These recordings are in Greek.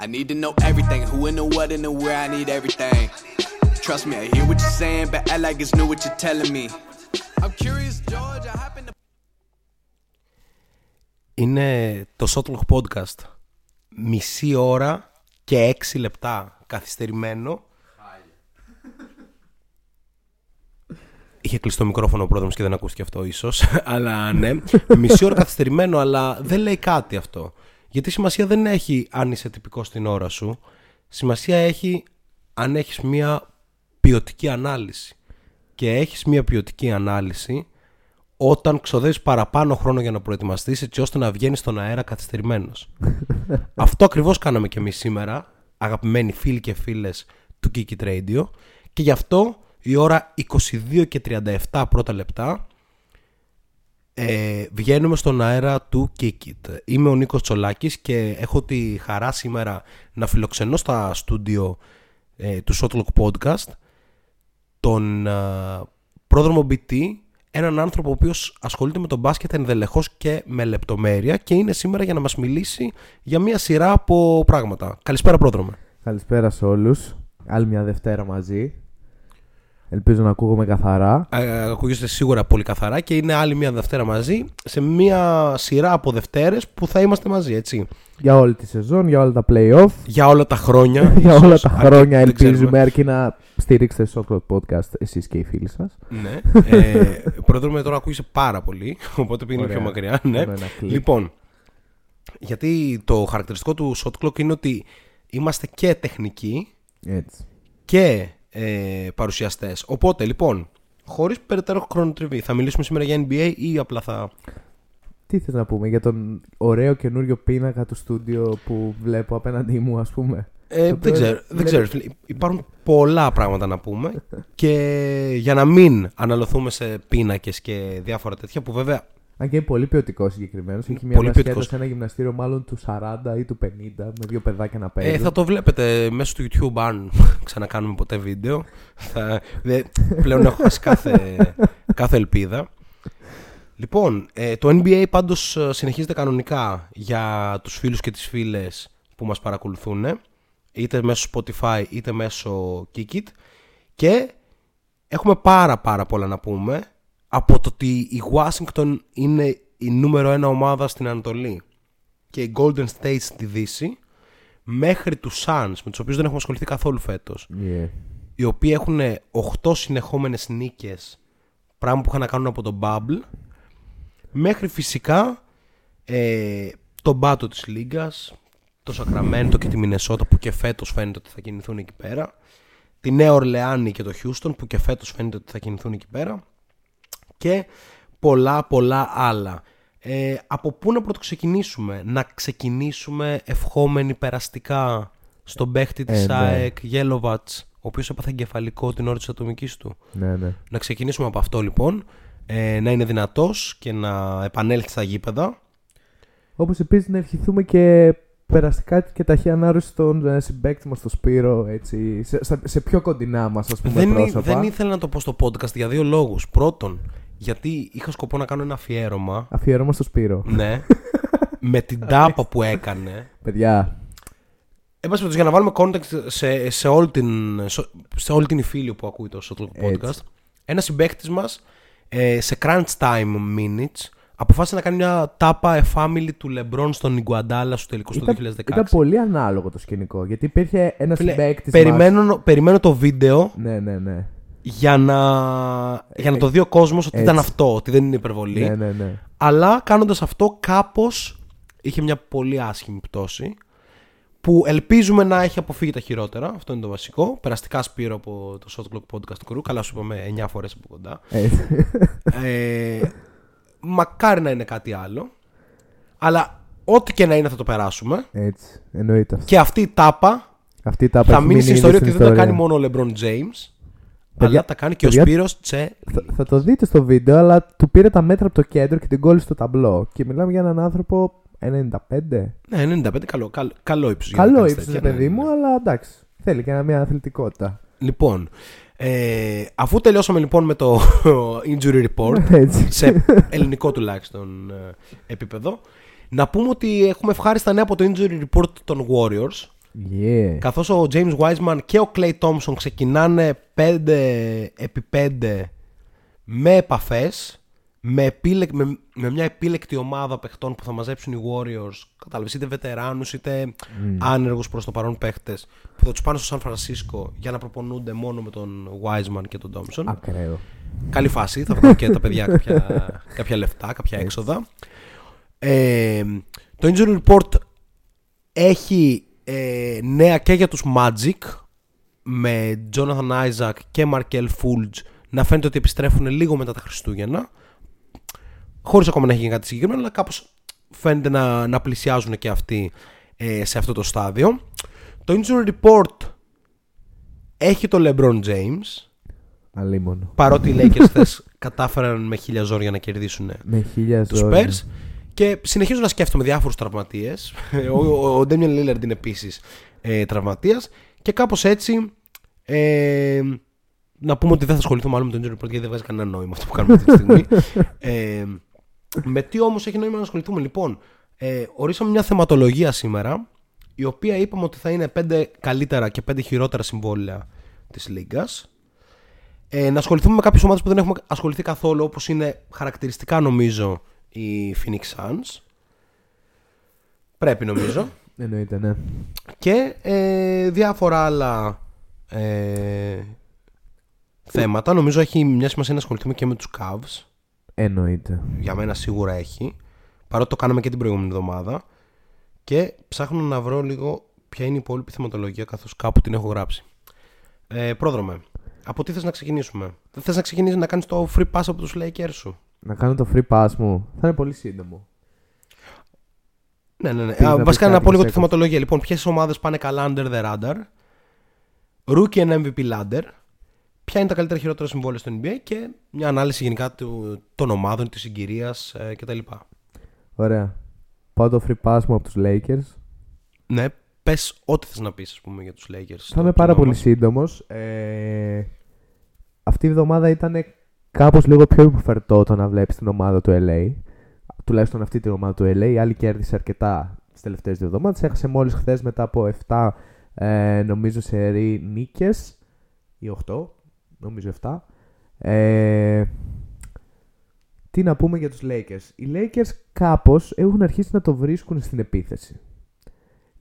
I need to know everything. Who and the what and the where. I need everything. Trust me, I hear what you're saying, but act like it's new what you're telling me. I'm curious, George. I happen to. Είναι το Shotlock Podcast. Μισή ώρα και έξι λεπτά καθυστερημένο. Είχε κλειστό μικρόφωνο ο πρόδρομος και δεν ακούστηκε αυτό ίσως. αλλά ναι, μισή ώρα καθυστερημένο, αλλά δεν λέει κάτι αυτό. Γιατί σημασία δεν έχει αν είσαι τυπικός στην ώρα σου. Σημασία έχει αν έχεις μία ποιοτική ανάλυση. Και έχεις μία ποιοτική ανάλυση όταν ξοδεύεις παραπάνω χρόνο για να προετοιμαστείς έτσι ώστε να βγαίνεις στον αέρα καθυστερημένος. Αυτό ακριβώς κάναμε και εμείς σήμερα, αγαπημένοι φίλοι και φίλες του Kiki Radio και γι' αυτό η ώρα 22 και 37 πρώτα λεπτά ε, βγαίνουμε στον αέρα του Kikit. Είμαι ο Νίκος Τσολάκης και έχω τη χαρά σήμερα να φιλοξενώ στα στούντιο ε, του Shotlock Podcast τον ε, πρόδρομο BT, έναν άνθρωπο ο οποίος ασχολείται με τον μπάσκετ ενδελεχώς και με λεπτομέρεια και είναι σήμερα για να μας μιλήσει για μια σειρά από πράγματα. Καλησπέρα πρόδρομε. Καλησπέρα σε όλους. Άλλη μια Δευτέρα μαζί. Ελπίζω να ακούγομαι καθαρά. Ε, ακούγεστε σίγουρα πολύ καθαρά και είναι άλλη μια Δευτέρα μαζί σε μια σειρά από Δευτέρες που θα είμαστε μαζί, έτσι. Για όλη τη σεζόν, για όλα τα play-off, Για όλα τα χρόνια. για όλα ίσως, τα αρκετά, χρόνια δεν ξέρουμε. ελπίζουμε αρκεί να στηρίξετε το Soccer Podcast εσείς και οι φίλοι σας. Ναι. Ε, πρόδρομε τώρα ακούγεσαι πάρα πολύ, οπότε πήγαινε Ωραία. πιο μακριά. Ναι. Κάνω ένα κλικ. Λοιπόν, γιατί το χαρακτηριστικό του shot clock είναι ότι είμαστε και τεχνικοί Έτσι. και ε, παρουσιαστές. Οπότε, λοιπόν, χωρίς περαιτέρω χρονοτριβή, θα μιλήσουμε σήμερα για NBA ή απλά θα... Τι θες να πούμε για τον ωραίο καινούριο πίνακα του στούντιο που βλέπω απέναντί μου ας πούμε; Ε, Το δεν ξέρω, οποίο- δεν ξέρω. φίλε. Υπάρχουν πολλά πράγματα να πούμε και για να μην αναλωθούμε σε πίνακες και διάφορα τέτοια που βέβαια Αν και είναι πολύ ποιοτικό συγκεκριμένος. Έχει μια πολύ μπασκέτα ποιοτικός. σε ένα γυμναστήριο μάλλον του 40 ή του 50 με δύο παιδάκια να παίζουν. Ε, θα το βλέπετε μέσω του YouTube αν ξανακάνουμε ποτέ βίντεο. θα, δε, πλέον έχω χάσει κάθε, κάθε ελπίδα. Λοιπόν, ε, το NBA πάντως ε, συνεχίζεται κανονικά για τους φίλους και τις φίλες που μας παρακολουθούν είτε μέσω Spotify είτε μέσω Kikit και έχουμε πάρα πάρα πολλά να πούμε από το ότι η Washington είναι η νούμερο ένα ομάδα στην Ανατολή και η Golden State στη Δύση μέχρι τους Suns με τους οποίους δεν έχουμε ασχοληθεί καθόλου φέτος Yeah. οι οποίοι έχουν 8 συνεχόμενες νίκες πράγμα που είχαν να κάνουν από τον Bubble μέχρι φυσικά ε, τον πάτο της Λίγκας το Σακραμέντο και τη Μινεσότα που και φέτος φαίνεται ότι θα κινηθούν εκεί πέρα τη Νέα Ορλεάνη και το Χιούστον που και φέτος φαίνεται ότι θα κινηθούν εκεί πέρα και πολλά πολλά άλλα ε, από πού να πρωτοξεκινήσουμε; Να ξεκινήσουμε ευχόμενοι περαστικά στον παίχτη της Ε, ναι. ΑΕΚ Γέλοβατς ο οποίος έπαθε εγκεφαλικό την ώρα της ατομικής του Ναι, ναι. να ξεκινήσουμε από αυτό λοιπόν ε, να είναι δυνατός και να επανέλθει στα γήπεδα Όπως επίσης να ευχηθούμε και περαστικά και ταχύ ανάρρωση στον ε, συμπέκτη μα, τον Σπύρο, έτσι, σε, στα- σε πιο κοντινά μας, ας πούμε, δεν, εί- πρόσωπα. δεν ήθελα να το πω στο podcast για δύο λόγους πρώτον γιατί είχα σκοπό να κάνω ένα αφιέρωμα Αφιέρωμα στο Σπύρο. ναι με την τάπα που έκανε Παιδιά, Εν πάση περιπτώσει, για να βάλουμε context σε, σε, όλη την, σε- σε όλη την φίλη που ακούει το Shotlock Έτσι. Podcast, ένας συμπαίκτη μας ε, σε crunch time minutes αποφάσισε να κάνει μια τάπα a family του LeBron στον Ιγκουαντάλα στο τελικό του ήταν, 2016. ήταν πολύ ανάλογο το σκηνικό. Γιατί υπήρχε ένας Φίλε, συμπέκτη. περιμένω, περιμένω το βίντεο Ναι, ναι, ναι. Για να, για να το δει ο κόσμος ότι έτσι. ήταν αυτό, ότι δεν είναι υπερβολή. Ναι, ναι, ναι. Αλλά κάνοντας αυτό, κάπως είχε μια πολύ άσχημη πτώση. Που ελπίζουμε να έχει αποφύγει τα χειρότερα. Αυτό είναι το βασικό. Περαστικά Σπύρο από το Shot Clock Podcast Crew. Καλά, σου είπαμε 9 φορές από κοντά. Έτσι. ε, μακάρι να είναι κάτι άλλο. Αλλά ό,τι και να είναι θα το περάσουμε. Έτσι. Εννοείται αυτό. Και αυτή η τάπα Αυτή τα θα μείνει στην ιστορία ότι δεν τα κάνει μόνο ο LeBron James. Αλλά τα κάνει και παιδιά, ο Σπύρος Τσε. Θα, θα το δείτε στο βίντεο, αλλά του πήρε τα μέτρα από το κέντρο και την κόλλησε στο ταμπλό. Και μιλάμε για έναν άνθρωπο 95. Ναι, 95, καλό, καλό, καλό ύψος. για να Καλό κάνεις ύψος, τέτοια, παιδί ναι, μου, ναι. αλλά εντάξει. Θέλει και μια αθλητικότητα. Λοιπόν, ε, αφού τελειώσαμε λοιπόν με το injury report, Έτσι. σε ελληνικό τουλάχιστον ε, επίπεδο, να πούμε ότι έχουμε ευχάριστα νέα από το injury report των Warriors, Yeah. Καθώς ο James Wiseman και ο Clay Thompson ξεκινάνε 5 επί 5 με επαφές, με, επίλεκ, με, με μια επίλεκτη ομάδα παιχτών που θα μαζέψουν οι Warriors, κατάλαβες, είτε βετεράνους είτε Mm. άνεργους προς το παρόν παίχτες, που θα τους πάνε στο Σαν Φρανσίσκο για να προπονούνται μόνο με τον Wiseman και τον Thompson. Ακραίο. Καλή φάση, θα βγάλουν και τα παιδιά κάποια, κάποια λεφτά, κάποια έξοδα. Ε, το Injury Report έχει ε, νέα και για τους Magic με Jonathan Isaac και Markel Fulge να φαίνεται ότι επιστρέφουν λίγο μετά τα Χριστούγεννα χωρίς ακόμα να έχει γίνει κάτι συγκεκριμένο αλλά κάπως φαίνεται να, να πλησιάζουν και αυτοί ε, σε αυτό το στάδιο το Injury Report έχει το LeBron James Αλίμονο. Παρότι οι Lakers χθες κατάφεραν με χίλια ζόρια να κερδίσουν Με χίλια τους ζώρια. Spurs και συνεχίζω να σκέφτομαι διάφορους τραυματίες. ο, ο, ο Damian Lillard είναι επίσης ε, τραυματίας και κάπως έτσι ε, να πούμε ότι δεν θα ασχοληθούμε άλλο με τον Injury Report γιατί δεν βγάζει κανένα νόημα αυτό που κάνουμε αυτή τη στιγμή. ε, με τι όμως έχει νόημα να ασχοληθούμε; Λοιπόν. Ε, ορίσαμε μια θεματολογία σήμερα η οποία είπαμε ότι θα είναι 5 καλύτερα και 5 χειρότερα συμβόλαια της Λίγκας ε, να ασχοληθούμε με κάποιες ομάδες που δεν έχουμε ασχοληθεί καθόλου όπως είναι χαρακτηριστικά νομίζω οι Phoenix Suns. Πρέπει νομίζω. Εννοείται, ναι. και ε, διάφορα άλλα ε, θέματα. Νομίζω έχει μια σημασία να ασχοληθούμε και με τους Cavs. Εννοείται. για μένα σίγουρα έχει. Παρότι το κάναμε και την προηγούμενη εβδομάδα. Και ψάχνω να βρω λίγο ποια είναι η υπόλοιπη θεματολογία καθώς κάπου την έχω γράψει. Ε, πρόδρομε από τι θες να ξεκινήσουμε; Δεν θες να ξεκινήσεις να κάνεις το free pass από τους Lakers σου; Να κάνω το free pass μου. Θα είναι πολύ σύντομο. Ναι, ναι, ναι. Πήγες Α, να βασικά πεις να κάτι πω λίγο για τη θεματολογία. Λοιπόν, ποιες ομάδες πάνε καλά under the radar; Rookie and MVP ladder. Ποια είναι τα καλύτερα χειρότερα συμβόλαια στο NBA και μια ανάλυση γενικά του, των ομάδων, της συγκυρίας ε, κτλ. Ωραία. Πάω το free pass μου από τους Lakers. Ναι, πες ό,τι θες να πεις, ας πούμε, για τους Lakers. Θα είμαι πάρα πολύ σύντομος. Ε, αυτή η εβδομάδα ήταν κάπως λίγο πιο υποφερτό το να βλέπεις την ομάδα του LA. Τουλάχιστον αυτή την ομάδα του LA. Η άλλη κέρδισε αρκετά τις τελευταίες δύο εβδομάδες. Έχασε μόλις χθες μετά από 7 ε, νομίζω σε ρί νίκες ή 8. Νομίζω 7. Ε, τι να πούμε για τους Lakers. Οι Lakers κάπως έχουν αρχίσει να το βρίσκουν στην επίθεση.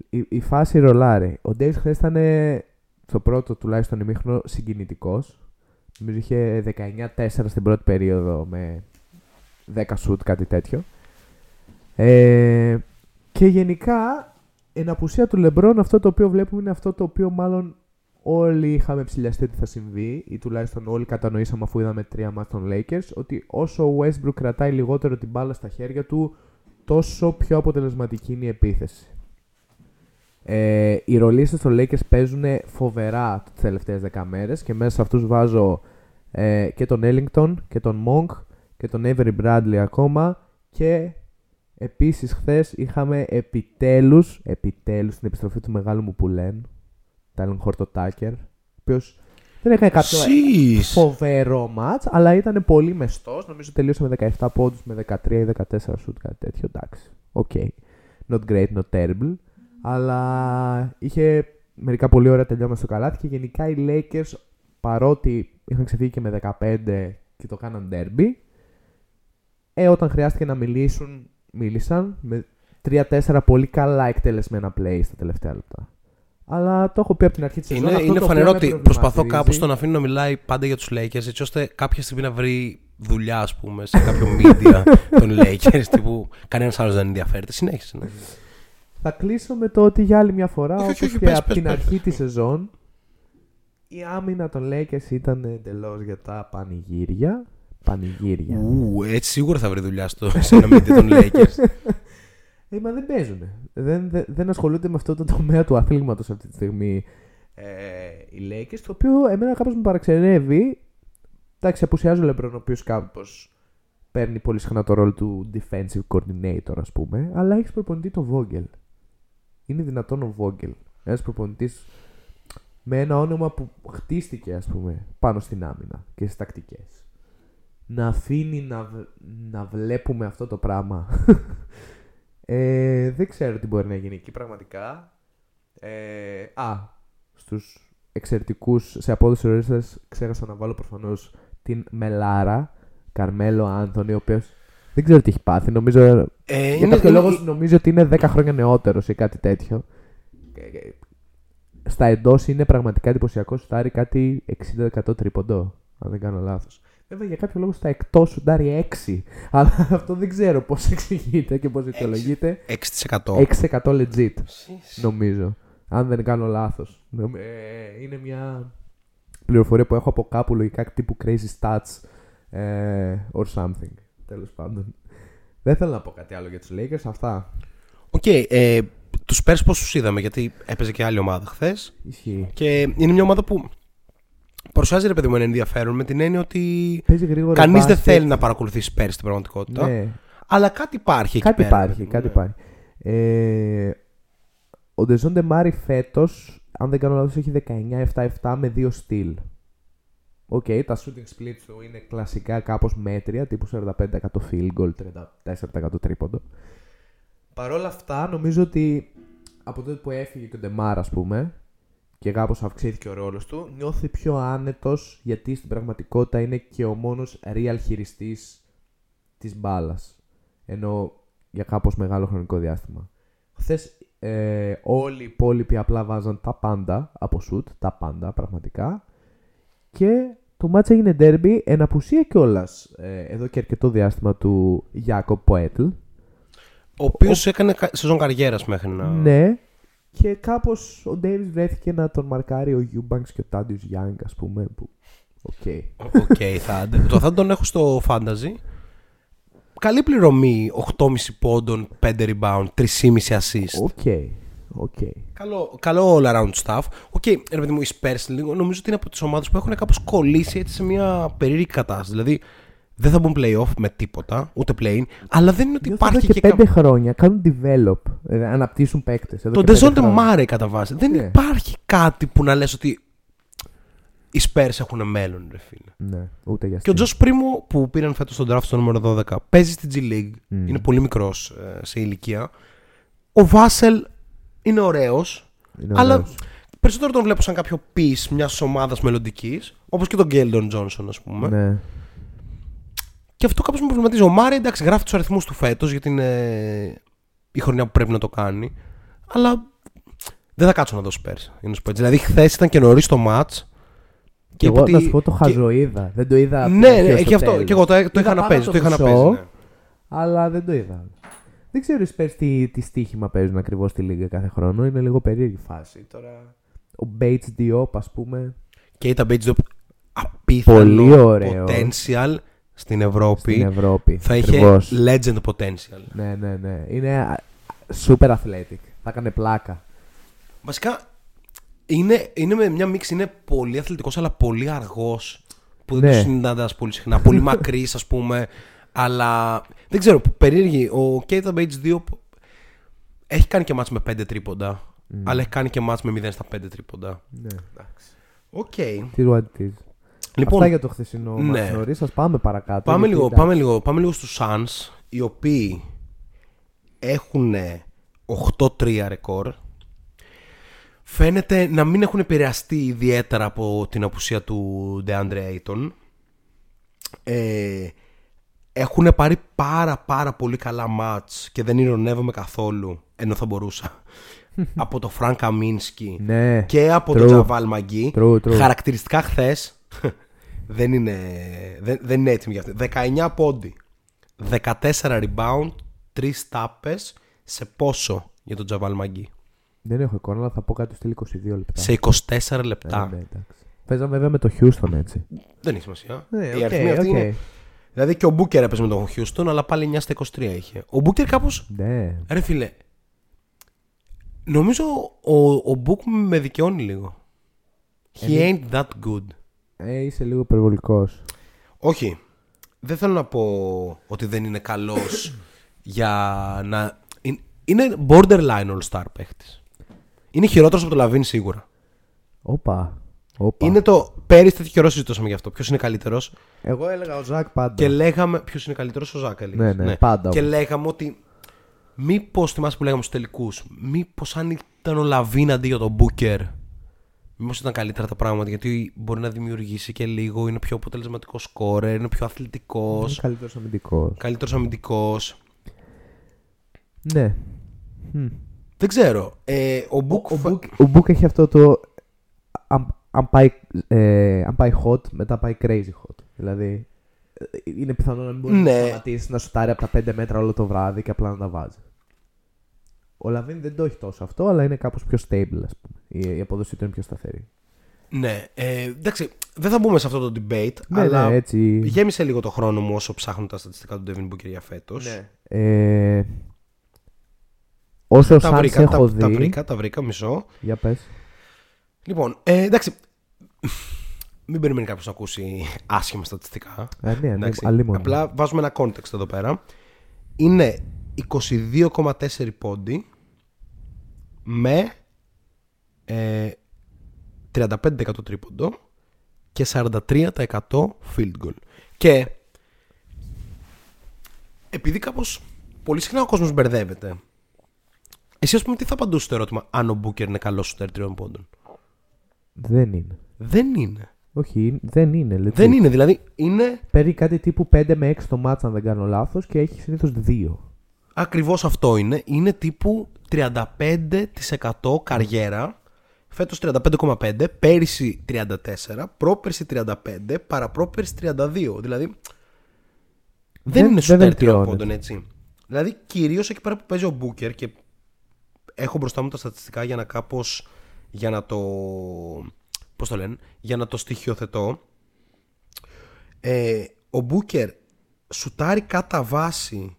Η, η φάση ρολάρει. Ο Davis χθες ήταν ε, στο πρώτο τουλάχιστον ημίχρονο συγκινητικός. Νομίζω είχε 19-4 στην πρώτη περίοδο με 10 σουτ, κάτι τέτοιο. Ε, και γενικά, εν απουσία του Λεμπρόν, αυτό το οποίο βλέπουμε είναι αυτό το οποίο μάλλον όλοι είχαμε ψηλιαστεί ότι θα συμβεί, ή τουλάχιστον όλοι κατανοήσαμε αφού είδαμε τρία μάτια των Lakers, ότι όσο ο Westbrook κρατάει λιγότερο την μπάλα στα χέρια του, τόσο πιο αποτελεσματική είναι η επίθεση. Ε, οι ρολίστες των Lakers παίζουν φοβερά τις τελευταίες 10 μέρες και μέσα σε αυτούς βάζω ε, και τον Ellington και τον Monk και τον Avery Bradley ακόμα και επίσης χθες είχαμε επιτέλους, επιτέλους την επιστροφή του μεγάλου μου πουλέν Τάλεν Χόρτον Τάκερ ο οποίος δεν έκανε κάποιο Σεις. φοβερό ματς αλλά ήταν πολύ μεστός. Νομίζω τελείωσε με 17 πόντους με 13 ή 14 σουτ κάτι τέτοιο εντάξει, οκ. Not great, not terrible αλλά είχε μερικά πολύ ωραία τελειώματα στο καλάθι και γενικά οι Lakers παρότι είχαν ξεφύγει και με 15 και το κάναν derby ε, όταν χρειάστηκε να μιλήσουν μίλησαν με 3-4 πολύ καλά εκτελεσμένα play στα τελευταία λεπτά. Αλλά το έχω πει από την αρχή της σεζόν. Είναι, αυτό είναι το φανερό οποίο με ότι προσπαθώ προβληματίζει- κάπου στο να αφήνω να μιλάει πάντα για τους Lakers έτσι ώστε κάποια στιγμή να βρει δουλειά, ας πούμε, σε κάποιο media των Lakers. Τύπου κανένας άλλος δεν ενδιαφέρεται. Συνέχισε. Ναι. Θα κλείσω με το ότι για άλλη μια φορά, Όχι, όπως όχι, όχι, και πες, από πες, την πες, αρχή πες. της σεζόν, η άμυνα των Lakers ήταν εντελώς για τα πανηγύρια. Πανηγύρια. Ου, έτσι σίγουρα θα βρει δουλειά στο, σε ένα media των Lakers. Ε, μα δεν παίζουν. Δεν, δεν, δεν ασχολούνται με αυτό το τομέα του αθλήματος αυτή τη στιγμή ε, οι Lakers, το οποίο εμένα κάπως με παραξενεύει. Εντάξει, απουσιάζει ο Λεμπρόν, ο οποίος κάπως παίρνει πολύ συχνά το ρόλο του defensive coordinator, ας πούμε, αλλά έχεις προπονητή το Vogel. Είναι δυνατόν ο Vogel, ένας προπονητής με ένα όνομα που χτίστηκε, ας πούμε, πάνω στην άμυνα και στις τακτικές. Να αφήνει να, β- να βλέπουμε αυτό το πράγμα. ε, δεν ξέρω τι μπορεί να γίνει εκεί πραγματικά. Ε, α, στους εξαιρετικούς σε απόδοση ορίστες ξέχασα να βάλω προφανώς την Μελάρα, Καρμέλο Άντωνη, ο οποίος δεν ξέρω τι έχει πάθει. Νομίζω, Ε, για κάποιο λόγο νομίζω ότι είναι 10 χρόνια νεότερος ή κάτι τέτοιο. Ε, ε, Στα εντός είναι πραγματικά εντυπωσιακό. Σουτάρει κάτι 60% τρίποντο, αν δεν κάνω λάθος. Βέβαια για κάποιο λόγο στα εκτός σουτάρει 6. Αλλά αυτό δεν ξέρω πώς εξηγείται και πώς δικαιολογείται. 6%. 6% legit, νομίζω. Αν δεν κάνω λάθος. είναι μια πληροφορία που έχω από κάπου λογικά τύπου crazy stats ε, or something. Τέλος πάντων. Δεν θέλω να πω κάτι άλλο για τους Lakers. Αυτά. Οκ, ε, τους Spurs πώς τους είδαμε, γιατί έπαιζε και άλλη ομάδα χθες. Ισχύει. Και είναι μια ομάδα που παρουσιάζει ρε παιδί μου ένα ενδιαφέρον με την έννοια ότι Παίζει γρήγορα. κανείς δεν μπάσκετ. θέλει να παρακολουθήσει Spurs στην πραγματικότητα. Ναι. Αλλά κάτι υπάρχει εκεί Κάτι πέρα, ρε υπάρχει, παιδί μου, κάτι ναι. υπάρχει. Ε, ο Ντεζόντε Μάρεϊ φέτος, αν δεν κάνω λάθος, έχει 19-7-7 με 2 steals. Οκ, τα shooting splits του είναι κλασικά κάπως μέτρια, τύπου 45% field goal, 34% τρίποντο. Παρ' όλα αυτά, νομίζω ότι από τότε που έφυγε και ο Ντεμάρ, ας πούμε, και κάπως αυξήθηκε ο ρόλος του, νιώθει πιο άνετος, γιατί στην πραγματικότητα είναι και ο μόνος real χειριστής της μπάλας. Ενώ για κάπως μεγάλο χρονικό διάστημα. Χθες ε, όλοι οι υπόλοιποι απλά βάζαν τα πάντα από σουτ, τα πάντα πραγματικά. Και το ματς έγινε derby εν απουσία κιόλας ε, εδώ και αρκετό διάστημα του Γιάκοπ Ποέτλ. Ο οποίος έκανε κα- σεζόν καριέρας μέχρι να. Ναι. Και κάπως ο Ντέιβις βρέθηκε να τον μαρκάρει ο Eubanks και ο Θάντιους Young, ας πούμε. Που... Οκ. Οκ, θα το θα τον έχω στο fantasy. Καλή πληρωμή, 8,5 πόντων, 5 rebound, 3,5 assist. Οκ. Οκ. Καλό, καλό all around stuff. Οκ, ρε παιδί μου, οι Spurs λίγο νομίζω ότι είναι από τις ομάδες που έχουν κάπως κολλήσει έτσι σε μια περίεργη κατάσταση. Δηλαδή δεν θα μπουν playoff με τίποτα, ούτε play-in αλλά δεν είναι ότι Νιώθω υπάρχει εδώ και, και πέντε κάποιο. χρόνια κάνουν develop, ε, αναπτύσσουν παίκτες. εδώ Το και πέντε Ντεζόντε χρόνια. Μάρεϊ κατά βάση. Δεν Ναι. υπάρχει κάτι που να λες ότι οι Spurs έχουν μέλλον, ρε φίλε. Ναι, ούτε για Και ο αστείο. Τζος Πρίμο που πήραν φέτος τον draft στο νούμερο 12 παίζει στη G League. Μμ. Είναι πολύ μικρός σε ηλικία. Ο Βάσελ είναι ωραίος. Είναι Αλλά ωραίος. περισσότερο τον βλέπω σαν κάποιο piece μιας ομάδας μελλοντικής. Όπως και τον Γκέλντον Τζόνσον, ας πούμε. Ναι. Και αυτό κάπως με προβληματίζει. Ο Μάρι εντάξει γράφει τους αριθμούς του φέτος γιατί είναι η χρονιά που πρέπει να το κάνει. Αλλά δεν θα κάτσω να δώσω πέρσι. για να σου πω έτσι. Δηλαδή χθες ήταν και νωρίς το match. Και εγώ είπα να ότι- σου πω το και- χαζοείδα. Δεν το είδα. από την Ναι, αρχή ναι, ως και, το αυτό, τέλος. και εγώ το, το Είδα είχα να πάνω παίζει. στο Το είχα να μισό, παίζει. Ναι. Αλλά δεν το είδα. Δεν ξέρω οι Spurs τι, τι στοίχημα παίζουν ακριβώς στη Λίγκα κάθε χρόνο. Είναι λίγο περίεργη φάση. Τώρα, ο Bates Diop, ας πούμε. Και ήταν Bates Diop απίθανο Πολύ ωραίο. potential στην Ευρώπη. Στην Ευρώπη. Θα είχε Ακριβώς. legend potential. Ναι, ναι, ναι. Είναι α, super athletic. Θα έκανε πλάκα. Βασικά είναι, είναι με μια μίξη, είναι πολύ αθλητικός αλλά πολύ αργός που δεν Ναι. το συναντάς πολύ συχνά. πολύ μακρύς ας πούμε. Αλλά δεν ξέρω, περίεργη. Ο Keita Bates-Diop έχει κάνει και ματς με 5 τρίποντα. Αλλά έχει κάνει και ματς με 0 στα 5 τρίποντα. Ναι. Οκ. It is what it is. Λοιπόν, Αυτά για το χθεσινό ναι. ναι. νωρίς. Ας πάμε παρακάτω. Πάμε γιατί λίγο, εντάξει. πάμε, λίγο, πάμε λίγο στους Suns, οι οποίοι έχουν 8-3 ρεκόρ. Φαίνεται να μην έχουν επηρεαστεί ιδιαίτερα από την απουσία του DeAndre Ayton. Ε, έχουν πάρει πάρα πάρα πολύ καλά μάτς και δεν ηρωνεύομαι καθόλου, ενώ θα μπορούσα, από το Frank Kaminsky Ναι. και από True. τον Τζαβάλ Μαγκή. True, true. Χαρακτηριστικά χθες δεν, είναι, δεν, δεν είναι έτοιμοι για αυτό. 19 πόντι, 14 rebound, 3 τάπες σε πόσο για τον Τζαβέιλ ΜακΓκί; Δεν έχω εικόνα, αλλά θα πω κάτι στυλ 22 λεπτά. Σε 24 λεπτά. Ε, ναι, εντάξει. Παίζαμε βέβαια με το Houston έτσι. Δεν έχει σημασία. Ναι, Οι οκ, αριθμοί αυτοί οκ. είναι. Δηλαδή και ο Μπούκερ έπαιζε με τον Houston, αλλά πάλι 9 στα 23 είχε. Ο Μπούκερ κάπως. Ναι. Ρε φίλε. Νομίζω ο, ο Μπούκ με δικαιώνει λίγο. He Ε, ain't that good. Ε, είσαι λίγο υπερβολικός. Όχι. Δεν θέλω να πω ότι δεν είναι καλός για να... Είναι- Είναι borderline all-star παίχτης. Είναι χειρότερος από το Λαβίν σίγουρα. Όπα. Όπα. Είναι το... Πέρυσι τέτοιο καιρό συζητούσαμε γι' αυτό. Ποιος είναι καλύτερος; Εγώ έλεγα ο Ζακ πάντα. Και λέγαμε... Ποιος είναι καλύτερος; Ο Ζακ. έλεγες. Ναι, ναι, πάντα Και όμως. λέγαμε ότι Μήπως θυμάσαι που λέγαμε στους τελικούς, Μήπως αν ήταν ο Λαβίν αντί για τον Μπούκερ, Μήπως ήταν καλύτερα τα πράγματα γιατί μπορεί να δημιουργήσει και λίγο, είναι πιο αποτελεσματικός σκόρερ, είναι πιο αθλητικός. Είναι καλύτερος αμυντικός. Καλύτερος αμυντικός. Ναι. Μμ. Δεν ξέρω. Ε, ο Μπουκ. Ο Book, ο Book έχει αυτό το. Αν, αν, πάει, ε, αν πάει hot, μετά πάει crazy hot. Δηλαδή, ε, είναι πιθανό να μην μπορεί Ναι. να σταματήσει να σουτάρει από τα 5 μέτρα όλο το βράδυ και απλά να τα βάζει. Ο Λαβίν δεν το έχει τόσο αυτό, αλλά είναι κάπως πιο stable, ας πούμε. Η, η απόδοσή του είναι πιο σταθερή. Ναι, ε, εντάξει, δεν θα μπούμε σε αυτό το debate, Ναι, αλλά ναι, έτσι. γέμισε λίγο το χρόνο μου όσο ψάχνω τα στατιστικά του Devin Booker για φέτος. Ε, όσο Τα Suns βρήκα, έχω τα, δει... τα βρήκα, τα βρήκα, μισό. Για πες. Λοιπόν, ε, εντάξει, μην περιμένει κάποιος να ακούσει άσχημα στατιστικά. Ε, ναι, ναι, Εντάξει, αλλήμον. Απλά βάζουμε ένα context εδώ πέρα. Είναι 22,4 πόντι με ε, 35% τρίποντο και 43% field goal. Και επειδή κάπως πολύ συχνά ο κόσμος μπερδεύεται εσύ ας πούμε τι θα απαντούσε στο ερώτημα αν ο Μπούκερ είναι καλός σου τριών πόντων; Δεν είναι. Δεν είναι. Όχι, δεν είναι. legit. Δεν είναι. Δηλαδή είναι Παίρνει κάτι τύπου 5 με 6 το μάτς αν δεν κάνω λάθος και έχει συνήθως 2. Ακριβώς αυτό είναι. Είναι τύπου 35% καριέρα. Φέτος 35,5, πέρυσι 34, πρόπερσι 35, παραπρόπερσι 32. Δηλαδή δεν, Δεν- είναι δεν σουτέρ τριών βελτιώνεται. πόντων έτσι. Δηλαδή κυρίως εκεί πέρα που παίζει ο Μπούκερ και έχω μπροστά μου τα στατιστικά για να κάπως για να το πώς το λένε για να το στοιχειοθετώ ε, ο Μπούκερ σουτάρει κατά βάση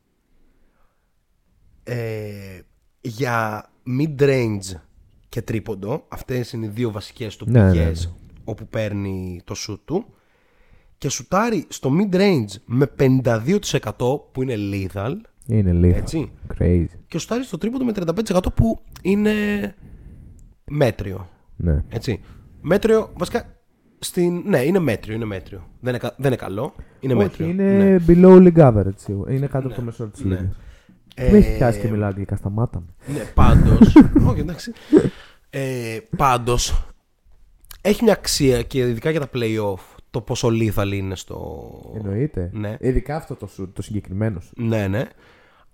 ε, για mid-range και τρίποντο αυτές είναι οι δύο βασικές του Ναι, ναι, πηγές ναι. όπου παίρνει το σουτ του και σουτάρει στο mid-range με 52% που είναι lethal Είναι λίγο. έτσι Crazy. και σουτάρει στο τρίποντο με 35% που είναι μέτριο. Ναι. Έτσι. Μέτριο, βασικά. Στην... Ναι, είναι μέτριο, είναι μέτριο. Δεν είναι, κα- δεν είναι καλό. Είναι Όχι, μέτριο. είναι Ναι. below league average σίγουρα. Είναι κάτω από το μέσο της ναι. λίγας. Ε, Με έχει πιάσει και μιλάω αγγλικά, σταμάτα με. Ναι, πάντως. Όχι, εντάξει. Ε, πάντως. Έχει μια αξία και ειδικά για τα playoff το πόσο lethal είναι στο. Εννοείται. Ναι. Ειδικά αυτό το shoot, το συγκεκριμένο σου. Ναι, ναι.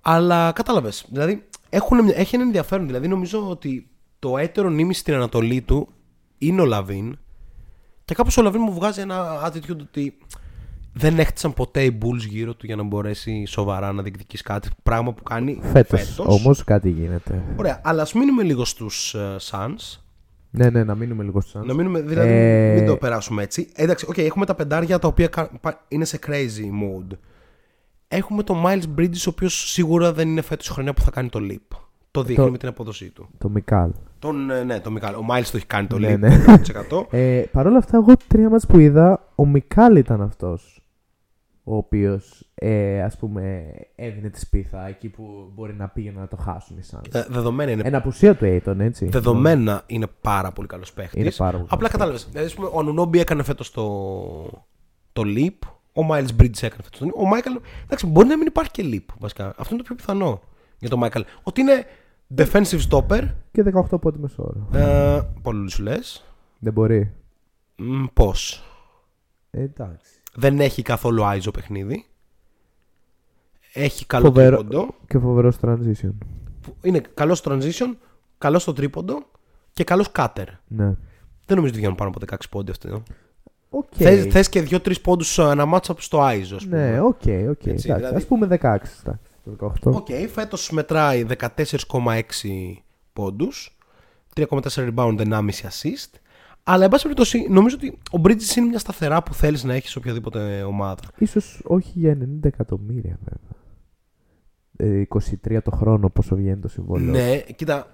Αλλά κατάλαβες. Δηλαδή έχουν, μια- έχει ένα ενδιαφέρον. Δηλαδή νομίζω ότι το έτερον ήμισυ στην Ανατολή του είναι ο Λαβίν. Και κάπως ο Λαβίν μου βγάζει ένα attitude ότι δεν έχτισαν ποτέ οι Bulls γύρω του για να μπορέσει σοβαρά να διεκδικήσει κάτι. Πράγμα που κάνει Φέτος φέτος. όμως κάτι γίνεται. Ωραία, αλλά ας μείνουμε λίγο στους uh, Suns. Ναι, ναι, να μείνουμε λίγο στο Suns. Να μείνουμε, δηλαδή, Ε, μην το περάσουμε έτσι. Εντάξει, okay, έχουμε τα πεντάρια τα οποία κα- πα- είναι σε crazy mode. Έχουμε τον Mikal Bridges, ο οποίος σίγουρα δεν είναι φέτος η χρονιά που θα κάνει το leap. Το δείχνει Το- με την απόδοσή του. Το Μικάλ. Τον, ε, ναι, τον Μικάλ. Ο Miles το έχει κάνει το Ναι, leap. ναι. 100%. Ε, Παρ' όλα αυτά, εγώ τρία μάτς που είδα, ο Μικάλ ήταν αυτός ο οποίος ε, ας πούμε έδινε τη σπίθα εκεί που μπορεί να πήγαινε να το χάσουν οι Suns. Ε, δεδομένα είναι, Εν απουσία του Aiton, έτσι. δεδομένα είναι πάρα πολύ καλός παίχτης. Είναι πάρα πολύ Απλά καλός κατάλαβες. Δηλαδή, ο Ανουνόμπι έκανε φέτος το, το leap. Ο Miles Bridges έκανε φέτος το leap. Ο Michael. Εντάξει, μπορεί να μην υπάρχει και leap βασικά. Αυτό είναι το πιο πιθανό για τον Mikal. Ότι είναι defensive stopper. Και 18 πόντι μεσόωρο. Ε, πολύ σου λες. Δεν μπορεί. Πώς. Ε, εντάξει. Δεν έχει καθόλου iso παιχνίδι. Έχει καλό Φοβερό. τρίποντο. Και φοβερό transition. Είναι καλός στο transition, καλός στο τρίποντο και καλός cutter. Ναι. Δεν νομίζω ότι βγαίνουν πάνω από 16 πόντι αυτό. Οκ. Θες, θες και 2-3 πόντους ένα matchup στο iso, ας πούμε. Ναι, οκ, οκ. Έτσι, εντάξει. δηλαδή- Ας πούμε 16. εντάξει, το 18. Οκ, φέτος μετράει 14,6 πόντους, 3,4 rebound, 1,5 assist. Αλλά, εν πάση περιπτώσει, νομίζω ότι ο Bridges είναι μια σταθερά που θέλεις να έχεις σε οποιαδήποτε ομάδα. Ίσως όχι για 90 εκατομμύρια βέβαια. Ε, 23 το χρόνο πόσο βγαίνει το συμβόλαιο. Ναι, κοίτα,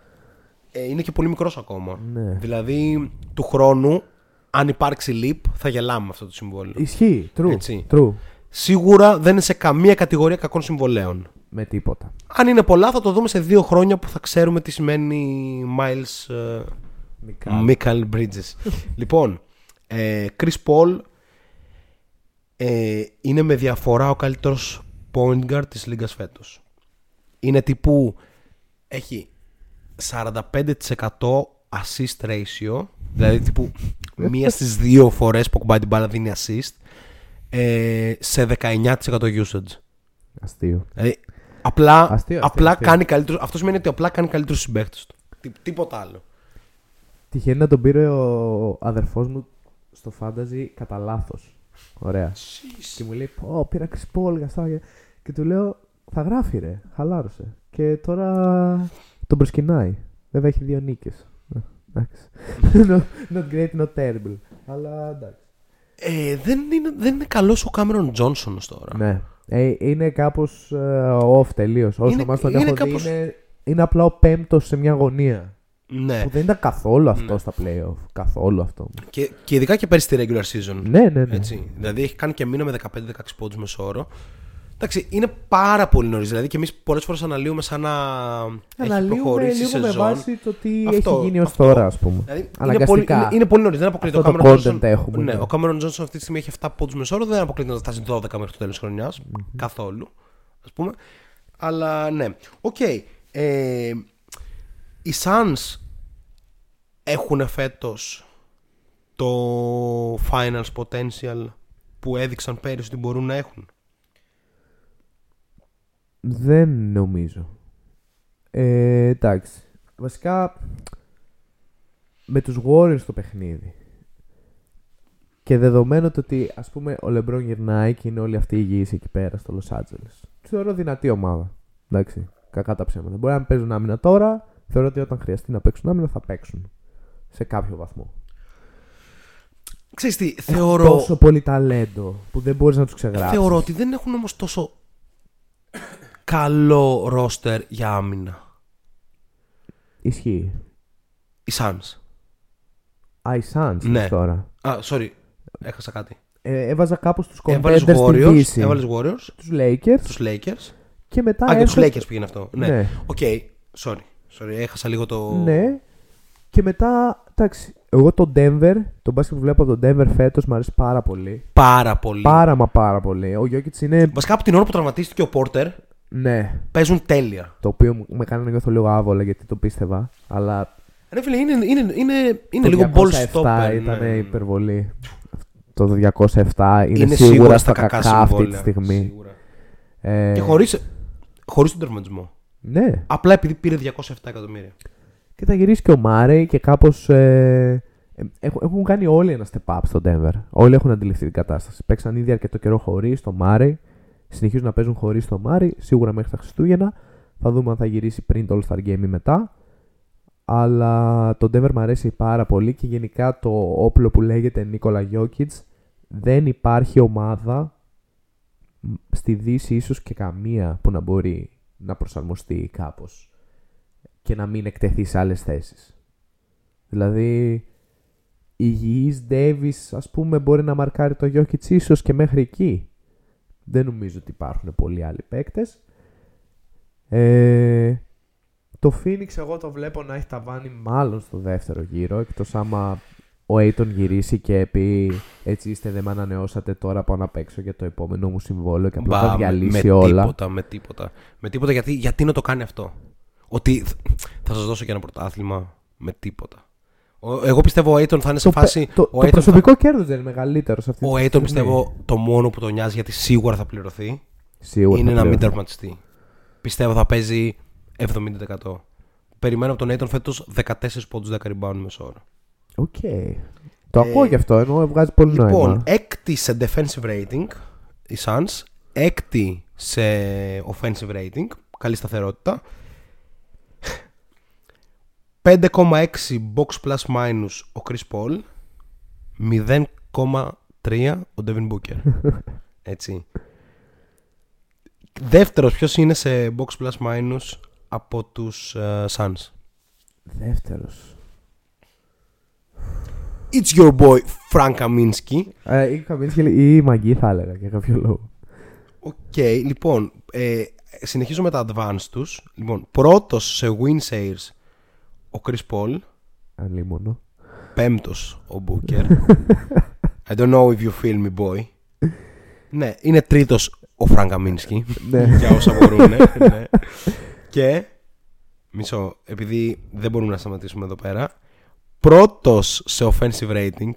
ε, είναι και πολύ μικρός ακόμα. Ναι. Δηλαδή, του χρόνου, αν υπάρξει leap, θα γελάμε με αυτό το συμβόλαιο. Ισχύει. True. Έτσι. True. Σίγουρα δεν είναι σε καμία κατηγορία κακών συμβολέων. Με τίποτα. Αν είναι πολλά, θα το δούμε σε δύο χρόνια που θα ξέρουμε τι σημαίνει Miles ε, Μικάλ. Michael Bridges. λοιπόν, ε, Chris Paul ε, είναι με διαφορά ο καλύτερος point guard της λίγας φέτος. είναι τύπου έχει 45% assist ratio, δηλαδή τύπου μία στις δύο φορές που ακουμπάει την μπάλα δίνει assist ε, σε 19% usage. Αστείο. Δηλαδή, απλά, Αστείο, αστείο, απλά αστείο. κάνει καλύτερο. Αυτό σημαίνει ότι απλά κάνει καλύτερους συμπαίκτε του. Τι, τίποτα άλλο. Τυχαίνει να τον πήρε ο αδερφός μου στο fantasy κατά λάθος. Ωραία. Και μου λέει, Πω, πήρα Chris Paul για αυτά. και- Και του λέω, θα γράφει ρε, χαλάρωσε. Και τώρα τον προσκυνάει. Βέβαια έχει δύο νίκες. Ε, Εντάξει. not, not great, not terrible. Αλλά εντάξει. Ε, δεν, είναι, δεν είναι καλός ο Κάμερον Τζόνσον ως τώρα. Ναι. Ε, είναι κάπως ε, off τελείως. Όσο Είναι- μας τον είναι έχω κάπως- δει, είναι, είναι απλά ο πέμπτος σε μια γωνία. Ναι. Που δεν ήταν καθόλου αυτό Ναι. στα playoff. Καθόλου αυτό. Και, και ειδικά και πέρυσι στη regular season. Ναι, ναι, ναι. Έτσι. Δηλαδή έχει κάνει και μήνα με 15-16 πόντους μεσόωρο. Εντάξει, είναι πάρα πολύ νωρίς. Δηλαδή και εμείς πολλές φορές αναλύουμε σαν να έχει Αναλύουμε προχωρήσει η λίγο με σεζόν. βάση το τι Αυτό, έχει γίνει ως αυτό. τώρα, ας πούμε. Δηλαδή, είναι Αναγκαστικά. πολύ, είναι, είναι πολύ νωρίς. Δεν αποκλείεται. Αυτό ο το Cameron content Johnson, έχουμε, Ναι, ναι. ο Cameron Johnson αυτή τη στιγμή έχει 7 πόντους μεσόωρο. Δεν αποκλείεται να φτάσει 12 μέχρι το τέλος της χρονιάς. Καθόλου. Ας πούμε. Αλλά ναι. Οκ. Ε, οι Suns έχουν φέτος το finals potential που έδειξαν πέρυσι ότι μπορούν να έχουν; Δεν νομίζω. Ε, εντάξει. Βασικά με τους Warriors το παιχνίδι και δεδομένου το ότι ας πούμε ο Λεμπρόν γυρνάει και είναι όλοι αυτοί υγιείς εκεί πέρα στο Los Angeles θεωρώ δυνατή ομάδα. Εντάξει, κακά τα ψέματα. Μπορεί να παίζουν άμυνα τώρα, θεωρώ ότι όταν χρειαστεί να παίξουν άμυνα θα παίξουν σε κάποιο βαθμό. Ξέρεις τι, Έχουν θεωρώ, τόσο πολύ ταλέντο που δεν μπορείς να τους ξεγράψεις. θεωρώ ότι δεν έχουν όμως τόσο καλό ρόστερ για άμυνα. Ισχύει. Οι Suns. Α, οι Suns Ναι. τώρα. Α, sorry, έχασα κάτι. Ε, έβαζα κάπως τους Έβαλες contenders στη Warriors, Δύση. έβαλες Warriors, Τους Lakers τους Lakers. και μετά Α, και τους έρχονται- Lakers πήγαινε αυτό. Ναι. Ναι. Οκ, sorry. Sorry, έχασα λίγο το... Ναι. Και μετά, εντάξει, εγώ το Denver, το μπάσκετ που βλέπω από το Denver φέτος μου αρέσει πάρα πολύ. Πάρα πολύ. Πάρα μα πάρα πολύ. Ο Jokic είναι, Βασικά από την ώρα που τραυματίστηκε ο Porter, ναι, παίζουν τέλεια. το οποίο μου- με κάνει να νιώθω λίγο άβολα γιατί το πίστευα. Αλλά Ρε φίλε, είναι, είναι, είναι, είναι το λίγο ball 207 stopper. ήταν ναι. υπερβολή. Το 207 είναι, Είναι σίγουρα, στα κακά κακά αυτή τη συμβόλαια, στιγμή. σίγουρα. Ε, Και χωρίς, χωρίς τον τερματισμό. Ναι. Απλά επειδή πήρε 207 εκατομμύρια. Και θα γυρίσει και ο Μάρεϊ και κάπως... Ε, ε, έχουν, έχουν κάνει όλοι ένα step up στο Denver. Όλοι έχουν αντιληφθεί την κατάσταση. Παίξαν ήδη αρκετό καιρό χωρίς το Μάρεϊ. Συνεχίζουν να παίζουν χωρίς το Μάρεϊ. Σίγουρα μέχρι τα Χριστούγεννα. Θα δούμε αν θα γυρίσει πριν το All Star Game ή μετά. Αλλά το Denver μου αρέσει πάρα πολύ και γενικά το όπλο που λέγεται Νίκολα Jokic δεν υπάρχει ομάδα μ, στη Δύση ίσως και καμία που να μπορεί να προσαρμοστεί κάπως και να μην εκτεθεί σε άλλες θέσεις. Δηλαδή, υγιής Davis ας πούμε μπορεί να μαρκάρει το Jokic ίσως και μέχρι εκεί. Δεν νομίζω ότι υπάρχουν πολλοί άλλοι παίκτες. Ε, το Phoenix εγώ το βλέπω να έχει ταβάνει μάλλον στο δεύτερο γύρο εκτός άμα ο Aiton γυρίσει και πει έτσι είστε δεν με ανανεώσατε τώρα πάω να παίξω για το επόμενο μου συμβόλαιο και απλά θα Μπα, με- διαλύσει με όλα. Τίποτα, με τίποτα. Με τίποτα γιατί, γιατί να το κάνει αυτό; Ότι θ- θα σας δώσω και ένα πρωτάθλημα με τίποτα. Ο- εγώ πιστεύω ο Aiton θα είναι σε Το, φάση. πε- το, ο το Aiton προσωπικό κέρδος δεν είναι μεγαλύτερος σε αυτής Ο της Aiton στιγμή. πιστεύω το μόνο που τον νοιάζει γιατί σίγουρα θα πληρωθεί Σίγουρα είναι θα να μην πληρώνει. τερματιστεί. Πιστεύω θα παίζει 70%. Περιμένω από τον Ayton φέτος 14 πόντους 10 rebound μεσόωρο. Οκ. Το ακούω γι' αυτό, ενώ βγάζει πολύ Λοιπόν, νόημα. έκτη σε defensive rating οι Suns, έκτη σε offensive rating, καλή σταθερότητα. 5,6 box plus minus ο Chris Paul, 0,3 ο Devin Booker. Έτσι. Δεύτερος ποιος είναι σε box plus minus από τους ε, Suns; Δεύτερος. It's your boy Frank Kaminsky. Ε, ή Καμίνσκι ή η Μαγκή θα έλεγα για κάποιο λόγο. Οκ, λοιπόν, ε, συνεχίζω με τα advance τους. Λοιπόν, πρώτος σε win shares ο Chris Paul, Αλίμονο. πέμπτος ο Booker. I don't know if you feel me, boy. ναι, είναι τρίτος ο Frank Kaminsky. Ναι. για όσα μπορούν. ναι. Και. Μισό, επειδή δεν μπορούμε να σταματήσουμε εδώ πέρα. Πρώτος σε offensive rating.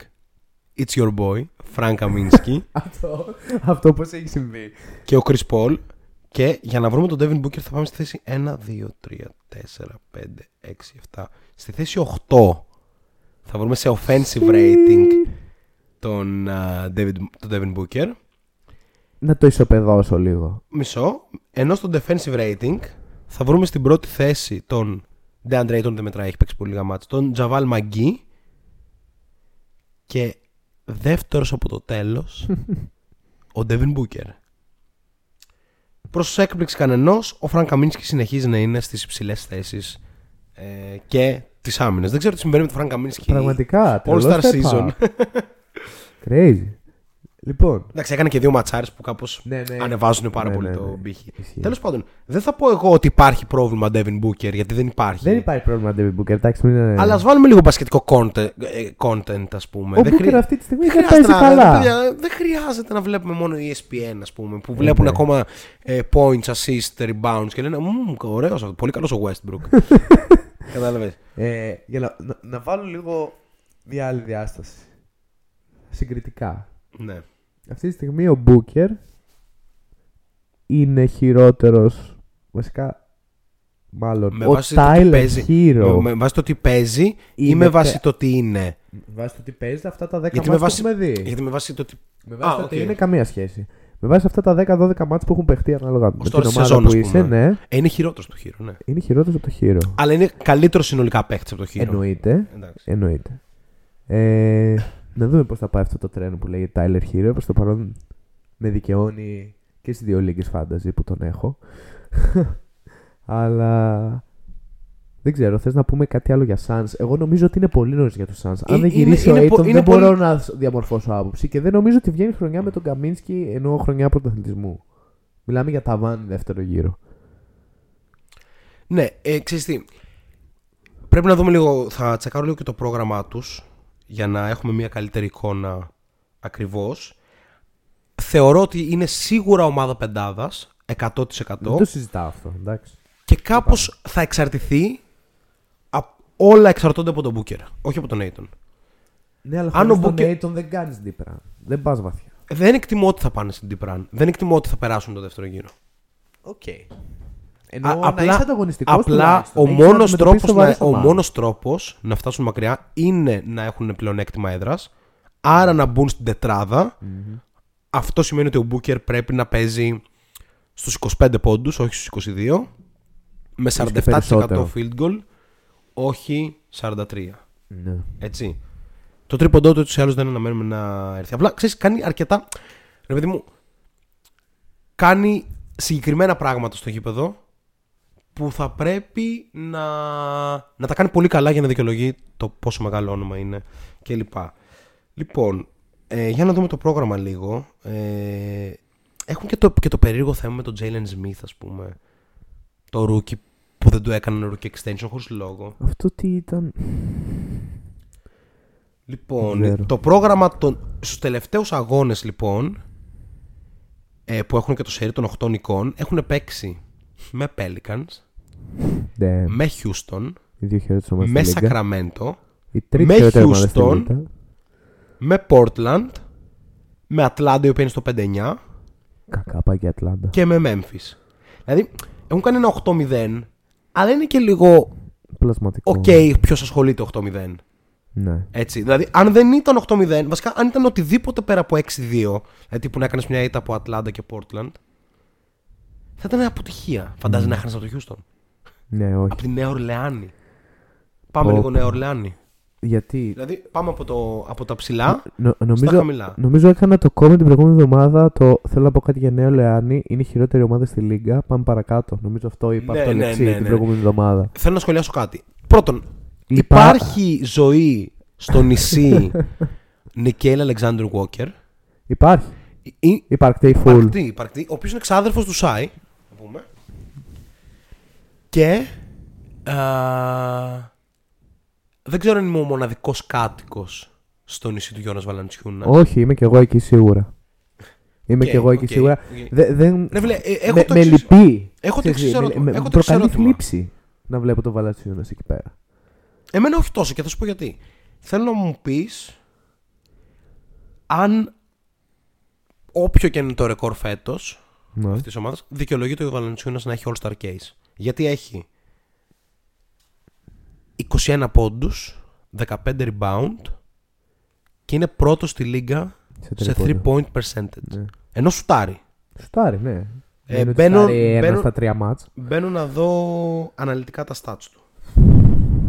It's your boy, Frank Kaminsky αυτό, αυτό πώς έχει συμβεί. και ο Chris Paul. Και για να βρούμε τον Devin Booker θα πάμε στη θέση 1, 2, 3, 4, 5, 6, 7. Στη θέση 8 θα βρούμε σε offensive rating τον, α, David, τον Devin Booker. Να το ισοπεδώσω λίγο. Μισό. Ενώ στο defensive rating θα βρούμε στην πρώτη θέση τον DeAndre Ayton δεν μετράει, έχει παίξει πολύ λίγα μάτς, τον Javal McGee και δεύτερος από το τέλος ο Devin Booker. Προς έκπληξη κανενός, ο Frank Kaminsky συνεχίζει να είναι στις υψηλές θέσεις ε, και τις άμυνες. Δεν ξέρω τι συμβαίνει με τον Frank Kaminsky. Πραγματικά. All τρελό Star step season. up. Crazy. Λοιπόν. Εντάξει, έκανε και δύο ματσάρες που κάπως Ναι, ναι. ανεβάζουν πάρα Ναι, πολύ ναι, το ναι. πύχη. Ισχύει. Τέλος πάντων, δεν θα πω εγώ ότι υπάρχει πρόβλημα Devin Booker γιατί δεν υπάρχει. Δεν υπάρχει πρόβλημα David Booker. Εντάξει, μην είναι... Αλλά ας βάλουμε λίγο μπασκετικό content, ε, content ας πούμε. Ο δεν Booker χρει- αυτή τη στιγμή δεν δεν χρειάζεται παίζει να- καλά. παιδιά, δεν χρειάζεται να βλέπουμε μόνο E ESPN, ας πούμε, που βλέπουν ναι. ακόμα ε, points, assist, rebounds και λένε Μμμ, ωραίος αυτός, πολύ καλός ο Westbrook. Κατάλαβες. Ε, για να, να, να βάλω λίγο μια άλλη διάσταση. Συγκριτικά. ναι. Αυτή τη στιγμή ο Booker είναι χειρότερος βασικά μάλλον Με ο βάση το τι Tyler παίζει- Hero Με, με βάση το τι παίζει ή Είναι με βάση τε- το τι είναι; με βάση το τι παίζει αυτά τα 10 Γιατί μάτς με που βάση, έχουμε δει γιατί με βάση το τι. με βάση Α, το οκ. τι είναι καμία σχέση με βάση αυτά τα 10-12 μάτς που έχουν παιχτεί ανάλογα με τώρα την στη ομάδα σεζόν, που ας είσαι πούμε. ναι, Ε, είναι χειρότερος του χείρο, ναι. είναι χειρότερος από το Hero Αλλά είναι καλύτερος συνολικά παίχτη από το χείρο. εννοείται Εντάξει. εννοείται ε, να δούμε πώς θα πάει αυτό το τρένο που λέγεται Tyler Hero προς το παρόν με δικαιώνει και στις δύο λίγες fantasy που τον έχω αλλά δεν ξέρω, θες να πούμε κάτι άλλο για Suns; Εγώ νομίζω ότι είναι πολύ νωρίς για τους Suns. Αν Ε, δεν είναι- γυρίσει είναι ο πο- Aiton είναι δεν πολύ- μπορώ να διαμορφώσω άποψη και δεν νομίζω ότι βγαίνει χρονιά με τον Καμίνσκι ενώ χρονιά πρωταθλητισμού. Μιλάμε για ταβάνι δεύτερο γύρο. Ναι, ε, ξέρεις τι. Πρέπει να δούμε λίγο, θα τσεκάρω λίγο και το πρόγραμμά τους για να έχουμε μια καλύτερη εικόνα ακριβώς. Θεωρώ ότι είναι σίγουρα ομάδα πεντάδας, 100% Δεν το συζητάω αυτό, εντάξει. και κάπως θα εξαρτηθεί απ- όλα εξαρτώνται από τον Booker, όχι από τον Aiton. Ναι, αλλά Αν χωρίς ο τον Booker- Aiton δεν κάνεις deep run. Δεν πας βαθιά. Δεν εκτιμώ ότι θα πάνε στην Deep Run. Δεν εκτιμώ ότι θα περάσουν το δεύτερο γύρο. Οκ. Εννοώ Α- να είσαι ανταγωνιστικός απλά τουλάχιστον. ο Έχεις να μόνος, αντιμετωπίσεις τρόπος σοβαρές να, ο ομάδες. μόνος τρόπος να φτάσουν μακριά είναι να έχουν πλεονέκτημα έδρας, άρα να μπουν στην τετράδα. Αυτό σημαίνει ότι ο Booker πρέπει να παίζει στους 25 πόντους, όχι στους 22, με και 47% περισσότερο. field goal, όχι 43. Ναι. Έτσι. Το τρίποντό του έτσι ή άλλως δεν αναμένουμε να έρθει. Απλά ξέρεις, κάνει αρκετά. Ρε παιδί μου, κάνει συγκεκριμένα πράγματα στο γήπεδο που θα πρέπει να, να τα κάνει πολύ καλά για να δικαιολογεί το πόσο μεγάλο όνομα είναι κλπ. Λοιπόν, ε, για να δούμε το πρόγραμμα λίγο. Ε, έχουν και το, και το περίεργο θέμα με τον Jalen Smith, ας πούμε. Το rookie που δεν του έκαναν rookie extension χωρίς λόγο. Αυτό τι ήταν. Λοιπόν, Δεν ξέρω. το πρόγραμμα των, στους τελευταίους αγώνες λοιπόν ε, που έχουν και το σερί των 8 νικών έχουν παίξει με Pelicans, Ναι, με Houston, οι δύο χειρότερες ομάδες με στη Λίγκα. Sacramento, Η τρίτη με χειρότερη ομάδα στη Houston. Λίγκα. με Portland, με Atlanta η οποία είναι στο 5-9 Κακά πάει και η Ατλάντα. και με Memphis. Δηλαδή έχουν κάνει ένα 8-0 αλλά είναι και λίγο Πλασματικό. οκ ποιος ασχολείται 8-0. Ναι. Έτσι. Δηλαδή, αν δεν ήταν 8-0, βασικά αν ήταν οτιδήποτε πέρα από 6-2, δηλαδή που να έκανες μια ήττα από Ατλάντα και Portland, θα ήταν αποτυχία. Φαντάζεσαι να έχανε από το Houston. Ναι, όχι. Από τη Νέα Ορλεάνη. Πάμε Πω, λίγο πω. Νέα Ορλεάνη. Γιατί; Δηλαδή, πάμε από, το, από τα ψηλά νο- στα νομίζω, χαμηλά. νομίζω έκανα το comment την προηγούμενη εβδομάδα. Το θέλω να πω κάτι για Νέο Λεάνη. Είναι η χειρότερη ομάδα στη Λίγκα. Πάμε παρακάτω. Νομίζω αυτό είπα Ναι, αυτό ναι, λεξί ναι, την ναι. προηγούμενη εβδομάδα. Θέλω να σχολιάσω κάτι. Πρώτον, Υπά- υπάρχει ζωή στο νησί Νικέλ Αλεξάνδρου Walker. Υπάρχει. Ή- Υπάρχει η full. Υπαρκτή, υπαρκτή, ο οποίος είναι ξάδερφο του Σάι. Να πούμε. Και; α, δεν ξέρω αν είμαι ο μοναδικός κάτοικος στο νησί του Γιόνας Βαλαντσιούνας. Όχι, είμαι κι εγώ εκεί σίγουρα. Είμαι Οκ, κι εγώ εκεί οκ, σίγουρα. οκ. Δε- δεν... Ρε φίλε, ε, έχω με, το με εξής- λυπεί. έχω το Ξέρεις, εξής με- ερώτημα. με- Έχω με το εξής προκαλεί ερώτημα. θλίψη να βλέπω τον Βαλαντσιούνας εκεί πέρα. Εμένα όχι τόσο και θα σου πω γιατί. Θέλω να μου πεις αν όποιο και είναι το ρεκόρ φέτος Ναι. αυτής της ομάδας δικαιολογείται ο Βαλαντσιούνας να έχει All-Star Case. Γιατί έχει 21 πόντους, 15 rebound και είναι πρώτος στη λίγα σε 3 τρίποντο. point percentage. Ναι. Ενώ σουτάρει. Σουτάρει, ναι. Ε, Δεν είναι ότι μπαίνω- σουτάρει ένα μπαίνω- στα τρία μάτς. Μπαίνω να δω αναλυτικά τα stats του.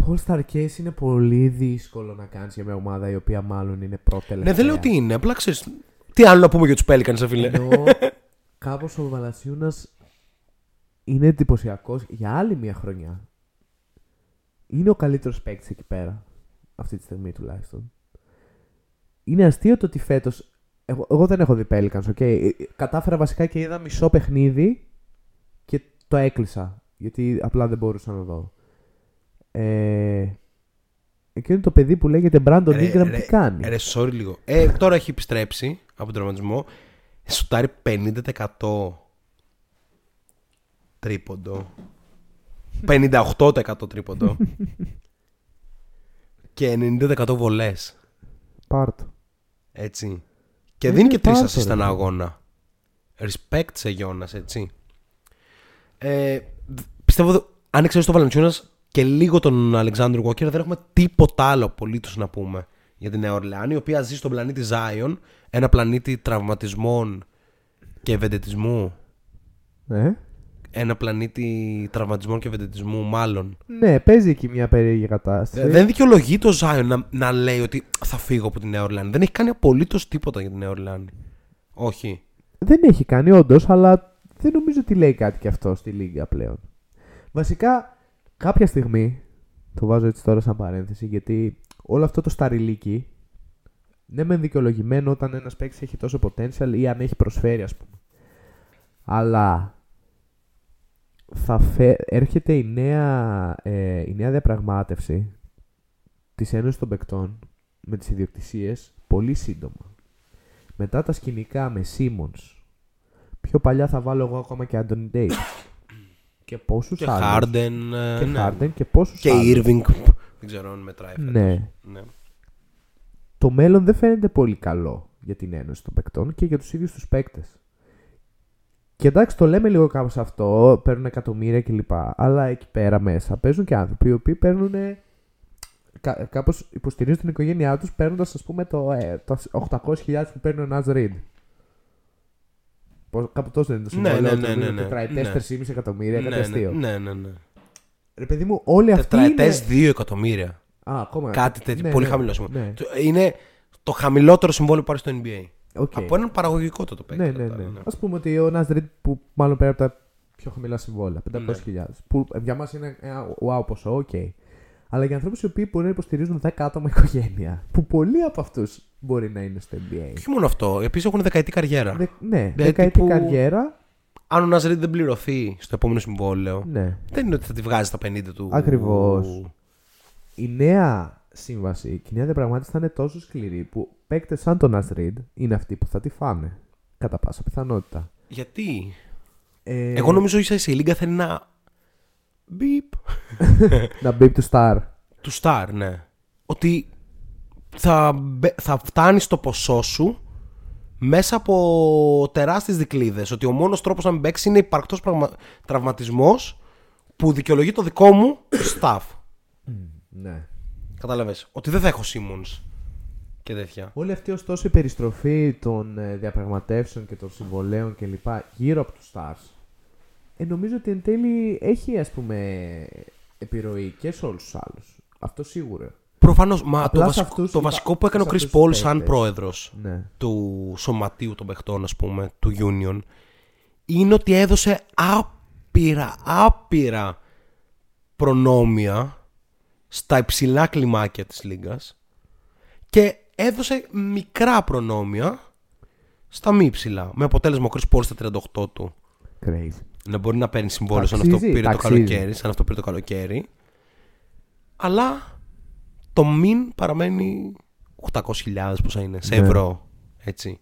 All Star Case είναι πολύ δύσκολο να κάνεις για μια ομάδα η οποία μάλλον είναι πρώτη Ναι, δεν λέω τι είναι. Απλά ξέρεις, Τι άλλο να πούμε για τους Pelicans, ε, φίλε. Ενώ κάπως ο Βαλασιούνας είναι εντυπωσιακός για άλλη μια χρονιά. Είναι ο καλύτερος παίκτης εκεί πέρα. Αυτή τη στιγμή τουλάχιστον. Είναι αστείο το ότι φέτος. Εγώ, εγώ δεν έχω δει Pelicans, ok. Ε, Κατάφερα βασικά και είδα μισό παιχνίδι και το έκλεισα. Γιατί απλά δεν μπορούσα να δω. Ε, εκείνο το παιδί που λέγεται Brandon Ρε, Ingram ρε, τι κάνει; Ρε, sorry λίγο. Ε, τώρα έχει επιστρέψει από τον τραυματισμό. Σουτάρει 50% τρίποντο. 58% τρίποντο. και 90% βολές. Πάρτο. Έτσι. Και Ε, δίνει και τρεις πάρ' το, ασίστ ρε. ένα αγώνα. Respect σε Γιώνας, έτσι. Ε, δ- πιστεύω, ότι αν ξέρεις τον Βαλαντσιούνας και λίγο τον Αλεξάνδρου Walker, δεν έχουμε τίποτα άλλο απολύτως να πούμε για την Νέα Ορλεάνη, η οποία ζει στον πλανήτη Zion, ένα πλανήτη τραυματισμών και ευεντετισμού. Ε; Ένα πλανήτη τραυματισμών και ευεντετισμού, μάλλον. Ναι, παίζει εκεί μια περίεργη κατάσταση. Ε, Δεν δικαιολογεί το Zion να, να λέει ότι θα φύγω από τη Νέα Ορλεάνη. Δεν έχει κάνει απολύτως τίποτα για τη Νέα Ορλεάνη. Όχι. Δεν έχει κάνει όντως, αλλά δεν νομίζω ότι λέει κάτι και αυτό στη Λίγκα πλέον. Βασικά, κάποια στιγμή, το βάζω έτσι τώρα σαν παρένθεση, γιατί όλο αυτό το σταριλίκι, ναι μεν δικαιολογημένο όταν ένας παίκτης έχει τόσο potential ή αν έχει προσφέρει ας πούμε. Αλλά θα φε... έρχεται η νέα, ε, η νέα διαπραγμάτευση της Ένωσης των Παικτών με τις ιδιοκτησίες πολύ σύντομα. Μετά τα σκηνικά με Simmons. Πιο παλιά θα βάλω εγώ ακόμα και Anthony Davis. και πόσους Και άλλους. Harden. ε, Και ναι. Harden και πόσους Και άλλους. Irving. Δεν ξέρω αν μετράει. φέτος. Ναι. ναι. Το μέλλον δεν φαίνεται πολύ καλό για την Ένωση των Παικτών και για τους ίδιους τους παίκτες. Και εντάξει, το λέμε λίγο κάπως αυτό, παίρνουν εκατομμύρια κλπ. Αλλά εκεί πέρα μέσα παίζουν και άνθρωποι οι οποίοι παίρνουν. Κα, κάπως υποστηρίζουν την οικογένειά τους παίρνοντας ας πούμε το, ε, το 800.000 που παίρνει ο Naz Reid. Πώς- Κάπου τόσο δεν είναι το Ναι, συμβόλαιο ναι, του, ναι, είναι ναι, τετραετές, ναι. 4,5 εκατομμύρια, κάτι ναι, αστείο. ναι, ναι, ναι. Ρε παιδί μου, όλοι αυτοί Τετραετές είναι... 2 εκατομμύρια. Α, ακόμα. Κάτι τέτοιο. Ναι, πολύ ναι, χαμηλό συμβόλαιο. Ναι. Το- Είναι το χαμηλότερο συμβόλαιο που υπάρχει στο NBA. Οκ. Από έναν παραγωγικό το το παίκτη. Ναι, ναι, τώρα, ναι. Α πούμε ότι ο Naz που μάλλον πέρα από τα πιο χαμηλά συμβόλαια, Ναι. 500.000. Που για μας είναι ένα wow ποσό, οκ. Αλλά για ανθρώπους οι οποίοι μπορεί να υποστηρίζουν 10 άτομα οικογένεια, που πολλοί από αυτούς μπορεί να είναι στο NBA. Όχι μόνο αυτό. Επίση έχουν δεκαετή καριέρα. Δε, ναι, Δηλαδή, δεκαετή τύπου- καριέρα. Αν ο Ναζρίντ δεν πληρωθεί στο επόμενο συμβόλαιο, Ναι. δεν είναι ότι θα τη βγάζει στα 50 του. Ακριβώς. Η νέα σύμβαση και η νέα διαπραγμάτευση θα είναι τόσο σκληρή που παίκτες σαν τον Ναζ είναι αυτοί που θα τη φάνε. Κατά πάσα πιθανότητα. Γιατί; Ε, Εγώ νομίζω ίσα ίσα η Λίγκα θέλει να. Μπιπ. Να μπει του Star. Του Star, ναι. Ότι θα, μπε- θα φτάνει στο ποσό σου μέσα από τεράστιες δικλείδες. Ότι ο μόνος τρόπος να μην παίξεις είναι υπαρκτός πραγμα... τραυματισμός που δικαιολογεί το δικό μου staff. Ναι. Κατάλαβες. Ότι δεν θα έχω Simmons και τέτοια. Όλη αυτή ωστόσο η περιστροφή των ε, διαπραγματεύσεων και των συμβολέων κλπ. γύρω από τους Stars ε, νομίζω ότι εν τέλει έχει ας πούμε επιρροή και σε όλους τους άλλους. Αυτό σίγουρα. Προφανώς, μα Απλά το, σε βασικό, αυτούς το υπά- βασικό που έκανε ο σε Chris αυτούς τους Paul σαν παίκτες. πρόεδρος Ναι. του σωματείου των παιχτών, ας πούμε, του Union, είναι ότι έδωσε άπειρα, άπειρα προνόμια στα υψηλά κλιμάκια της Λίγκας και έδωσε μικρά προνόμια στα μη υψηλά. Με αποτέλεσμα ο Chris Paul στα 38 του Crazy. να μπορεί να παίρνει συμβόλαιο σαν αυτό που Ταξίζει, πήρε το ταξίζει. καλοκαίρι, σαν αυτό που πήρε το καλοκαίρι. Αλλά το μην παραμένει 800.000 πόσα είναι, σε Ναι. ευρώ. Έτσι.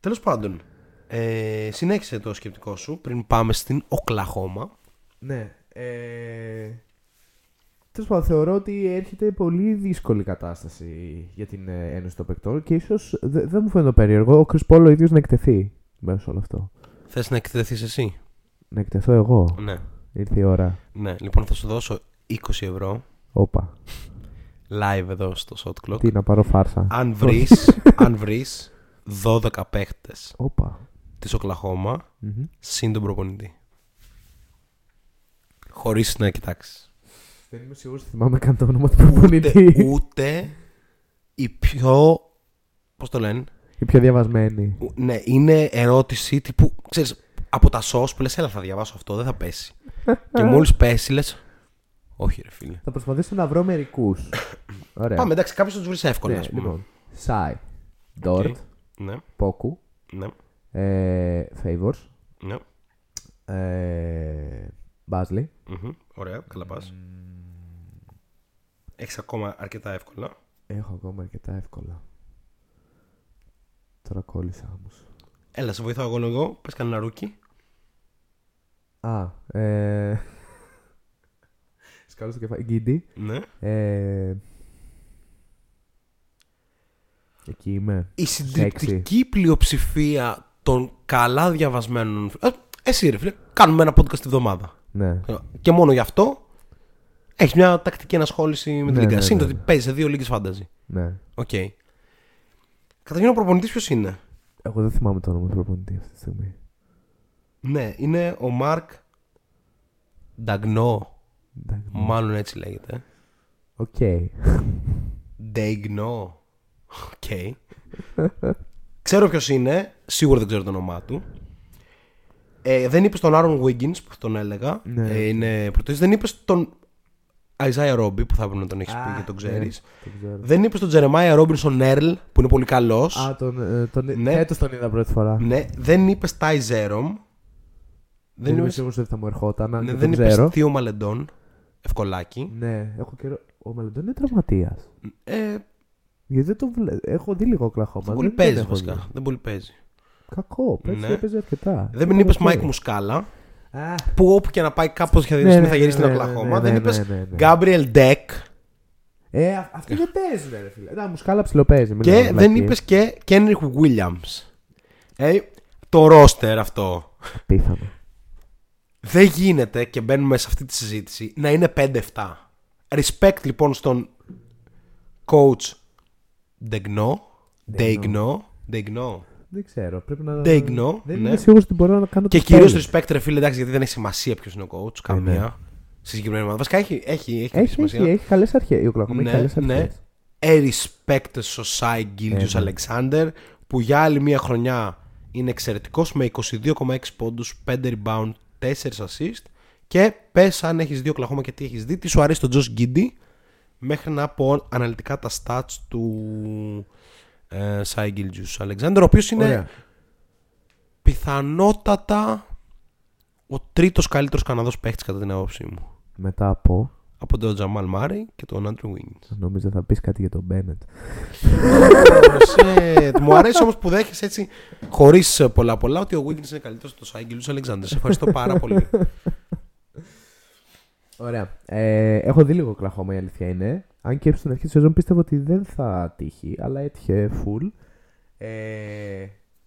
Τέλος πάντων, ε, συνέχισε το σκεπτικό σου πριν πάμε στην Οκλαχώμα. Ναι. Ε... Τέλος πάντων, θεωρώ ότι έρχεται πολύ δύσκολη κατάσταση για την ε, Ένωση των Παικτών και ίσως δεν μου φαίνεται περίεργο ο Κρυ Πόλο ίδιος να εκτεθεί μέσα σε όλο αυτό. Θες να εκτεθείς εσύ; Να εκτεθώ εγώ. Ναι. Ήρθε η ώρα. Ναι, λοιπόν θα σου δώσω 20 ευρώ Όπα. live εδώ στο Shot Clock. Τι να πάρω φάρσα. Αν βρεις, αν βρεις 12 παίχτες Όπα. της Οκλαχώμα Μμμ. συν τον προπονητή. Χωρίς να κοιτάξεις. Δεν είμαι σίγουρος ότι θυμάμαι καν το όνομα του Ούτε, προπονητή. ούτε η πιο... Πώς το λένε; Η πιο διαβασμένη. Ου- Ναι, είναι ερώτηση τύπου, ξέρεις, από τα σως που λες, έλα θα διαβάσω αυτό, δεν θα πέσει. και μόλις πέσει λες, όχι ρε φίλε. Θα προσπαθήσω να βρω μερικούς. Ωραία. Πάμε, εντάξει, κάποιος θα τους βρεις εύκολα, Ναι, ας πούμε. λοιπόν. Σάι. Ντόρτ. Ναι, Πόκου. ναι, Ε, Favors. ναι. Ε, Μπάζλι. Μμμ, Ωραία, καλά πας. Έχεις ακόμα αρκετά εύκολα. Έχω ακόμα αρκετά εύκολα. Τώρα κόλλησα όμως. Έλα, σε βοηθάω εγώ λίγο. Πες κανένα ρούκι. Α, ε... Σκάλω στο κεφάλι. Γκίντι. Ναι. Ε... Εκεί είμαι. Η συντριπτική Sexy. πλειοψηφία των καλά διαβασμένων. Ε, εσύ ρε φίλε, κάνουμε ένα podcast τη βδομάδα. Ναι. Και μόνο γι' αυτό έχεις μια τακτική ενασχόληση με τη Ναι, Λίγκα. ναι, Συν το ναι. ότι παίζει σε δύο λίγκες fantasy. ναι. Οκ. Καταρχήν ο προπονητής ποιος είναι; Εγώ δεν θυμάμαι το όνομα του προπονητή αυτή τη στιγμή. Ναι, είναι ο Mark Daigneault. Εντάξει. Μάλλον έτσι λέγεται. Οκ. Daigneault. Οκ. ξέρω ποιος είναι. Σίγουρα δεν ξέρω το όνομά του. Ε, δεν είπες τον Άρον Wiggins που τον έλεγα. Ναι. Ε, είναι πρωτοής. Δεν είπες τον Isaiah Robbie που θα έπρεπε να τον έχεις πει Α, και τον ναι, ξέρεις. τον ξέρω. Δεν είπες τον Jeremiah Robinson Earl που είναι πολύ καλός. Α, τον, ε, τον, Ναι. φέτος τον είδα πρώτη φορά. Ναι, δεν είπες Ty Zerom. Δεν Δεν είμαι είπε σίγουρος ότι θα μου ερχόταν. αν ναι, και δεν τον είπες ξέρω. Θείο Μαλεντών. Ευκολάκι. Ναι, έχω καιρό. Ο Μελλοντών είναι τραυματίας. Ε, Γιατί δεν το βλέ... Έχω δει λίγο κλαχώμα. δεν πολύ δεν τον παίζει έχω βασικά. δει. Δεν πολύ παίζει. Κακό. Πέρσι Ναι. έπαιζε αρκετά. Δεν μην Ήταν είπες οκ. Mike Muscala. Α, Που όπου και να πάει κάπως θα Ναι, ναι, θα γυρίσει ναι, στην ναι, Οκλαχώμα. ναι, Δεν ναι, είπες ναι, ναι. Gabriel Deck. Ε, α- αυτοί δεν παίζουν, ρε φίλε. Να, Muscala ψιλοπαίζει. μην Και λέμε δεν βλακίες. είπες και Kenrick Williams. Ε, το ρόστερ αυτό. Απίθανο. Δεν γίνεται και μπαίνουμε σε αυτή τη συζήτηση να είναι 5-7. Respect λοιπόν στον coach Degno. Degno. Degno. Δεν ξέρω. Πρέπει να. Degno, Δεν ναι. είμαι σίγουρος ότι μπορώ να κάνω Και το κυρίως spelling. respect, ρε φίλε, εντάξει, γιατί δεν έχει σημασία ποιος είναι ο coach. Καμία. ναι. Στη συγκεκριμένη ομάδα. Βασικά έχει, έχει, έχει, Έχει, σημασία. έχει, έχει καλές αρχές. Η Οκλαχώμα Ναι, έχει καλές ναι. αρχές. Ε, respect στο Σάι Γκίλτιους Ε, ναι. Αλεξάνδερ που για άλλη μια χρονιά είναι εξαιρετικός με 22,6 πόντους, 5 rebound, 4 assist και πες αν έχεις δει Οκλαχώμα και τι έχεις δει, τι σου αρέσει τον Josh Giddy μέχρι να πω αναλυτικά τα stats του ε, Σάι Γκίλτιους Αλεξάνδερ ο οποίος είναι Ωραία. πιθανότατα ο τρίτος καλύτερος Καναδός παίχτης κατά την άποψή μου Μετά από. Από τον Τζαμάλ Μάρι και τον Άντρου Wiggins Νομίζω θα πεις κάτι για τον Μπένετ. Ε, Μου αρέσει όμως που δέχεσαι έτσι, χωρίς πολλά πολλά, ότι ο Wiggins είναι καλύτερος από το Σάγκελ του Αλεξάνδρ. Σε ευχαριστώ πάρα πολύ. Ωραία. Ε, έχω δει λίγο Οκλαχώμα η αλήθεια είναι. Αν και στην αρχή της σεζόν πίστευα ότι δεν θα τύχει, αλλά έτυχε full. Ε,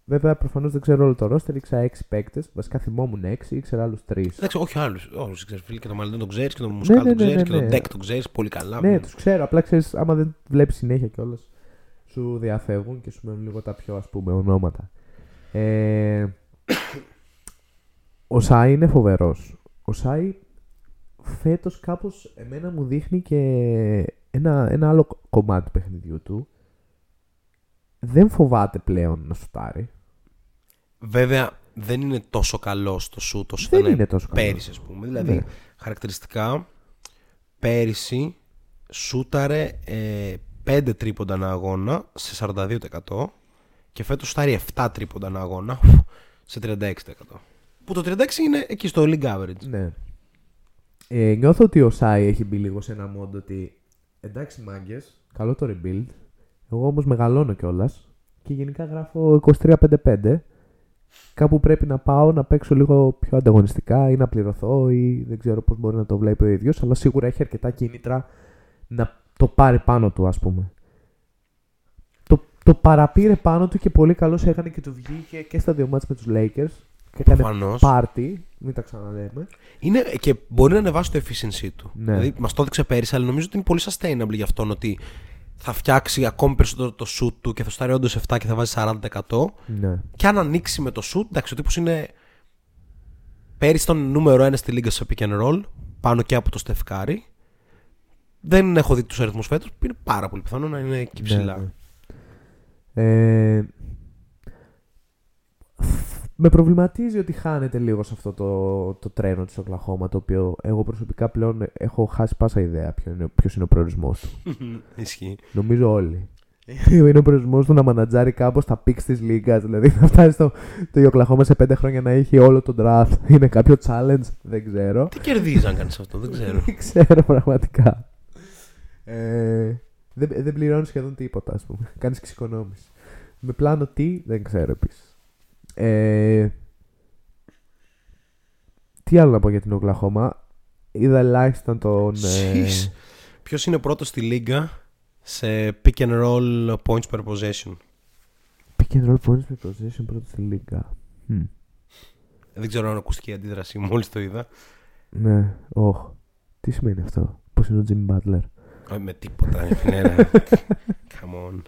βέβαια, προφανώς δεν ξέρω όλο το roster. Ήξερα 6 παίκτες. Βασικά θυμόμουν 6, ήξερα άλλους 3. Εντάξει, όχι άλλους. Όλους ξέρει, φίλε, και τον Μαλεντόν τον ξέρεις, και τον Μουσκάλ ναι, τον ναι, ξέρεις, ναι, και τον ναι. Ντεκ τον ξέρεις πολύ καλά. Ναι, τους ξέρω. Απλά ξέρεις, άμα δεν βλέπεις συνέχεια κιόλας, σου διαφεύγουν και σου μένουν λίγο τα πιο ας πούμε ονόματα. Ε, ο Σάι είναι φοβερός. Ο Σάι φέτος κάπως εμένα μου δείχνει και ένα, ένα άλλο κομμάτι του παιχνιδιού του. Δεν φοβάται πλέον να σουτάρει. Βέβαια, δεν είναι τόσο καλός στο σουτ όσο Δεν ήταν είναι τόσο καλός. πέρυσι, ας πούμε. Δηλαδή, Ναι. χαρακτηριστικά, πέρυσι σούταρε ε, 5 τρίποντα ανά αγώνα σε 42% και φέτος σουτάρει 7 τρίποντα ανά αγώνα σε 36%. Που το 36% είναι εκεί στο league average. Ναι. Ε, νιώθω ότι ο Σάι έχει μπει λίγο σε ένα μόντο ότι εντάξει μάγκες, καλό το rebuild. Εγώ όμως μεγαλώνω κιόλας και γενικά γράφω 23-5-5. Κάπου πρέπει να πάω να παίξω λίγο πιο ανταγωνιστικά ή να πληρωθώ ή δεν ξέρω πώς μπορεί να το βλέπει ο ίδιος, αλλά σίγουρα έχει αρκετά κίνητρα να το πάρει πάνω του ας πούμε. Το, το παραπήρε πάνω του και πολύ καλώς έκανε και του βγήκε και στα δύο μάτς με τους Lakers και έκανε Προφανώς. πάρτι, μην τα ξαναλέμε. Είναι, και μπορεί να ανεβάσει το efficiency του. Ναι. Δηλαδή, μας το έδειξε πέρυσι, αλλά νομίζω ότι είναι πολύ sustainable για αυτόν ότι θα φτιάξει ακόμη περισσότερο το shoot του και θα στάρει όντως 7 και θα βάζει 40%. Ναι. Και αν ανοίξει με το shoot, εντάξει, ο τύπος είναι. Πέρυσι ήταν νούμερο 1 στη λίγα σε pick and roll, πάνω και από το Steph Curry. Δεν έχω δει τους αριθμούς φέτος, που είναι πάρα πολύ πιθανό να είναι εκεί ψηλά. Ναι, ναι. Ε, με προβληματίζει ότι χάνεται λίγο σε αυτό το, το τρένο της Οκλαχώμα το οποίο εγώ προσωπικά πλέον έχω χάσει πάσα ιδέα ποιο είναι, ποιος είναι ο προορισμός του. Ισχύει. Νομίζω όλοι. είναι ο προορισμός του να μανατζάρει κάπως τα picks της λίγας. Δηλαδή να φτάσει στο, το Οκλαχώμα σε πέντε χρόνια να έχει όλο το draft. Είναι κάποιο challenge, δεν ξέρω. Τι κερδίζει αν κάνεις αυτό, δεν ξέρω. Δεν ξέρω πραγματικά. Ε, δεν, δεν πληρώνεις σχεδόν τίποτα, ας πούμε. Κάνεις εξοικονόμηση. Με πλάνο τι, δεν ξέρω επίσης. Ε, τι άλλο να πω για την Οκλαχώμα; Είδα ελάχιστα τον. Ε, Ποιος είναι πρώτος στη λίγα σε pick and roll points per possession; pick and roll points per possession πρώτος στη λίγα. Hm. Δεν ξέρω αν ακούστηκε η αντίδρασή μου, μόλις το είδα. Ναι, όχ. Τι σημαίνει αυτό; Πώς είναι ο Jimmy Butler; Όχι με τίποτα, είναι ρε. Come on.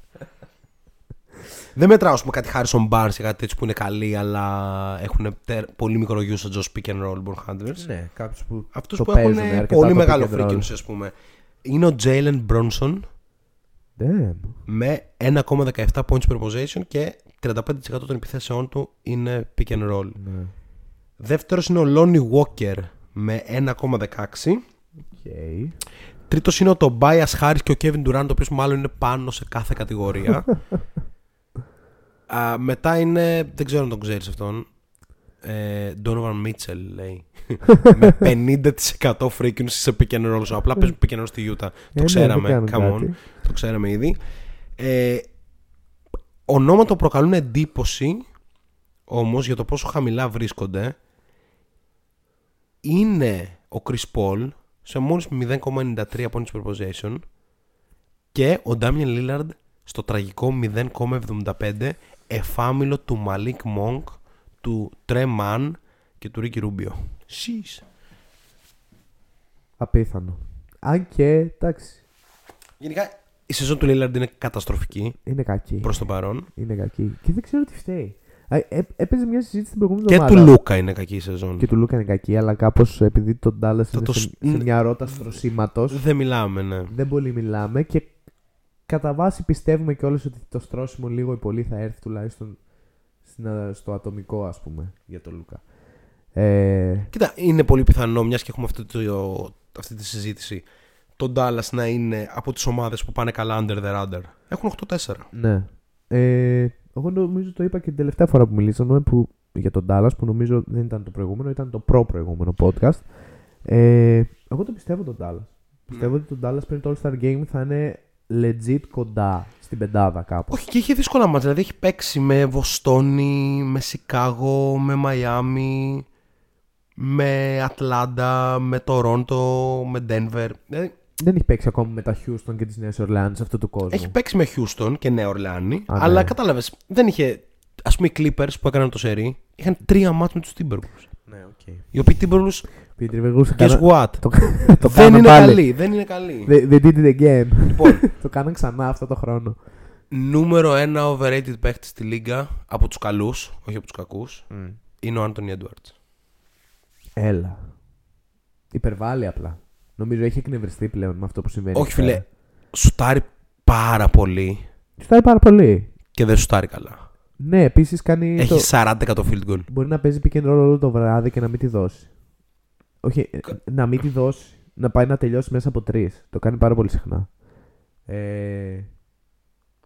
Δεν μετράω, ας πούμε, κάτι Harrison Barnes ή κάτι τέτοιο που είναι καλοί, αλλά έχουν τε- πολύ μικρό usage ως pick and roll ball handlers. Ναι, κάποιο που. Αυτούς το που έχουν παίζουν αρκετά πολύ το μεγάλο pick and roll. frequency, ας πούμε. Είναι ο Jalen Bronson Damn. με 1,17 points per possession και 35% των επιθέσεών του είναι pick and roll. Ναι. Δεύτερος είναι ο Lonnie Walker με 1,16. Okay. Τρίτος είναι ο Tobias Harris και ο Kevin Durant, ο οποίος μάλλον είναι πάνω σε κάθε κατηγορία. Α, μετά είναι, δεν ξέρω αν τον ξέρεις αυτόν, ε, Donovan Mitchell λέει. με 50% frequency σε pick and roll. Απλά παίζουν pick and roll στη Utah. Το Ε, ναι, ξέραμε. δεν κάνουν come on. κάτι. Το ξέραμε ήδη. Ε, ονόματα προκαλούν εντύπωση όμως για το πόσο χαμηλά βρίσκονται είναι ο Chris Paul σε μόλις 0,93 points per possession και ο Damian Lillard στο τραγικό 0,75 εφάμιλο του Malik Monk, του Trey Mann και του Ricky Rubio. Sheesh. Απίθανο. Αν και εντάξει, Γενικά η σεζόν του Lillard είναι καταστροφική είναι κακή. προς το παρόν. Είναι κακή. Και δεν ξέρω τι φταίει. Α, έ- έπαιζε μια συζήτηση την προηγούμενη Και εβδομάδα. του Λούκα είναι κακή η σεζόν. Και του Λούκα είναι κακή, αλλά κάπως επειδή τον Dallas Θα είναι το σε, σ- σε μια ρότα στρωσίματο, Δεν μιλάμε, ναι. δεν πολύ μιλάμε και κατά βάση πιστεύουμε κιόλας ότι το στρώσιμο λίγο ή πολύ θα έρθει τουλάχιστον στην- στο ατομικό, ας πούμε, για τον Λούκα. Ε, Κοίτα, είναι πολύ πιθανό, μιας και έχουμε αυτή, το, αυτή τη συζήτηση, το Dallas να είναι από τις ομάδες που πάνε καλά under the radar. Έχουν 8-4. ναι. Ε, εγώ νομίζω το είπα και την τελευταία φορά που μιλήσαμε που, για τον Dallas, που νομίζω δεν ήταν το προηγούμενο, ήταν το προ-προηγούμενο podcast. Ε, εγώ το πιστεύω τον Dallas. Πιστεύω ότι τον Dallas πριν το All-Star Game θα είναι legit κοντά στην πεντάδα κάπου. Όχι, και είχε δύσκολα μάτια. Δηλαδή έχει παίξει με Βοστόνη, με Σικάγο, με Μαϊάμι, με Ατλάντα, με Τορόντο, με Denver. Δηλαδή Δεν έχει παίξει ακόμα με τα Houston και τις Νέες Ορλάνες αυτού του κόσμου. έχει παίξει με Houston και Νέα Ορλεάνη, Α, ναι. αλλά κατάλαβες, δεν είχε. Α πούμε οι Clippers που έκαναν το σερί είχαν τρία ματς με τους Timberwolves. Ναι, οκ. Οι οποίοι Timberwolves, Πίτρι Βεγούς, guess what, Το, το δεν κάναν είναι πάλι. καλοί. Δεν είναι καλοί. They, they did it again. Λοιπόν, το κάναν ξανά αυτό το χρόνο. νούμερο ένα overrated παίχτη στη λίγα από τους καλούς, όχι από τους κακούς, είναι ο Anthony Edwards. Έλα. Υπερβάλλει απλά. Νομίζω έχει εκνευριστεί πλέον με αυτό που συμβαίνει. Όχι, εκεί φίλε, πέρα. σουτάρει πάρα πολύ Του φτάει πάρα πολύ. και δεν σουτάρει καλά. Ναι, επίσης κάνει. Έχει το... 40% field goal. Μπορεί να παίζει pick and roll όλο το βράδυ και να μην τη δώσει. Όχι, ε, να μην τη δώσει. Να πάει να τελειώσει μέσα από τρεις. Το κάνει πάρα πολύ συχνά. Ε,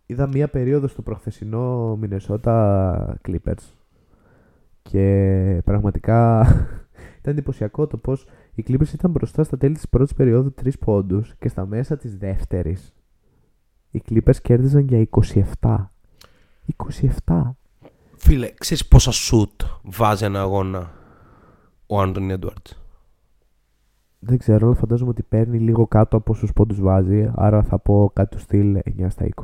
είδα μία περίοδο στο προχθεσινό Minnesota Clippers και πραγματικά ήταν εντυπωσιακό το πως οι Clippers ήταν μπροστά στα τέλη της πρώτης περίοδου 3 πόντους και στα μέσα της δεύτερης οι Clippers κέρδιζαν για 27. 27. Φίλε, ξέρεις πόσα σουτ βάζει ένα αγώνα ο Άντωνι Έντουαρτς; Δεν ξέρω, αλλά φαντάζομαι ότι παίρνει λίγο κάτω από όσους πόντους βάζει. Άρα θα πω κάτι του στυλ 9 στα 20.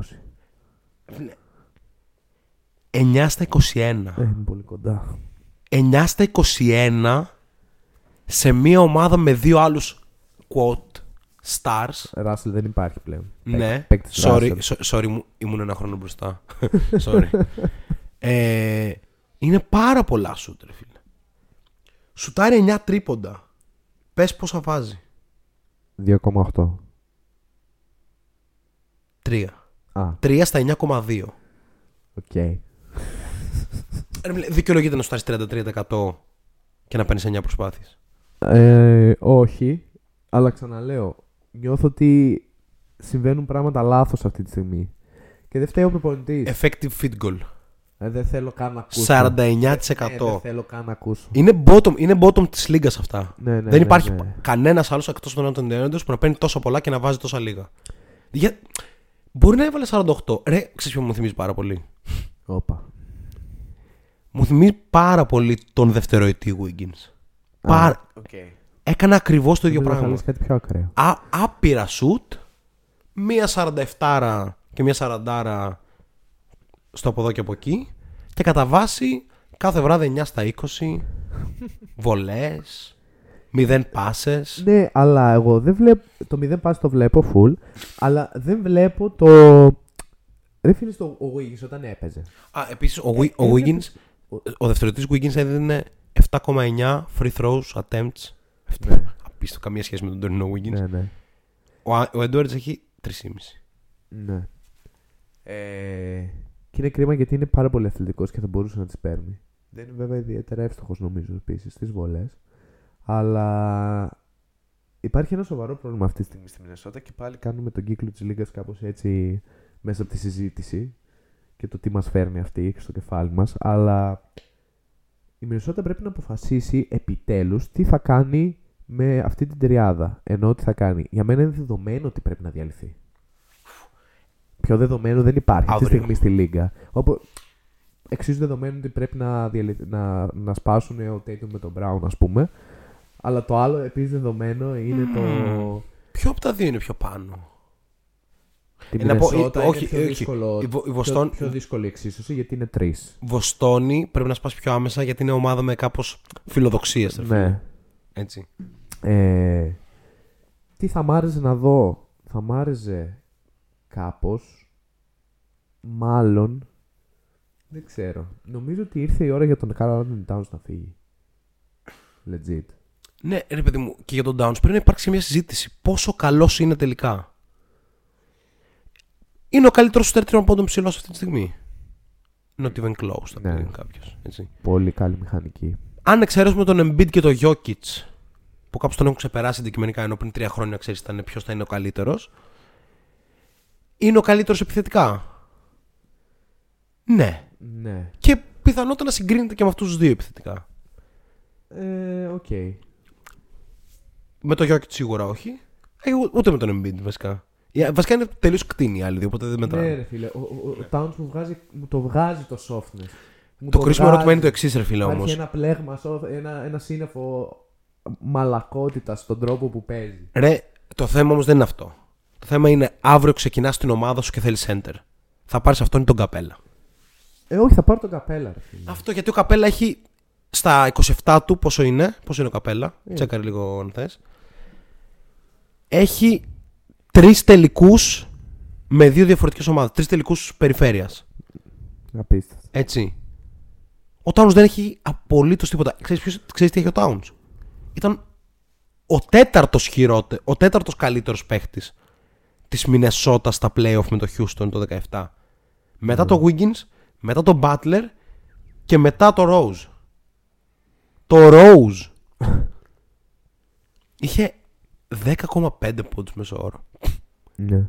9 στα 21. Ε, είναι πολύ κοντά. 9 στα 21 σε μια ομάδα με δύο άλλους quote stars. Ράσελ δεν υπάρχει πλέον. Ναι, Παίκτης sorry, Russell. so- sorry, μου- ήμουν ένα χρόνο μπροστά. sorry. ε, είναι πάρα πολλά σουτ, ρε φίλε. Σουτάρει 9 τρίποντα. Πες πόσα βάζει. 2,8. 3. Α, 3 στα 9,2. οκ. Ρε φίλε, Δικαιολογείται να σουτάρεις 33% και να παίρνεις 9 προσπάθειες. Ε, όχι, αλλά ξαναλέω, νιώθω ότι συμβαίνουν πράγματα λάθος αυτή τη στιγμή. Και δεν φταίει ο προπονητής. Effective field goal. Ε, δεν θέλω καν να ακούσω. 49%. Ε, δεν θέλω καν να ακούσω. Είναι bottom, είναι bottom της λίγας αυτά. Ναι, ναι, Δεν ναι, υπάρχει ναι. κανένας άλλος εκτός των Άντων Ντέοντος που να παίρνει τόσο πολλά και να βάζει τόσα λίγα. Για... Μπορεί να έβαλε 48. Ρε, ξέρεις ποιο μου θυμίζει πάρα πολύ; Όπα. Μου θυμίζει πάρα πολύ τον δευτεροετή Wiggins. Πάρα... Έκανε ακριβώς το ίδιο Νομίζω θα πράγμα. λες κάτι πιο ακραίο. Α, άπειρα σουτ, μία 47 και μία 40 στο από εδώ και από εκεί και κατά βάση κάθε βράδυ 9 στα 20 βολές, 0 πάσες. Ναι, αλλά εγώ δεν βλέπω. Το 0 pass το βλέπω full, αλλά δεν βλέπω το. Δεν φίλες το ο Wiggins όταν έπαιζε. Α, επίσης ο, Wi- ο Ε, Wiggins, ο δευτεροτής Wiggins έδινε 7,9 free throws attempts. Ναι. Απίστευτο, καμία σχέση με τον τωρινό Wiggins. Ναι, ναι. Ο, Α- ο Edwards έχει 3,5. ναι. Ε, και είναι κρίμα γιατί είναι πάρα πολύ αθλητικός και θα μπορούσε να τις παίρνει. Δεν είναι βέβαια ιδιαίτερα εύστοχος νομίζω επίσης στις βολές. Αλλά υπάρχει ένα σοβαρό πρόβλημα αυτή τη στιγμή στη Μινεσότα και πάλι κάνουμε τον κύκλο της Λίγκα κάπως έτσι μέσα από τη συζήτηση και το τι μας φέρνει αυτή στο κεφάλι μας. Αλλά η Μινεσότα πρέπει να αποφασίσει επιτέλους τι θα κάνει με αυτή την τριάδα. Ενώ τι θα κάνει. Για μένα είναι δεδομένο ότι πρέπει να διαλυθεί. Πιο δεδομένο δεν υπάρχει αυτή τη Αύριο. στιγμή στη Λίγκα. Όπου εξίσου δεδομένο ότι πρέπει να, διαλυ... να, να σπάσουν ο Tatum με τον Brown, ας πούμε. Αλλά το άλλο επίσης δεδομένο είναι το. Ποιο από τα δύο είναι πιο πάνω; Τη Ε, να πω, Μινεσότα ε, είναι όχι, πιο όχι. δύσκολο. Η Βο- η πιο- Βοστόν- πιο, δύσκολη εξίσωση γιατί είναι τρεις. Βοστόνη πρέπει να σπάσει πιο άμεσα γιατί είναι ομάδα με κάπως φιλοδοξίες. ρε φίλε. Ναι. Έτσι. Ε, τι θα μ' άρεσε να δω. Θα μ' άρεσε κάπως μάλλον δεν ξέρω. Νομίζω ότι ήρθε η ώρα για τον Carl Anthony Towns να φύγει. Legit. Ναι, ρε παιδί μου, και για τον Downs πρέπει να υπάρξει μια συζήτηση. Πόσο καλός είναι τελικά. Είναι ο καλύτερος σου τριών πόντων ψηλός αυτή τη στιγμή. Not even close, θα Ναι. πει κάποιος. Πολύ καλή μηχανική. Αν εξαιρέσουμε τον Embiid και τον Jokic, που κάπως τον έχουν ξεπεράσει αντικειμενικά ενώ πριν τρία χρόνια ξέρεις ήταν ποιος θα είναι ο καλύτερος, είναι ο καλύτερος επιθετικά. Ναι. Ναι. Και πιθανότατα να συγκρίνεται και με αυτούς τους δύο επιθετικά. Ε, οκ. Με τον Jokic σίγουρα όχι. Ε, ού- ούτε με τον Embiid βασικά. Ε, Βασικά είναι τελείως κτίνη οι άλλοι δύο, οπότε δεν μετράνε. Ναι, ρε φίλε. Ο, ο, ο Towns μου, βγάζει, μου το βγάζει το softness. Μου το κρίσιμο ερώτημα βγάζει. είναι το εξής, ρε φίλε όμως. Υπάρχει ένα πλέγμα, soft- ένα, ένα σύννεφο μαλακότητα στον τρόπο που παίζει. Ρε, το θέμα όμως δεν είναι αυτό. Το θέμα είναι αύριο ξεκινάς την ομάδα σου και θέλεις center. Θα πάρεις αυτόν ή τον καπέλα. Ε, όχι, θα πάρω τον καπέλα, ρε φίλε. Αυτό γιατί ο καπέλα έχει στα 27 του, πόσο είναι, πόσο είναι ο καπέλα, Ε. τσέκαρε λίγο αν θες. Έχει τρεις τελικούς με δύο διαφορετικές ομάδες. Τρεις τελικούς περιφέρειας. Απίστευτο. Έτσι. Ο Towns δεν έχει απολύτως τίποτα. Ξέρεις, ποιος, ξέρεις τι έχει ο Towns; Ήταν ο τέταρτος χειρότερο, ο τέταρτος καλύτερος παίχτης της Μινεσότα στα playoff με το Houston το 17. Μετά το Wiggins, μετά το Butler και μετά το Rose. Το Rose είχε 10,5 πόντους μέσω όρο. Ναι.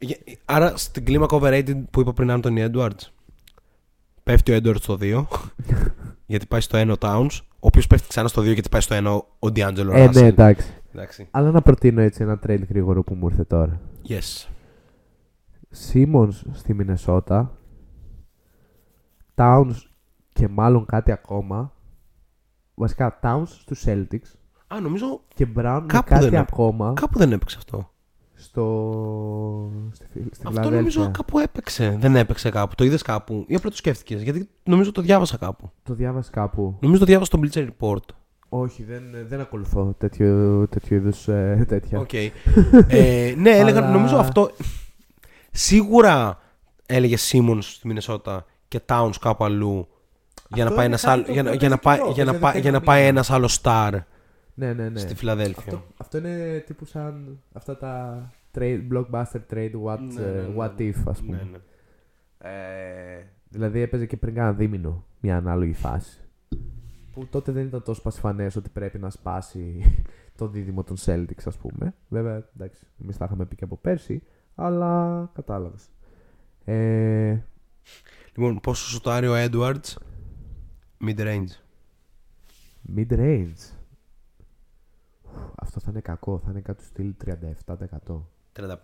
Γε- Άρα στην κλίμακα overrated που είπα πριν Anthony Edwards πέφτει ο Edwards στο 2 γιατί πάει στο 1 ο Towns ο οποίος πέφτει ξανά στο 2 γιατί πάει στο 1 ο D'Angelo Ε, Russell. ναι, εντάξει. Εντάξει. Αλλά να προτείνω έτσι ένα trade γρήγορο που μου ήρθε τώρα. Yes. Simmons στη Μινεσότα. Towns και μάλλον κάτι ακόμα. Βασικά Towns στους Celtics. Α, νομίζω Και Brown με Κάπου κάτι δεν έπαιξε. ακόμα κάπου δεν έπαιξε αυτό. στο... στη, Φι- στη Αυτό νομίζω Φιλαδέλφια. κάπου έπαιξε. Δεν έπαιξε κάπου. Το είδες κάπου; Ή απλά το σκέφτηκες; Γιατί νομίζω το διάβασα κάπου. Το διάβασα κάπου. Νομίζω το διάβασα στο Bleacher Report. Όχι, δεν, δεν ακολουθώ τέτοιο, τέτοιο είδους ε, τέτοια. Οκ. ε, ναι, έλεγα, Αλλά- νομίζω αυτό. Σίγουρα έλεγε Simmons στη Μινεσότα και Towns κάπου αλλού. Για να Αυτό πάει είναι ένας κάτι άλλο, το για, να- οποίο για, να παίζει πάει, καιρό, για, να παίζει πάει, για να 10 πάει μήνα. ένας άλλος star Ναι, ναι, ναι. στη Φιλαδέλφια. Αυτό, αυτό είναι τύπου σαν αυτά τα trade, blockbuster trade what, Ναι, ε, ναι, ναι, what ναι. if, ας πούμε. Ναι, ναι. Ε, δηλαδή έπαιζε και πριν κάνα δίμηνο μια ανάλογη φάση. Που τότε δεν ήταν τόσο πασιφανές ότι πρέπει να σπάσει το δίδυμο των Celtics, ας πούμε. Βέβαια, εντάξει, εμείς τα είχαμε πει και από πέρσι, αλλά κατάλαβες. Ε, Λοιπόν, πόσο σουτάρει ο Edwards; Mid range. mid range. Αυτό θα είναι κακό, θα είναι κάτι του στυλ 37%. 35.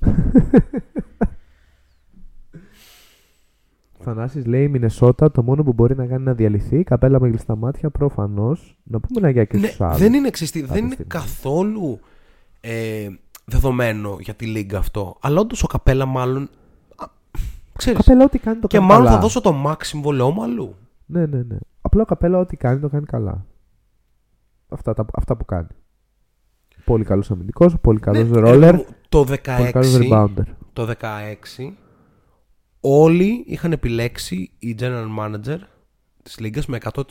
Θανάσης λέει Μινεσότα το μόνο που μπορεί να κάνει να διαλυθεί. Καπέλα με κλειστά μάτια προφανώς. Να πούμε ένα γεια και Ναι, στους άλλους. δεν είναι, ξεστή, δεν Κάποια είναι στιγμή. καθόλου ε, δεδομένο για τη λίγκα αυτό. Αλλά όντως ο Καπέλα μάλλον. Α, ξέρεις, Καπέλα ό,τι κάνει το και κάνει μάλλον καλά. θα δώσω το max συμβολέο μου αλλού. Ναι, ναι, ναι. Απλά ο Καπέλα ό,τι κάνει το κάνει καλά. Αυτά, τα, αυτά που κάνει. Πολύ καλός αμυντικός, πολύ καλός Ναι, ρόλερ, ρε μου, το πολύ καλός 16, rebounder. το 16 όλοι είχαν επιλέξει οι general manager της λίγκας με 100%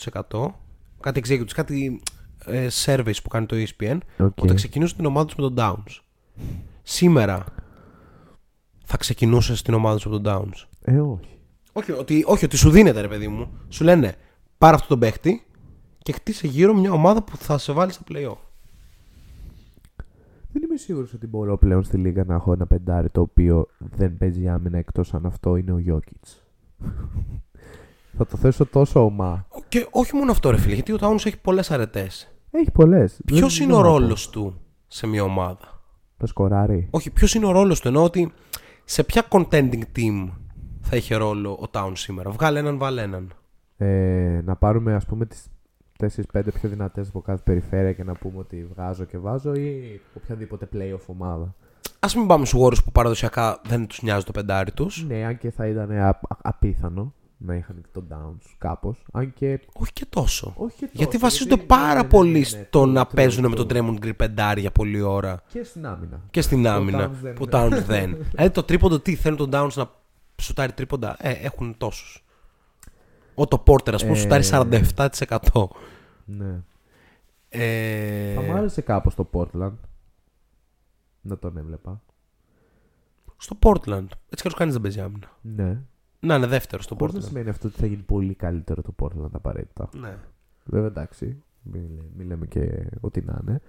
κάτι executives, κάτι ε, surveys που κάνει το E ESPN OK. ότι θα ξεκινούσε την ομάδα τους με τον Towns. Σήμερα θα ξεκινούσες την ομάδα σου με τον Towns. Ε, όχι. Όχι ότι, όχι, ότι σου δίνεται ρε παιδί μου. Σου λένε πάρε αυτό τον παίχτη και χτίσε γύρω μια ομάδα που θα σε βάλει στα playoff. Δεν είμαι σίγουρος ότι μπορώ πλέον στη Λίγα να έχω ένα πεντάρι το οποίο δεν παίζει άμυνα εκτός αν αυτό είναι ο Γιώκητς. Θα το θέσω τόσο ομά. Και όχι μόνο αυτό ρε φίλε, γιατί ο Downs έχει πολλές αρετές. Έχει πολλές. Ποιος Δεν- είναι δεν ο θα πω. ρόλος του σε μια ομάδα; Θα σκοράρει. Όχι, ποιος είναι ο ρόλος του; Εννοώ ότι σε ποια contending team θα είχε ρόλο ο Towns σήμερα; Βγάλε έναν, βάλε έναν. Ε, να πάρουμε ας πούμε τις 4-5 πιο δυνατές από κάθε περιφέρεια και να πούμε ότι βγάζω και βάζω ή οποιαδήποτε playoff ομάδα. Α μην πάμε στους Warriors που παραδοσιακά δεν τους νοιάζει το πεντάρι τους. Ναι, αν και θα ήταν α- α- απίθανο να είχαν και τον Downs κάπως. Αν και Όχι και τόσο. όχι και τόσο, γιατί βασίζονται γιατί- πάρα ναι, ναι, πολύ ναι, ναι, στο true, να true, παίζουν με true. τον Draymond Green πεντάρι για πολλή ώρα. Και στην άμυνα. Και στην Το άμυνα. Towns δεν Που είναι. Towns δεν. δηλαδή το τρίποντο τι θέλουν τον Downs να σουτάρει τρίποντα. Ε, έχουν τόσους. Ο το Porter, ας πούμε, Ε, σουτάρει 47%. Ναι. Ε, Θα μου άρεσε κάπως το Portland. Να τον έβλεπα. στο Portland. Έτσι κι κανείς δεν παίζει άμυνα. Ναι. Να είναι δεύτερο στο Χωρίς να Portland. σημαίνει αυτό ότι θα γίνει πολύ καλύτερο το Portland απαραίτητα. Ναι. Βέβαια εντάξει. Μην, λέ- μην λέμε και ό,τι να είναι.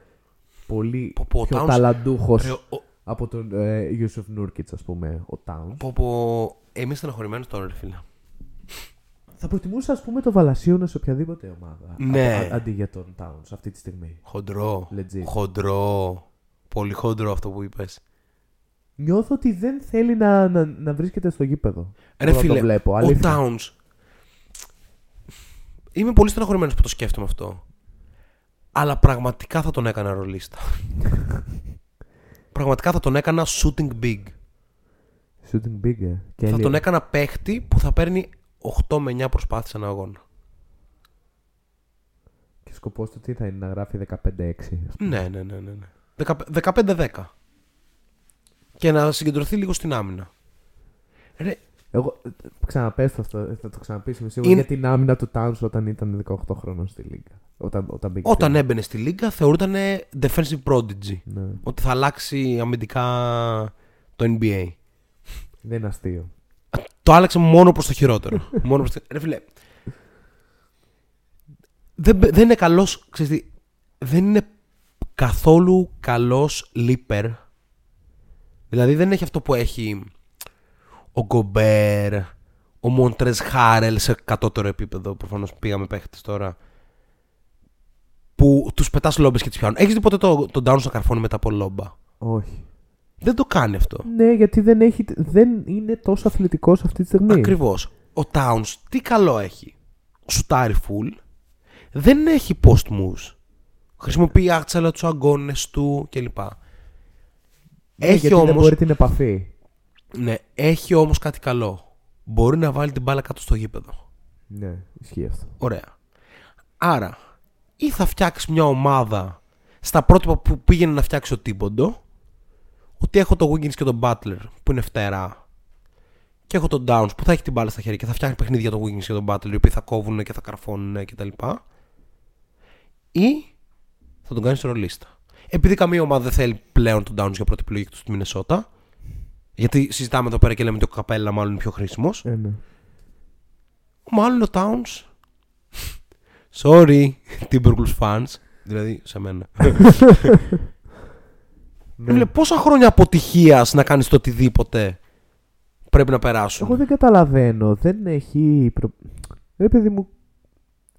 Πολύ Πω, πω, ο πιο Towns- ταλαντούχος Ρε, ο- από τον ε, Yusuf Nurkic, ας πούμε, ο Towns. Πω, πω, είμαι στεναχωρημένο τώρα, ρε φίλε. Θα προτιμούσα, ας πούμε, το Βαλασίωνα σε οποιαδήποτε ομάδα. Ναι. απο- α- αντί για τον Towns αυτή τη στιγμή. Χοντρό. Legit. Χοντρό. Πολύ χοντρό αυτό που είπες. Νιώθω ότι δεν θέλει να, να, να βρίσκεται στο γήπεδο. Ρε Όταν φίλε, το βλέπω, ο αλήθεια. Towns. Είμαι πολύ στεναχωρημένο που το σκέφτομαι αυτό. Αλλά πραγματικά θα τον έκανα ρολίστα. πραγματικά θα τον έκανα shooting big. Shooting big, ε. Και θα Elliot. τον έκανα παίχτη που θα παίρνει 8 με 9 προσπάθειες ένα αγώνα. Και σκοπός του τι θα είναι, να γράφει 15-6. ας πούμε. Ναι, ναι, ναι, ναι. ναι. Δεκα- 15-10. Και να συγκεντρωθεί λίγο στην άμυνα. Ρε, Εγώ, ε, ξαναπες το αυτό, θα το ξαναπείς είμαι σίγουρος, Είναι- για την άμυνα του Towns όταν ήταν 18 χρόνων στη Λίγκα. Όταν, όταν, μπήκε όταν στη- έμπαινε στη λίγκα θεωρούταν defensive prodigy. Ναι. Ότι θα αλλάξει αμυντικά το NBA. Δεν είναι αστείο. Το άλλαξε μόνο προς το χειρότερο. μόνο προς το... Ρε φίλε, δεν, δεν είναι καλός, ξέρεις τι, δεν είναι καθόλου καλός leaper. Δηλαδή δεν έχει αυτό που έχει ο Γκομπέρ, ο Μοντρες Χάρελ σε κατώτερο επίπεδο. Προφανώς πήγαμε παίχτες τώρα. Που τους πετάς λόμπες και τις πιάνουν. Έχεις δει ποτέ το, το down στο καρφώνει μετά από λόμπα; Όχι. Δεν το κάνει αυτό. Ναι, γιατί δεν, έχει, δεν είναι τόσο αθλητικός αυτή τη στιγμή. Ακριβώς. Ο Towns τι καλό έχει. Σουτάρει full. Δεν έχει post moves. Χρησιμοποιεί άκτσαλα τους αγκώνε του κλπ. Ναι, Έχει γιατί δεν όμως, μπορεί την επαφή. ναι, έχει όμως κάτι καλό. Μπορεί να βάλει την μπάλα κάτω στο γήπεδο. Ναι, ισχύει αυτό. Ωραία. Άρα, ή θα φτιάξεις μια ομάδα στα πρότυπα που πήγαινε να φτιάξει ο Τίμποντο, ότι έχω τον Wiggins και τον Butler που είναι φτερά, και έχω τον Downs που θα έχει την μπάλα στα χέρια και θα φτιάχνει παιχνίδια τον Wiggins και τον Butler, οι οποίοι θα κόβουν και θα καρφώνουν κτλ. Ή θα τον κάνεις ρολίστα. Επειδή καμία ομάδα δεν θέλει πλέον τον Downs για πρώτη επιλογή του στη Μινεσότα, γιατί συζητάμε εδώ πέρα και λέμε ότι ο Καπέλα μάλλον είναι πιο χρήσιμος. Ε, ναι. Μάλλον ο Towns. Sorry, Timberwolves fans. Δηλαδή, σε μένα. Ναι. Ναι. πόσα χρόνια αποτυχίας να κάνεις το οτιδήποτε πρέπει να περάσουν; Εγώ δεν καταλαβαίνω. Δεν έχει. Προ... Ρε παιδί μου,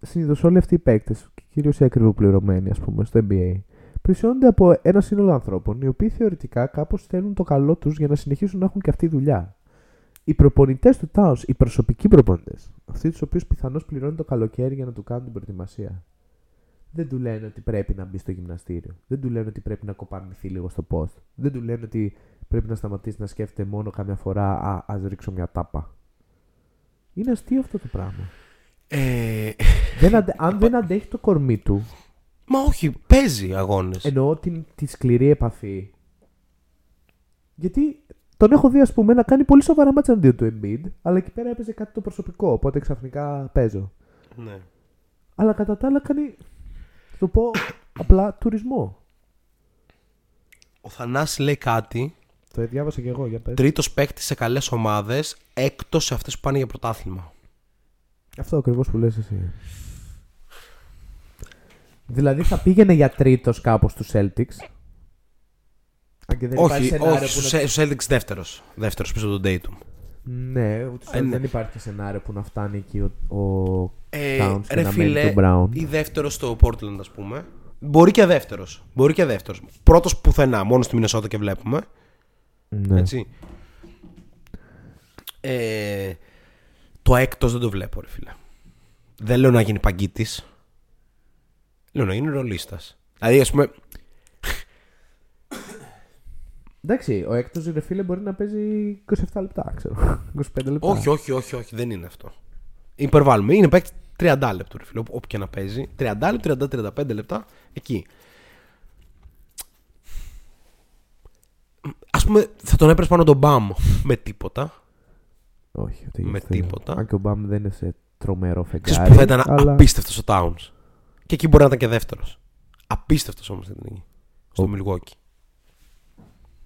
συνήθως όλοι αυτοί οι παίκτες, κυρίως οι ακριβοπληρωμένοι, ας πούμε, στο NBA, πλησιώνονται από ένα σύνολο ανθρώπων οι οποίοι θεωρητικά κάπως θέλουν το καλό τους για να συνεχίσουν να έχουν και αυτή δουλειά. Οι προπονητές του Towns, οι προσωπικοί προπονητές, αυτοί τους οποίους πιθανώς πληρώνει το καλοκαίρι για να του κάνουν την προετοιμασία, δεν του λένε ότι πρέπει να μπει στο γυμναστήριο. Δεν του λένε ότι πρέπει να κοπανηθεί λίγο στο post. Δεν του λένε ότι πρέπει να σταματήσει να σκέφτεται μόνο καμιά φορά Α, ας ρίξω μια τάπα. Είναι αστείο αυτό το πράγμα. Ε, δεν αντε- αν δεν αντέχει το κορμί του, μα όχι, παίζει αγώνες. εννοώ την, τη σκληρή επαφή. Γιατί τον έχω δει, ας πούμε, να κάνει πολύ σοβαρά μάτσα αντίον του Embiid, αλλά εκεί πέρα έπαιζε κάτι το προσωπικό, οπότε ξαφνικά παίζω. ναι. Αλλά κατά τα άλλα κάνει, θα το πω απλά, τουρισμό. Ο Θανάσης λέει κάτι. Το διάβασα και εγώ, για πες. Τρίτος παίκτης σε καλές ομάδες έκτος σε αυτές που πάνε για πρωτάθλημα. Αυτό ακριβώς που λες εσύ. Δηλαδή θα πήγαινε για τρίτος κάπως του Celtics. Αν και δεν υπάρχει όχι, σενάριο όχι, που στους να... στου Celtics δεύτερος. Δεύτερος πίσω από τον Dayton. Ναι, ούτως ή Ε, άλλως ναι. δεν υπάρχει σενάριο που να φτάνει εκεί ο, ο Ε, Towns και ρε να μένει φίλε, του Brown. ή δεύτερος στο Portland, ας πούμε. Μπορεί και δεύτερος. Μπορεί και δεύτερος. Πρώτος πουθενά, μόνος στη Μινεσότα και βλέπουμε. Ναι. Έτσι. Ε, το έκτος δεν το βλέπω, ρε φίλε. Δεν λέω να γίνει παγκίτης. Λέω να γίνει ρολίστας. Δηλαδή, ας πούμε. Εντάξει, ο έκτος ρε φίλε μπορεί να παίζει 27 λεπτά, ξέρω. 25 λεπτά. όχι, όχι, όχι, όχι, δεν είναι αυτό. Υπερβάλλουμε. Είναι παίκτη 30 λεπτό, ρε φίλε. όπου- Όπου και να παίζει. 30 λεπτά, 30-35 λεπτά. Εκεί. Α πούμε, θα τον έπαιρνε πάνω τον Μπαμ με τίποτα. Όχι, ούτε Με γι' αυτό. τίποτα. Αν και ο Μπαμ δεν είναι σε τρομερό φεγγάρι. Ξέρεις που θα ήταν αλλά... απίστευτος ο Towns. Και εκεί μπορεί να ήταν και δεύτερος. Απίστευτος όμως θα ήταν εκεί. Στο Ο- Milwaukee.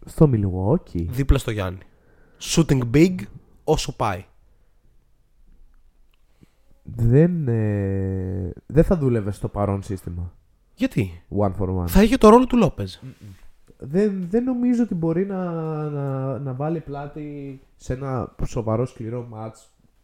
Στο Milwaukee. Δίπλα στο Γιάννη. Shooting big όσο πάει. Δεν, ε, δεν θα δούλευε στο παρόν σύστημα. Γιατί; One for one. Θα είχε το ρόλο του Λόπεζ. Δεν, δεν νομίζω ότι μπορεί να, να, να βάλει πλάτη σε ένα σοβαρό σκληρό match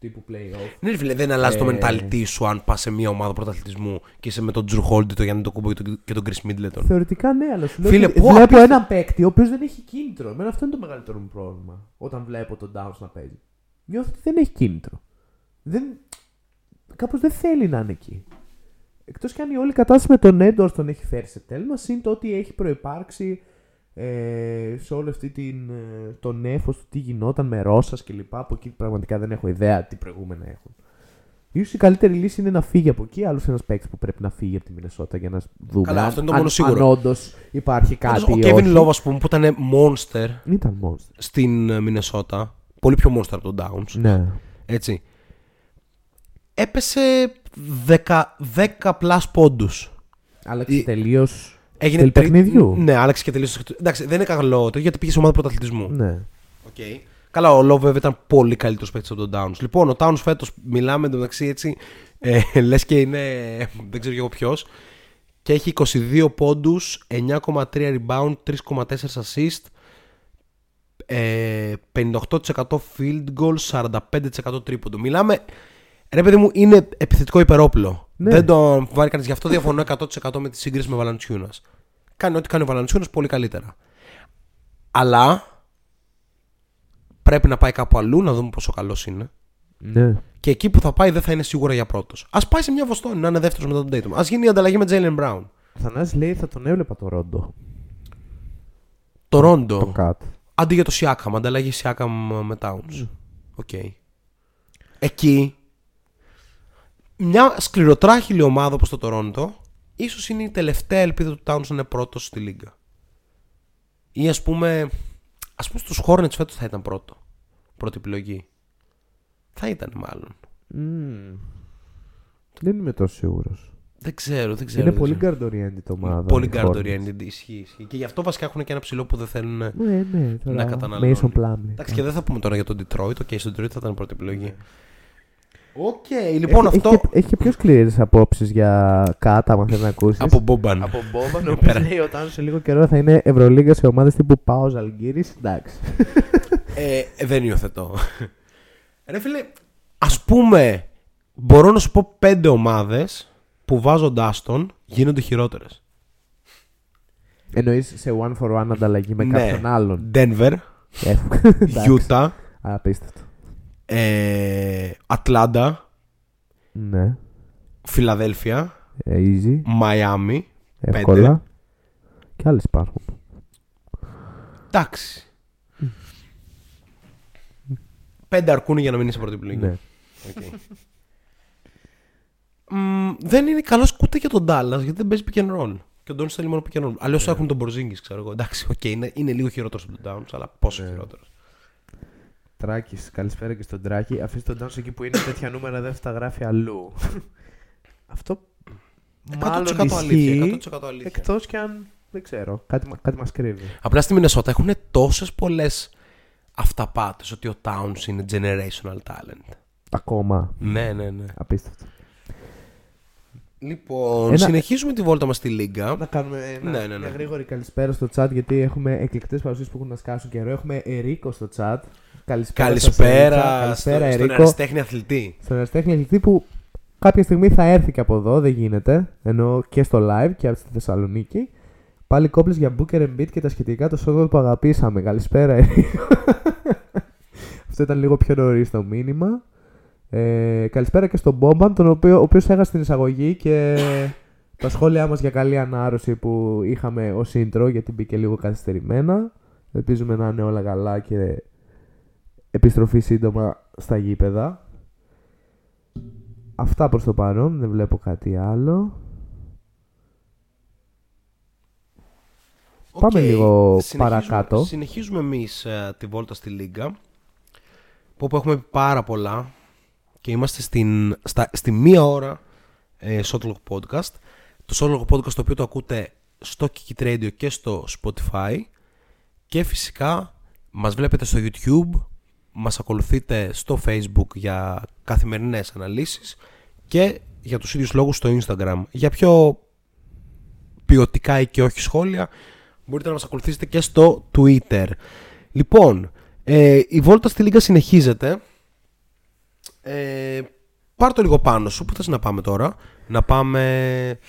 τύπου playoff. Ναι, ρε φίλε, δεν αλλάζει το Ε. mentality σου αν πας σε μια ομάδα πρωταθλητισμού και είσαι με τον Τζρου Χόλντι, τον Γιάννη Τοκούμπο και τον- και τον Chris Middleton. Θεωρητικά ναι, αλλά σου λέω Φίλε, ότι πω, βλέπω απίστευτο. έναν παίκτη ο οποίος δεν έχει κίνητρο. Εμένα αυτό είναι το μεγαλύτερο μου πρόβλημα όταν βλέπω τον Downs να παίζει. Νιώθω ότι δεν έχει κίνητρο. Δεν... Κάπως δεν θέλει να είναι εκεί. Εκτός κι αν η όλη κατάσταση με τον Έντορ τον έχει φέρει σε τέλμα, συν το ότι έχει προπάρξει ε, σε όλη αυτή την, ε, το νέφος του τι γινόταν με Ρώσας και λοιπά. Από εκεί πραγματικά δεν έχω ιδέα τι προηγούμενα έχουν. Ίσως η καλύτερη λύση είναι να φύγει από εκεί. Άλλος ένας παίκτης που πρέπει να φύγει από τη Μινεσότα για να δούμε Καλά, αν, αυτό είναι το αν, μόνο σίγουρο. αν όντως υπάρχει κάτι. Πάντως, ή ο Kevin όχι. Love, ας πούμε, που ήταν monster Ήταν monster. στην ε, Μινεσότα. Πολύ πιο monster από τον Downs. Ναι. Έτσι. Έπεσε 10, 10 plus πόντους. Άλλαξε Η- τελείως. Έγινε Στυλ τρί- παιχνιδιού. Ναι, άλλαξε και τελείω. Εντάξει, δεν είναι καλό το γιατί πήγε σε ομάδα πρωταθλητισμού. Ναι. Okay. Καλά, ο Love βέβαια ήταν πολύ καλύτερος παίκτης από τον Downs. Λοιπόν, ο Downs φέτος μιλάμε εντωμεταξύ έτσι. Ε, Λες και είναι. Δεν ξέρω κι εγώ ποιος. Και έχει 22 πόντους, 9,3 rebound, 3,4 assist. Ε, 58% field goal, 45% τρίποντο. Μιλάμε. Ρε παιδί μου, είναι επιθετικό υπερόπλο. Ναι. Δεν το βάλει κανείς. Γι' αυτό διαφωνώ 100% με τη σύγκριση με Βαλαντσιούνας. Κάνει ό,τι κάνει ο Βαλαντσιούνας πολύ καλύτερα. Αλλά πρέπει να πάει κάπου αλλού να δούμε πόσο καλός είναι. Ναι. Και εκεί που θα πάει δεν θα είναι σίγουρα για πρώτος. Ας πάει σε μια Βοστόνη να είναι δεύτερος μετά τον Tatum. Ας γίνει η ανταλλαγή με Jaylen Brown. Θανάσης λέει θα τον έβλεπα Τορόντο. Τορόντο. Το KAT. Αντί για το Siakam, ανταλλαγή Siakam με Towns. OK. Εκεί, μια σκληροτράχηλη ομάδα όπως το Toronto, ίσως είναι η τελευταία ελπίδα του Towns να είναι πρώτος στη λίγκα. Ή ας πούμε, ας πούμε στους Hornets φέτος θα ήταν πρώτο. Πρώτη επιλογή. Θα ήταν μάλλον. Μμμ. Δεν είμαι τόσο σίγουρος. Δεν ξέρω, δεν ξέρω. Είναι δεν πολύ ξέρω. guard oriented ομάδα. Πολύ οι guard Hornets. oriented, ισχύει, ισχύει. Και γι' αυτό βασικά έχουν και ένα ψηλό που δεν θέλουν Ναι, ναι. να Τώρα, καταναλώνουν. Mason Plumlee. Εντάξει, και δεν θα πούμε τώρα για το Detroit. OK, στο Detroit θα ήταν πρώτη επιλογή. Οκ, λοιπόν έχει, αυτό. Έχει, και- έχει και πιο σκληρές απόψεις για κάτα, αν θέλει να ακούσεις. Από Μπόμπαν. Από Μπόμπαν, ο Πέρα. οποίος λέει όταν σε λίγο καιρό θα είναι Ευρωλίγκα σε ομάδες τύπου Πάο Ζαλγκύρης. Εντάξει. Ε, δεν υιοθετώ. Ρε φίλε, ας πούμε, μπορώ να σου πω πέντε ομάδες που βάζοντάς τον γίνονται χειρότερες. Εννοείς σε one for one ανταλλαγή με Ναι. κάποιον άλλον. Denver, Ε, εντάξει. Utah, Απίστευτο. Ε, Atlanta, Ναι. Φιλαδέλφια, Ε, easy. Miami. Εύκολα. Και άλλες υπάρχουν. Εντάξει. Πέντε αρκούν για να μην είσαι πρώτη επιλογή. Ναι. Οκ. Μμ, δεν είναι καλός ούτε για το Dallas γιατί δεν παίζει pick and roll. Και ο Ντόντσιτς θέλει μόνο pick and roll. Αλλιώς Ναι. έχουν τον Πορζίνγκις, ξέρω εγώ. Εντάξει, οκ, είναι, είναι λίγο χειρότερος από τον Towns, αλλά πόσο Ναι. χειρότερος. Τράκης, καλησπέρα και στον Τράκη. Αφήστε τον Downs εκεί που είναι τέτοια νούμερα δεν θα τα γράφει αλλού. Αυτό 100% μάλλον αλήθεια. ισχύει. 100% αλήθεια. Εκτός κι αν δεν ξέρω. Κάτι, μα- κάτι μας κρύβει. Απλά στη Μινεσότα έχουν τόσες πολλές αυταπάτες ότι ο Towns είναι generational talent. Ακόμα. Ναι, ναι, ναι. Απίστευτο. Λοιπόν, Ένα- συνεχίζουμε τη βόλτα μας στη Λίγκα. Να κάνουμε ένα, Ναι, ναι, ναι. μια γρήγορη καλησπέρα στο chat γιατί έχουμε εκλεκτές παρουσίες που έχουν να σκάσουν καιρό. Έχουμε Ερίκο στο chat. Καλησπέρα. σας, Ερίτσα. Καλησπέρα, Καλησπέρα, στο, στον Ερίκο. αριστέχνη αθλητή. Στον αριστέχνη αθλητή που κάποια στιγμή θα έρθει και από εδώ, δεν γίνεται. Ενώ και στο live και από στη Θεσσαλονίκη. Πάλι κόμπλες για Booker Embiid και τα σχετικά το σώμα που αγαπήσαμε. Καλησπέρα, Ερίκο. Αυτό ήταν λίγο πιο νωρίς το μήνυμα. Ε, καλησπέρα και στον Μπόμπαν, τον οποίο, ο οποίος έχασε την εισαγωγή και τα σχόλιά μας για καλή ανάρρωση που είχαμε ως intro γιατί μπήκε λίγο καθυστερημένα. Ελπίζουμε να είναι όλα καλά και επιστροφή σύντομα στα γήπεδα. Αυτά προς το παρόν, δεν βλέπω κάτι άλλο. Πάμε Οκ, λίγο συνεχίζουμε- παρακάτω. Συνεχίζουμε εμείς τη βόλτα στη Λίγκα. Που όπου έχουμε πει πάρα πολλά και είμαστε στην, στα, στη μία ώρα ε, Shotlock Podcast. Το Shotlock Podcast το οποίο το ακούτε στο Kikit Radio και στο Spotify. Και φυσικά μας βλέπετε στο YouTube, μας ακολουθείτε στο Facebook για καθημερινές αναλύσεις και για τους ίδιους λόγους στο Instagram. Για πιο ποιοτικά ή και όχι σχόλια μπορείτε να μας ακολουθήσετε και στο Twitter. Λοιπόν, ε, η βόλτα στη Λίγκα συνεχίζεται. Ε, πάρ το λίγο πάνω σου. Πού θες να πάμε τώρα; Να πάμε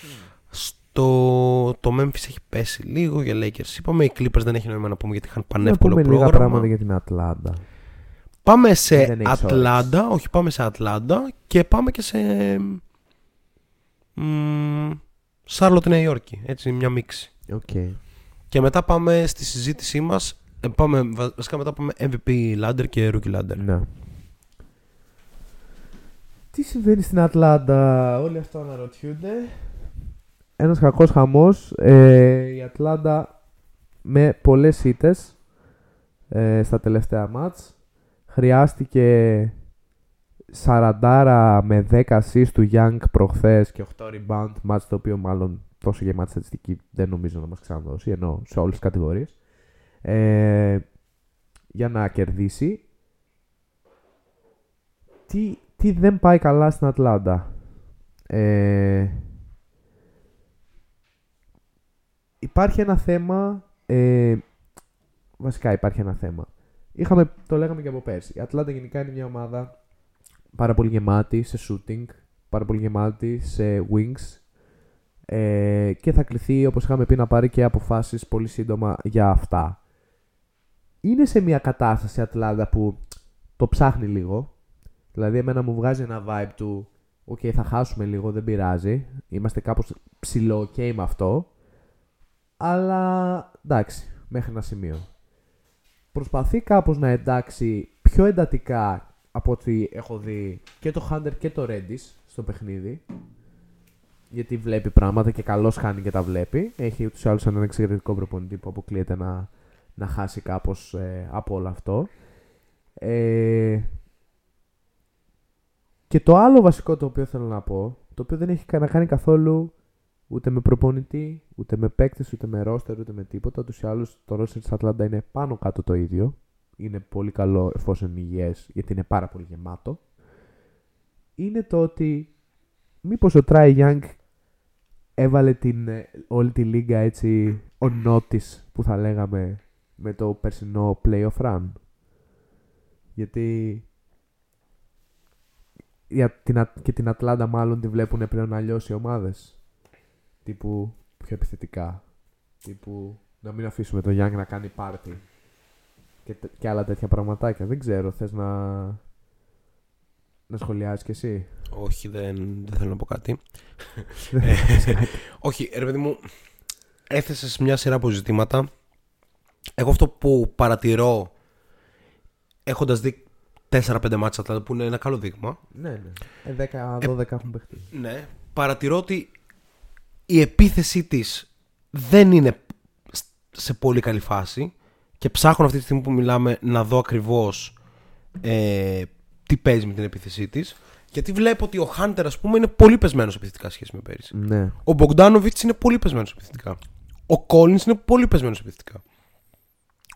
στο... Το Memphis έχει πέσει λίγο για Lakers. Είπαμε οι Clippers δεν έχει νόημα να πούμε γιατί είχαν Να πανεύκολο πούμε λίγα πρόγραμμα. πράγματα για την Ατλάντα. Πάμε σε Δεν έχεις Ατλάντα. Όχι, πάμε σε Ατλάντα και πάμε και σε. Σάρλοτ Νέα Υόρκη. Έτσι, μια μίξη. Οκ. Και μετά πάμε στη συζήτησή μας. Πάμε, βα- βασικά μετά πάμε MVP Ladder και Rookie Ladder. Ναι. Τι συμβαίνει στην Ατλάντα, όλοι αυτό αναρωτιούνται. Ένας κακός χαμός. Ε, η Ατλάντα με πολλές ήττες ε, στα τελευταία ματς. Χρειάστηκε 40 με 10 assists του Young προχθές και 8 rebound ματς το οποίο μάλλον τόσο γεμάτη στατιστική δεν νομίζω να μας ξαναδώσει ενώ σε όλες τις κατηγορίες. Ε, για να κερδίσει τι, τι δεν πάει καλά στην Ατλάντα. Ε, υπάρχει ένα θέμα. Ε, βασικά υπάρχει ένα θέμα. Είχαμε, το λέγαμε και από πέρσι. Η Ατλάντα γενικά είναι μια ομάδα πάρα πολύ γεμάτη σε shooting, πάρα πολύ γεμάτη σε wings ε, και θα κληθεί όπως είχαμε πει να πάρει και αποφάσεις πολύ σύντομα για αυτά. είναι σε μια κατάσταση η Ατλάντα που το ψάχνει λίγο. Δηλαδή, εμένα μου βγάζει ένα vibe του Οκ, θα χάσουμε λίγο, δεν πειράζει. Είμαστε κάπως ψηλό ok με αυτό. Αλλά εντάξει, μέχρι ένα σημείο. Προσπαθεί κάπως να εντάξει πιο εντατικά από ό,τι έχω δει και το Hunter και το Reddish στο παιχνίδι. Γιατί βλέπει πράγματα και καλώς χάνει και τα βλέπει. Έχει ούτως ή άλλως έναν εξαιρετικό προπονητή που αποκλείεται να, να χάσει κάπως ε, από όλο αυτό. Ε, και το άλλο βασικό το οποίο θέλω να πω, το οποίο δεν έχει να κάνει καθόλου ούτε με προπονητή, ούτε με παίκτες, ούτε με ρόστερ, ούτε με τίποτα. Ούτως ή άλλως το ρόστερ της Ατλάντα είναι πάνω κάτω το ίδιο. Είναι πολύ καλό εφόσον είναι υγιές, γιατί είναι πάρα πολύ γεμάτο. Είναι το ότι μήπως ο Τρέι Young έβαλε την, ε, όλη τη λίγκα έτσι ο notice που θα λέγαμε με το περσινό playoff run. Γιατί την, και την Ατλάντα μάλλον τη βλέπουν πλέον αλλιώς οι ομάδες. Τύπου πιο επιθετικά. Τύπου να μην αφήσουμε τον Γιάνγκ να κάνει πάρτι. Και, και άλλα τέτοια πραγματάκια. Δεν ξέρω, θες να. να σχολιάσεις κι εσύ; Όχι, δεν, δεν θέλω να πω κάτι. ε, όχι, ρε παιδί μου, έθεσες μια σειρά από ζητήματα. Εγώ αυτό που παρατηρώ έχοντας δει 4-5 μάτσα που είναι ένα καλό δείγμα. Ναι, ναι. 10-12 ε, έχουν παιχτεί. Ναι. Παρατηρώ ότι η επίθεσή της δεν είναι σε πολύ καλή φάση και ψάχνω αυτή τη στιγμή που μιλάμε να δω ακριβώς ε, τι παίζει με την επίθεσή της. Γιατί βλέπω ότι ο Χάντερ, ας πούμε, είναι πολύ πεσμένος επιθετικά σχέση με πέρυσι. Ναι. Ο Μπογκδάνοβιτς είναι πολύ πεσμένος επιθετικά. Ο Κόλλιν είναι πολύ πεσμένος επιθετικά.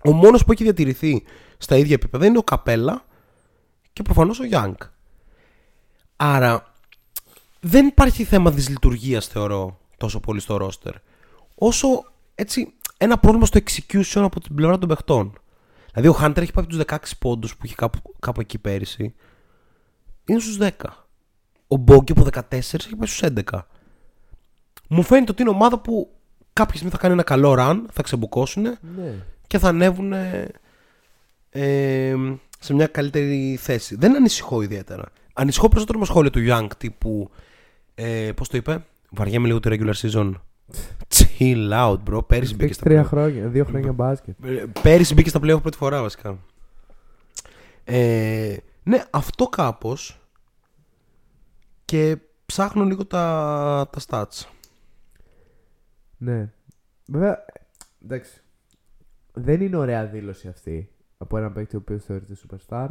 Ο μόνος που έχει διατηρηθεί στα ίδια επίπεδα είναι ο Καπέλα και προφανώς ο Young. Άρα δεν υπάρχει θέμα δυσλειτουργίας θεωρώ τόσο πολύ στο roster. Όσο έτσι ένα πρόβλημα στο execution από την πλευρά των παιχτών. Δηλαδή ο Hunter έχει πάει τους 16 πόντους που είχε κάπου, κάπου εκεί πέρυσι. Είναι στους 10. Ο Μπόγκη από 14 έχει πάει στους 11. Μου φαίνεται ότι είναι ομάδα που κάποια στιγμή θα κάνει ένα καλό run, θα ξεμπουκώσουν ναι. και θα ανέβουν ε, σε μια καλύτερη θέση. Δεν ανησυχώ ιδιαίτερα. Ανησυχώ περισσότερο με σχόλια του Young τύπου. Ε, Πώς το είπε, Βαριέμαι λίγο τη regular season. Chill out, bro. Πέρυσι μπήκε στα Τρία χρόνια, δύο χρόνια μπάσκετ. Ε, πέρυσι μπήκε στα πλέον πρώτη φορά βασικά. Ε, ναι, αυτό κάπως. Και ψάχνω λίγο τα, τα stats. Ναι. Βέβαια, εντάξει. Δεν είναι ωραία δήλωση αυτή από έναν παίκτη ο οποίος θεωρείται superstar.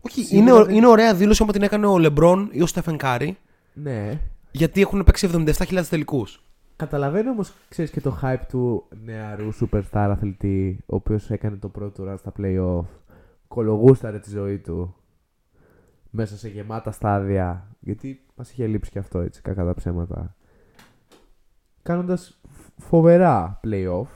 Όχι, είναι, δεν... είναι ωραία δήλωση όπως την έκανε ο Λεμπρόν ή ο Στέφεν Κάρι. Ναι. Γιατί έχουν παίξει 77.000 τελικούς. Καταλαβαίνω όμως, ξέρεις και το hype του νεαρού superstar αθλητή, ο οποίος έκανε το πρώτο run στα playoff. Κολογούσταρε τη ζωή του μέσα σε γεμάτα στάδια. Γιατί μας είχε λείψει και αυτό έτσι, κακά τα ψέματα. Κάνοντας φοβερά playoff.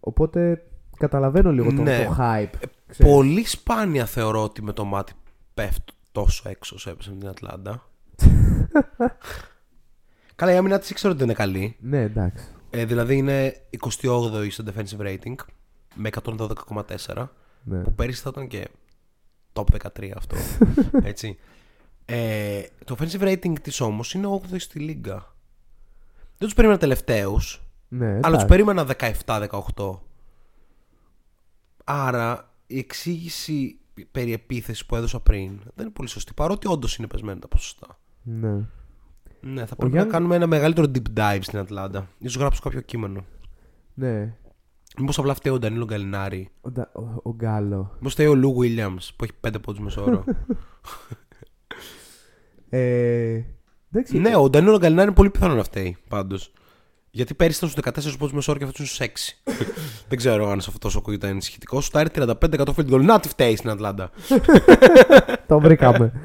Οπότε καταλαβαίνω λίγο το, ναι. το hype. Ε, πολύ σπάνια θεωρώ ότι με το μάτι πέφτω τόσο έξω όσο έπεσα με την Ατλάντα. Καλά, η άμυνα της ήξερα ότι είναι καλή. Ναι, εντάξει. Ε, δηλαδή είναι 28η στο defensive rating με 112,4. Ναι. Που πέρυσι θα ήταν και top 13 αυτό. έτσι. Ε, το offensive rating της όμως είναι 8η στη λίγκα. Δεν τους περίμενα τελευταίους. Ναι, αλλά τους περίμενα 17-18. Άρα η εξήγηση περί επίθεσης που έδωσα πριν δεν είναι πολύ σωστή. Παρότι όντως είναι πεσμένα τα ποσοστά. Ναι. Ναι, θα πρέπει να κάνουμε ένα μεγαλύτερο deep dive στην Ατλάντα. Ίσως γράψω κάποιο κείμενο. Ναι. Μήπως απλά φταίει ο Ντανίλο Γκαλινάρι. Ο, ο, ο Γκάλο. Μήπως φταίει ο Λου Βίλιαμς που έχει πέντε πόντους μέσο όρο. ε, ναι, ο Ντανίλο Γκαλινάρι είναι πολύ πιθανό να φταίει πάντως. Γιατί πέρυσι ήταν στους 14 πόντους μέσο όρο και αυτό στους 6. Δεν ξέρω αν αυτό τόσο ακούγεται ενισχυτικό. Σουτάρει 35% field goal. Να τι φταίει στην Ατλάντα. Το βρήκαμε.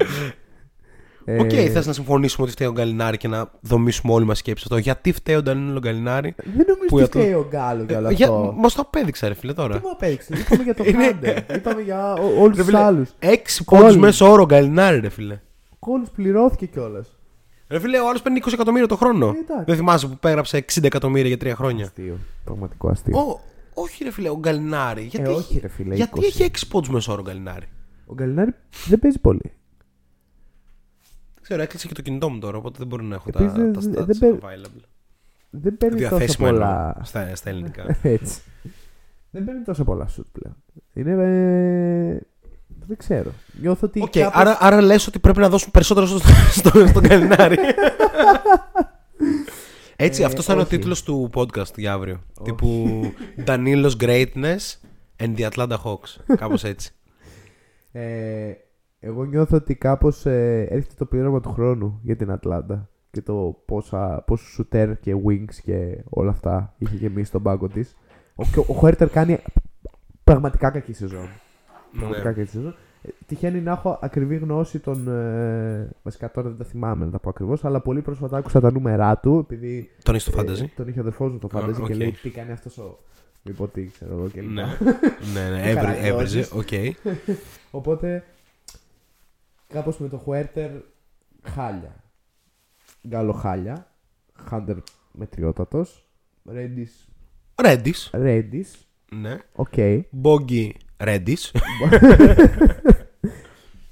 Οκ, okay, ε... θες να συμφωνήσουμε ότι φταίει ο Γκαλινάρι και να δομήσουμε όλη μας σκέψη αυτό. Γιατί φταίει ο Ντανίλο Γκαλινάρι. Δεν νομίζω ότι φταίει ο Γκάλο για όλο αυτό. Μας το απέδειξα, ρε φίλε τώρα. Τι μου απέδειξε; Είπαμε για το Χάντερ. Είπαμε για όλους τους άλλους. 6 πόντους μέσω όρο Γκαλινάρη, ρε φίλε. Κόλους πληρώθηκε κιόλας. Ρε φίλε, ο άλλος παίρνει 20 εκατομμύρια το χρόνο. Ε, Δεν θυμάσαι που πέγραψε 60 εκατομμύρια για τρία χρόνια. Αστείο. Πραγματικό αστείο. Ο, Όχι, ρε φίλε, ο Γκαλινάρη. Γιατί, Ε, όχι, ρε φίλε, γιατί 20. έχει 6 πόντους μεσόωρο ο Γκαλινάρη. Ο Γκαλινάρη δεν παίζει πολύ. Δεν ξέρω, έκλεισε και το κινητό μου τώρα, οπότε δεν μπορώ να έχω Επίσης, τα, δεν- τα δεν stats παί- available. Δεν παίρνει τόσο Διαθέσιμα εννοώ, πολλά. στα, στα ελληνικά. Έτσι. δεν παίρνει τόσο πολλά σουτ πλέον. Είναι. ε, Δεν ξέρω. Νιώθω ότι. Οκ, κάπως- άρα, άρα λες ότι πρέπει να δώσουν περισσότερο στο, στο, στον Γκαλινάρι. Έτσι, Ε, αυτός θα είναι ο όχι. τίτλος του podcast για αύριο. Τύπου Danilo's Greatness and the Atlanta Hawks. Κάπως έτσι. Ε, εγώ νιώθω ότι κάπως ε, έρχεται το πλήρωμα του χρόνου για την Ατλάντα και το πόσα, πόσο σουτέρ και wings και όλα αυτά είχε γεμίσει στον πάγκο της. Ο, και ο Χουέρτερ κάνει πραγματικά κακή σεζόν. Πραγματικά ναι. κακή σεζόν. Ε, Τυχαίνει να έχω ακριβή γνώση των. Ε, βασικά τώρα δεν τα θυμάμαι να τα πω ακριβώς, αλλά πολύ πρόσφατα άκουσα τα νούμερά του επειδή. Τον είχες στο ε, fantasy. τον είχε ο αδερφός μου το fantasy Α, και οκ. λέει τι κάνει αυτός ο. Μήπως τι ξέρω εγώ και Ναι, λοιπά. ναι, ναι, Τι έβρι- καραγκιόζης. έβριζε, οκ. Οπότε κάπως με το Χουέρτερ χάλια. Γκάλο χάλια. Χάντερ μετριότατος. Ρέντις Ρέντις, Ρέντις. ναι. Οκ. Μπόγκι Ρέντις.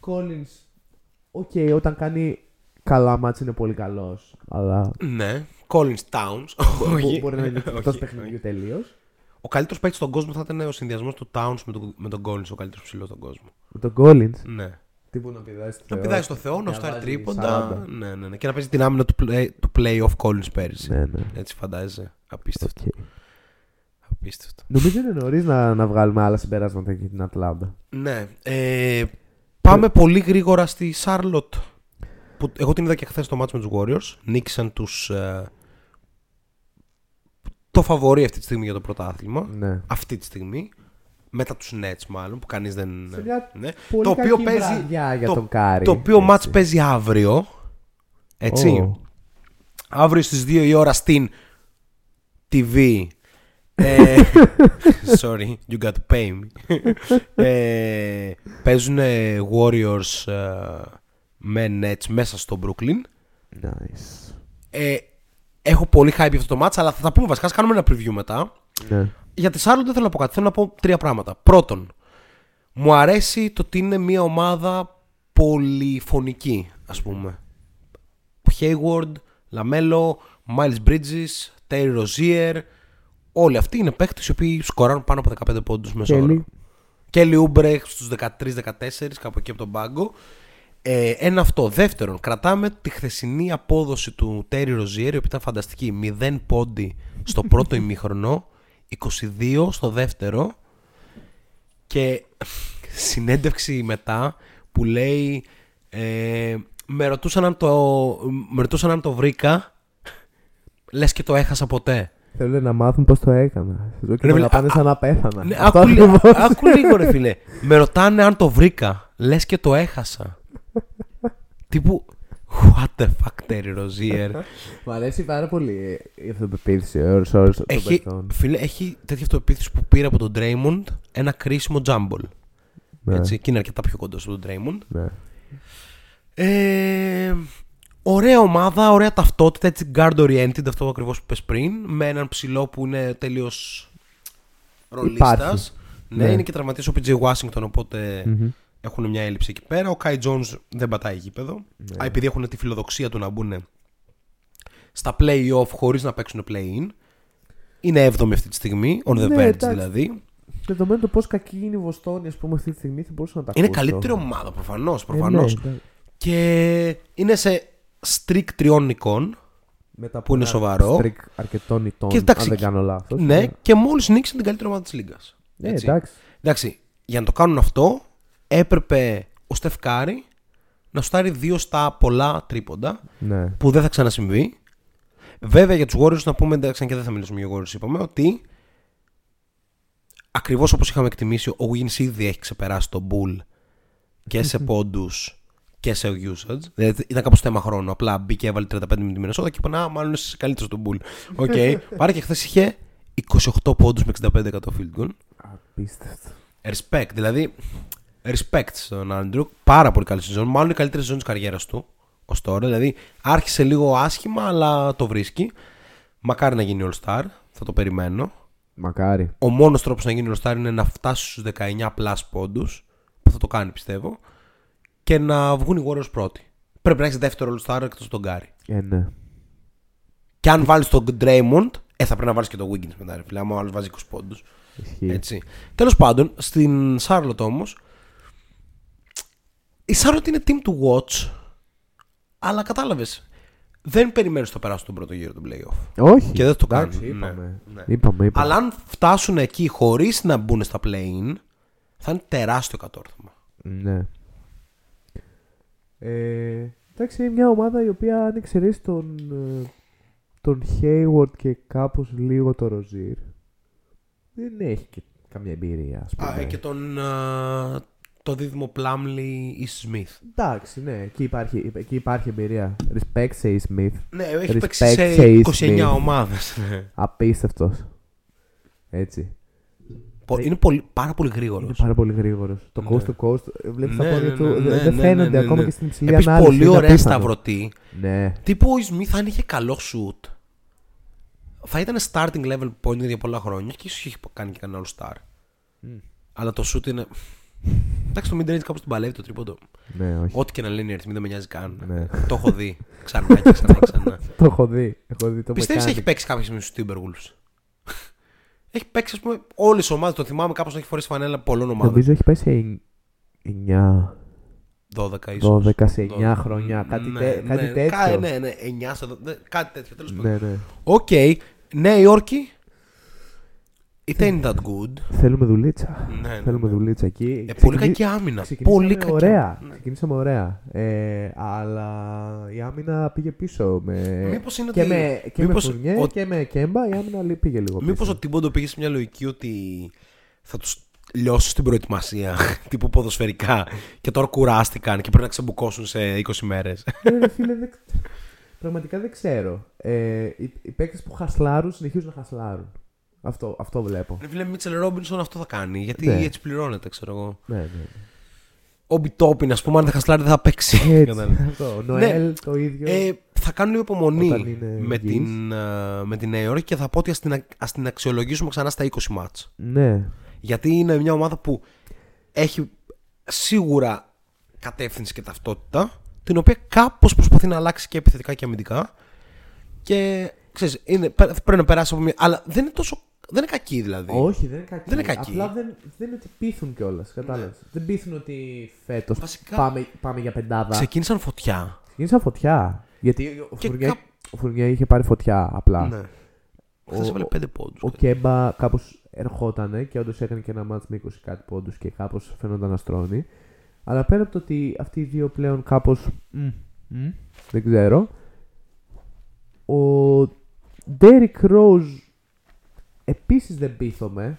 Κόλλινς. Οκ, όταν κάνει καλά μάτς είναι πολύ καλός. Αλλά Ναι. Collins Towns. μπο- Όχι. μπορεί να είναι Όχι, εκτός όχι. παιχνιδιού τελείως. Ο καλύτερος παίκτης στον κόσμο θα ήταν ο συνδυασμός του Towns με τον, με τον Collins, ο καλύτερος ψηλός στον κόσμο. Με τον Κόλλινς. Ναι. Τύπου να πηδάει στο Να Θεό. πηδάει στο Θεό, να και σουτάρει βάζει τρίποντα. 40. Ναι, ναι, ναι. Και να παίζει την άμυνα του, play, του playoff Collins πέρυσι. Ναι, ναι. Έτσι φαντάζεσαι. Απίστευτο. Οκ. Απίστευτο. Νομίζω είναι νωρίς να, να βγάλουμε άλλα συμπεράσματα για την Ατλάντα. Ναι. Ε, πάμε πολύ γρήγορα στη Σάρλοτ. Που εγώ την είδα και χθες το match με τους Warriors. Νίκησαν τους. Ε, το φαβορεί αυτή τη στιγμή για το πρωτάθλημα. Ναι. Αυτή τη στιγμή. Μετά τους Nets μάλλον, που κανείς δεν. Σε μια ναι. Πολύ το οποίο κακή παίζει. βραδιά για το, τον Κάρι. το οποίο Έτσι. match παίζει αύριο. Έτσι. Ω. Αύριο στις 2 η ώρα στην TV. Ε, sorry, you got to pay me. ε, παίζουν Warriors ε, με Nets μέσα στο Brooklyn. Nice. Ε, έχω πολύ hype για αυτό το match, αλλά θα τα πούμε βασικά. Ας κάνουμε ένα preview μετά. Ναι. Για τη Σάρλοντ δεν θέλω να πω κάτι. Θέλω να πω τρία πράγματα. Πρώτον, μου αρέσει το ότι είναι μια ομάδα πολυφωνική, ας πούμε. Hayward, Lamello, Miles Bridges, Terry Rozier. Όλοι αυτοί είναι παίχτες οι οποίοι σκοράρουν πάνω από 15 πόντους μέσα Kelly. Kelly Oubre στους 13-14, κάπου εκεί από τον πάγκο. Ε, ένα αυτό. Δεύτερον, κρατάμε τη χθεσινή απόδοση του Terry Rozier, η οποία ήταν φανταστική. 0 πόντι στο πρώτο ημίχρονο, 22 στο δεύτερο και συνέντευξη μετά που λέει ε, με, ρωτούσαν αν το, με ρωτούσαν αν το βρήκα λες και το έχασα ποτέ Θέλουν να μάθουν πώ το έκανα. Θέλω και Ρε να φίλε, πάνε α- σαν να πέθανα. ναι, Αυτό άκου, λι- ακριβώς. άκου λίγο ρε φίλε με ρωτάνε αν το βρήκα λες και το έχασα τύπου what the fuck Terry Rozier Μ' αρέσει πάρα πολύ η αυτοπεποίθηση ο όρος όρος των έχει, παιχτών. φίλε, έχει τέτοια αυτοπεποίθηση που πήρε από τον Draymond ένα κρίσιμο τζάμπολ Ναι, έτσι, και είναι αρκετά πιο κοντό στον Draymond ναι. Ε, ωραία ομάδα, ωραία ταυτότητα, έτσι guard oriented, αυτό ακριβώς που πες πριν, με έναν ψηλό που είναι τελείω ρολίστας. Υπάρχει. Ναι, Ναι. είναι και τραυματίας ο PJ Washington, οπότε Μμμ. έχουν μια έλλειψη εκεί πέρα. Ο Kai Jones δεν πατάει γήπεδο. Ναι. Α, επειδή έχουν τη φιλοδοξία του να μπουν στα play-off χωρίς να παίξουν play-in. Είναι 7η αυτή τη στιγμή, on the Ναι, verge εντάξει. δηλαδή. Δεδομένου το πώς κακή είναι η Βοστόνη, ας πούμε, αυτή τη στιγμή θα μπορούσα να τα Είναι ακούσω. καλύτερη ομάδα προφανώς, Ε, προφανώς. ναι, ναι. Και είναι σε streak τριών νικών. Μετά από που είναι ένα σοβαρό. streak αρκετών ετών, Και εντάξει, αν δεν κάνω λάθος. Ναι, και μόλις νίξαν την καλύτερη ομάδα της Λίγκας. Ναι, εντάξει. Εντάξει, για να το κάνουν αυτό, έπρεπε ο Στεφ Κάρη να σουτάρει δύο στα πολλά τρίποντα, Ναι. που δεν θα ξανασυμβεί. Βέβαια για τους Warriors να πούμε, εντάξει, και δεν θα μιλήσουμε για Warriors, είπαμε ότι ακριβώς όπως είχαμε εκτιμήσει, ο Wiggins ήδη έχει ξεπεράσει τον Poole και σε πόντους και σε usage. Δηλαδή ήταν κάπως θέμα χρόνου. Απλά μπήκε, έβαλε 35 με τη Μινεσότα και είπα, Α, μάλλον είσαι καλύτερος από τον Poole. Οκ. Πάρε και χθες είχε 28 πόντους με 65% field goal. Απίστευτο. Respect, δηλαδή respect στον Άντρου. Πάρα πολύ καλή σεζόν. Μάλλον η καλύτερη σεζόν της καριέρας του ως τώρα. Δηλαδή άρχισε λίγο άσχημα, αλλά το βρίσκει. Μακάρι να γίνει All Star. Θα το περιμένω. Μακάρι. Ο μόνος τρόπος να γίνει All-Star είναι να φτάσει στους 19 plus πόντους, που θα το κάνει πιστεύω, και να βγουν οι Warriors πρώτοι. Πρέπει να έχεις δεύτερο All-Star εκτός τον Γκάρι. Ε, ναι. Και αν βάλεις τον Draymond, ε, θα πρέπει να βάλεις και τον Wiggins μετά, ρε φίλε, άμα ο άλλος βάζει 20 πόντους. Ισχύει. Έτσι. Τέλος πάντων, στην Charlotte όμως, η Charlotte είναι team to watch, αλλά κατάλαβες, δεν περιμένεις το περάσουν τον πρώτο γύρο του playoff. Όχι. Και δεν το Εντάξει, κάνουν. Είπαμε. Ναι, ναι. είπαμε, είπαμε. Αλλά αν φτάσουν εκεί χωρίς να μπουν στα play-in, θα είναι τεράστιο κατόρθωμα. Ναι. Ε, εντάξει, είναι μια ομάδα η οποία αν εξαιρέσεις τον, ε, τον Hayward και κάπως λίγο το Rozier δεν έχει και καμία εμπειρία, ας πούμε. Α, ε, και τον, α, το δίδυμο Plumlee ή Smith. Εντάξει, ναι, εκεί υπάρχει, εκεί υπάρχει εμπειρία. Respect σε η Smith. Ναι, έχει Respect παίξει σε σε 29 Smith. ομάδες. Απίστευτος. Έτσι. Πο- είναι πολύ, πάρα πολύ γρήγορος. Είναι πάρα πολύ γρήγορος. Το Ναι. coast to coast, ε, βλέπεις τα Ναι, πόδια ναι, του, ναι, δεν- ναι, δεν ναι, φαίνονται ναι, ναι, ακόμα ναι. και στην υψηλή Επίσης ανάλυση. πολύ είναι ωραία απίθανο. σταυρωτή. Ναι. Τύπου ο Smith αν είχε καλό shoot θα ήταν starting level point για πολλά χρόνια και ίσως είχε κάνει και κανένα all star. Αλλά το shoot είναι... Εντάξει το mid-range κάπως την παλεύει το τρίποντο. Ναι, όχι. Ό,τι και να λένε οι αριθμοί δεν με νοιάζει καν. Ναι. Το έχω δει ξανά και ξανά και ξανά. Το έχω δει. Έχω δει το Πιστεύεις mechanic. έχει παίξει κάποια στιγμή στους Timberwolves; Έχει παίξει ας πούμε όλες οι ομάδες. Το θυμάμαι κάπως να έχει φορέσει φανέλα πολλών ομάδων. Νομίζω έχει πάει σε 9, 12 ίσως. 12 σε 9 12. χρόνια. Κάτι, Ναι, τε- κάτι ναι, τέτοιο. κα- ναι, ναι, 9 σε 12, ναι, κάτι τέτοιο. Τέλος πάντων. ναι, ναι. Οκ. Νέα Υόρκη. It ain't that good. Θέλουμε δουλίτσα. Ναι, ναι, Θέλουμε ναι. δουλίτσα εκεί. Ε, Ξεκινή- πολύ κακή άμυνα. Ξεκινήσαμε Πολύ κακή. ωραία. Ναι. Ξεκινήσαμε ωραία. Ε, αλλά η άμυνα πήγε πίσω. Με... Μήπως είναι και ότι- με, και μήπως με Φουρνιέ ο- και με Κέμπα η άμυνα λι- πήγε λίγο πίσω. Μήπως ο Τίμποντο πήγε σε μια λογική ότι θα τους λιώσεις στην προετοιμασία τύπου ποδοσφαιρικά και τώρα κουράστηκαν και πρέπει να ξεμπουκώσουν σε 20 μέρες. Ε, ρε φίλε, δεν... Πραγματικά δεν ξέρω. Ε, οι, οι παίκτες που χασλάρουν συνεχίζουν να χασλάρουν. Αυτό, αυτό βλέπω. Ρε φίλε, Μίτσελ Ρόμπινσον αυτό θα κάνει. Γιατί Ναι. έτσι πληρώνεται, ξέρω εγώ. Ναι, ναι. Ο Μπιτόπιν, ας πούμε, αν δεν χασλάρει δεν θα παίξει. Έτσι, Κατάλαβες. αυτό. Ο Νοέλ το ίδιο. Ε, θα κάνω λίγο υπομονή Όταν είναι με υγιής. την, ε, με την Νέα Υόρκη και θα πω ότι ας την, α- ας την αξιολογήσουμε ξανά στα 20 μάτς. Ναι. Γιατί είναι μια ομάδα που έχει σίγουρα κατεύθυνση και ταυτότητα, την οποία κάπως προσπαθεί να αλλάξει και επιθετικά και αμυντικά. Και ξέρεις, είναι, πε- πρέπει να περάσει από μια. Αλλά δεν είναι τόσο. Δεν είναι κακή δηλαδή. Όχι, δεν είναι κακή. Δεν είναι κακή. Απλά δεν, δεν είναι ότι πείθουν κιόλας. Κατάλαβες. Δεν πείθουν ότι φέτος Βασικά- πάμε, πάμε για πεντάδα. Ξεκίνησαν φωτιά. Ξεκίνησαν φωτιά. Γιατί ο Και Φουρνιέ, κά- ο Φουρνιέ είχε πάρει φωτιά απλά. Ναι. Χθες έβαλε 5 πόντους. Ο Κέμπα κάπως ερχότανε και όντως έκανε και ένα μάτς με 20 κάτι πόντους και κάπως φαίνονταν να στρώνει. Αλλά πέρα από το ότι αυτοί οι δύο πλέον κάπως. δεν ξέρω. Ο Derrick Rose επίσης δεν πείθομαι.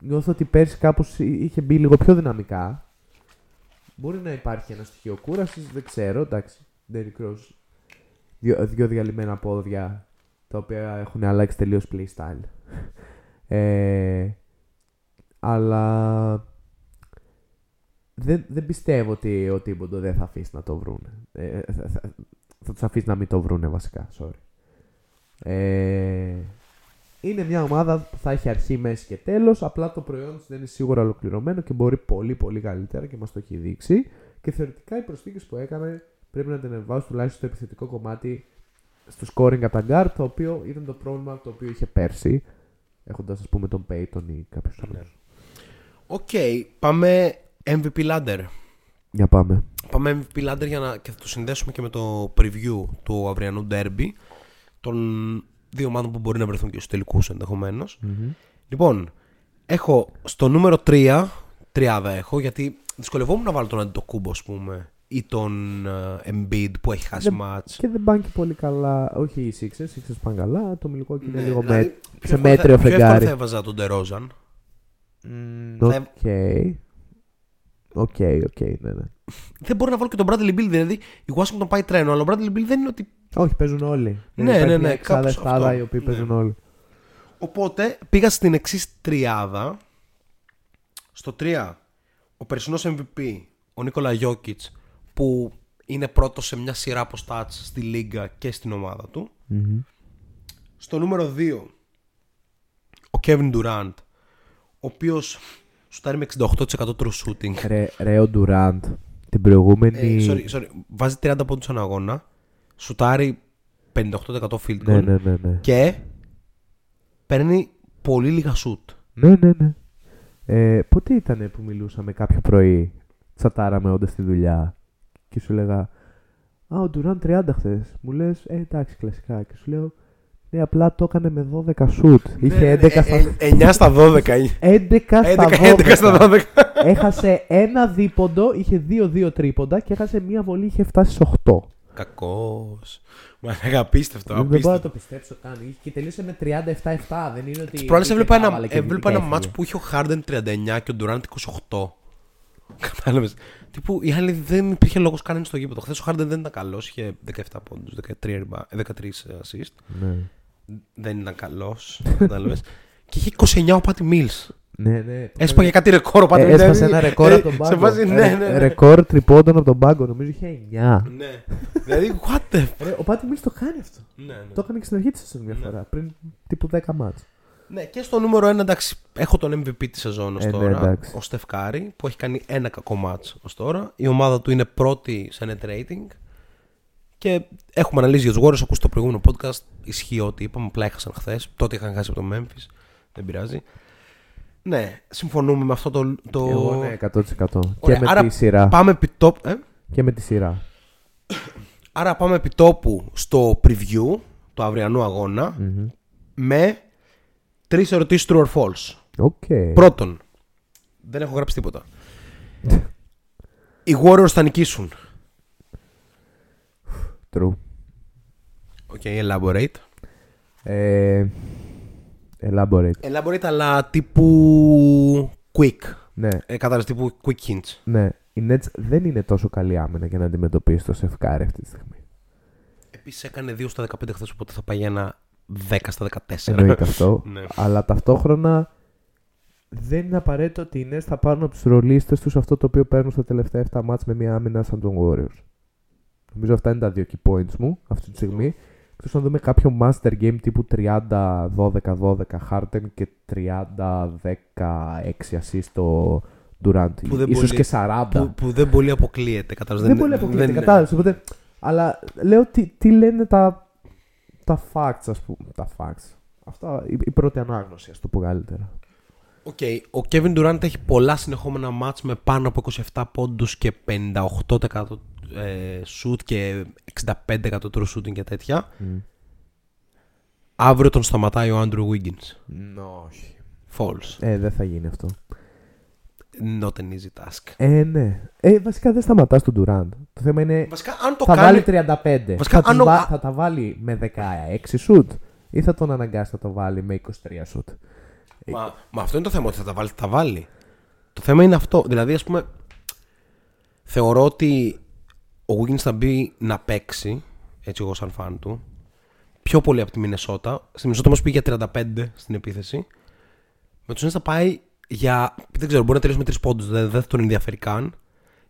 Νιώθω ότι πέρσι κάπως είχε μπει λίγο πιο δυναμικά. Μπορεί να υπάρχει ένα στοιχείο κούρασης, δεν ξέρω. Εντάξει, Derrick Rose. Δύο, δύο διαλυμένα πόδια τα οποία έχουν αλλάξει τελείως playstyle. Ε, αλλά δεν, δεν πιστεύω ότι ο Τίμποντο δεν θα αφήσει να το βρούνε. Ε, θα, θα, θα τους αφήσει να μην το βρούνε βασικά, sorry. Ε, είναι μια ομάδα που θα έχει αρχή, μέση και τέλος, απλά το προϊόν της δεν είναι σίγουρα ολοκληρωμένο και μπορεί πολύ πολύ καλύτερα και μας το έχει δείξει και θεωρητικά οι προσθήκες που έκανε πρέπει να την ανεβάσουν τουλάχιστον στο επιθετικό κομμάτι στο scoring από τα guard, το οποίο ήταν το πρόβλημα το οποίο είχε πέρσι, έχοντας ας πούμε τον Payton ή κάποιους Ναι. άλλους. Οκ, πάμε MVP ladder. Για πάμε. Πάμε MVP ladder για να και θα το συνδέσουμε και με το preview του αυριανού ντέρμπι των δύο ομάδων που μπορεί να βρεθούν και στους τελικούς ενδεχομένως. Λοιπόν, έχω στο νούμερο 3, τριάδα έχω, γιατί δυσκολευόμουν να βάλω τον Αντετοκούνμπο, ας πούμε, ή τον ε, Embiid που έχει χάσει Δεν- μάτς. Και δεν πάνε και πολύ καλά, όχι οι Sixers, οι Sixers πάνε καλά, το Milwaukee είναι Ναι, λίγο δηλαδή, με, πιο σε εύκολα μέτριο θα- Πιο εύκολα φεγγάρι. θα έβαζα τον DeRozan. Οκ. Θα- Οκ, οκ, ναι, ναι. Δεν μπορώ να βάλω και τον Bradley Beal, δηλαδή η Washington πάει τρένο, αλλά ο Bradley Beal δεν είναι ότι Όχι, παίζουν όλοι. Ναι, υπάρχει ναι, μια ναι, εξάδα, κάπως εφτάδα αυτό. οι οποίοι Ναι. παίζουν όλοι. Οπότε πήγα στην εξής τριάδα. Στο 3, ο περσινός MVP, ο Νίκολα Γιώκητς, που είναι πρώτος σε μια σειρά από stats στη Λίγκα και στην ομάδα του. Μμμ. Στο νούμερο 2, ο Kevin Durant, ο οποίος σουτάρει με 68% true shooting. Ρε, ρε ο Ντουράντ την προηγούμενη. Ε, sorry, sorry, βάζει 30 πόντους στον αγώνα, σουτάρει 58% field goal ναι, ναι, ναι, ναι. και παίρνει πολύ λίγα shoot. Ναι, ναι, ναι. Ε, πότε ήταν που μιλούσαμε κάποιο πρωί, τσατάραμε όντας στη δουλειά και σου λέγα Α, ο Ντουράν 30 χθες. Μου λες, Ε, εντάξει, κλασικά. Και σου λέω, Ναι, απλά το έκανε με 12 σουτ. Είχε 11 στα, 9 στα 12. 11 στα 11, 11 στα 12. 12. Έχασε ένα δίποντο, είχε 2-2 τρίποντα και έχασε μία βολή, είχε φτάσει στι 8. Κακός. Μα είναι απίστευτο. Δεν μπορώ να απίστευτο. το πιστέψω καν. Είχε- Και τελείωσε με 37-7. Δεν είναι ότι. Προάλλες είχε έβλεπα ένα, κάβαλα και έβλεπα ένα έφυγε. μάτς που είχε ο Harden 39 και ο Durant 28. Κατάλαβες. Τύπου οι άλλοι δεν υπήρχε λόγος κανένα στο γήπεδο. Χθες ο Harden δεν ήταν καλός. Είχε 17 πόντους, 13, reba- 13 assist. Ναι. Δεν ήταν καλός. Κατάλαβες. και είχε 29 ο Patty Mills. Ναι, ναι. Έσπαγε κάτι ρεκόρ ο Patty Ε, Mills. έσπασε δηλαδή, ένα ρεκόρ ε, από τον πάγκο. Σε βάζει, ναι, Ρε- ναι. ναι. Ρεκόρ τριπώντων από τον πάγκο, νομίζω είχε 9. ναι. δηλαδή, what the. Ρε, ο Πάτι Μίλ το κάνει αυτό. ναι, ναι. Το έκανε και στην αρχή της σεζόν μια φορά, πριν τύπου 10 μάτς. Ναι, και στο νούμερο 1 εντάξει, έχω τον MVP της σεζόν ως Ε, ναι, τώρα. εντάξει. ο Στεφκάρη, που έχει κάνει ένα κακό μάτς ως τώρα. Η ομάδα του είναι πρώτη σε net rating. Και έχουμε αναλύσει για τους Warriors. Ακούστε το προηγούμενο podcast. Ισχύει ότι είπαμε, απλά έχασαν χθες. Τότε είχαν χάσει από το Memphis. Δεν πειράζει. Ναι, συμφωνούμε με αυτό το. το... Εγώ ναι, 100%. Ωραία, και με άρα τη σειρά. Πάμε επί τόπου- ε; Και με τη σειρά. Άρα πάμε επί τόπου στο preview του αυριανού αγώνα Μμμ. με τρεις ερωτήσεις true or false. Οκ. Πρώτον, δεν έχω γράψει τίποτα. Οι Warriors θα νικήσουν. True. Οκ, elaborate. Ε, elaborate. Elaborate, αλλά τύπου quick. Ναι, Ε, κατάλαβες, τύπου quick hints. ναι. Η Nets δεν είναι τόσο καλή άμυνα για να αντιμετωπίσει το Σεφκάρη αυτή τη στιγμή. Επίσης έκανε 2 στα 15 χθες, οπότε θα πάει για ένα 10 στα 14. Εννοείται αυτό. Ναι. Αλλά ταυτόχρονα δεν είναι απαραίτητο ότι οι Nets θα πάρουν από τους ρολίστες τους αυτό το οποίο παίρνουν στα τελευταία 7 μάτς με μια άμυνα σαν τον Warriors. Νομίζω αυτά είναι τα δύο key points μου αυτή τη στιγμή. Εκτός να δούμε κάποιο master game τύπου 30-12-12 Harden και 30-16 assist το Durant. Που δεν Ίσως πολύ- και 40. που, που δεν πολύ αποκλείεται. Κατάλαβες, δεν πολύ αποκλείεται, δεν- κατάλαβες. Οπότε, αλλά λέω τι, τι λένε τα, τα facts, ας πούμε. Τα facts. Αυτά, η, η πρώτη ανάγνωση, ας το πω καλύτερα. Οκ, ο Kevin Durant έχει πολλά συνεχόμενα μάτς με πάνω από 27 πόντους και 58% ε, shoot και 65% true shooting και τέτοια. Αύριο τον σταματάει ο Andrew Wiggins. όχι. False. Ε, δεν θα γίνει αυτό. Not an easy task. Ε, ναι. Ε, βασικά δεν σταματάς τον Durant. Το θέμα είναι Βασικά, αν το θα κάνει... βάλει 35. Βασικά, θα, τους αν ο- βα- θα τα βάλει με 16 σουτ ή θα τον αναγκάσει να το βάλει με 23 σουτ. Μα, μα αυτό είναι το θέμα, ότι θα τα βάλει, θα τα βάλει. Το θέμα είναι αυτό. Δηλαδή, ας πούμε, θεωρώ ότι ο Wiggins θα μπει να παίξει, έτσι εγώ σαν φαν του, πιο πολύ από τη Μινεσότα. Στη Μινεσότα μας πήγε για 35 στην επίθεση. Με τους Nets θα πάει για, δεν ξέρω, μπορεί να τελειώσει με 3 πόντους, δεν, δεν θα τον ενδιαφέρει καν.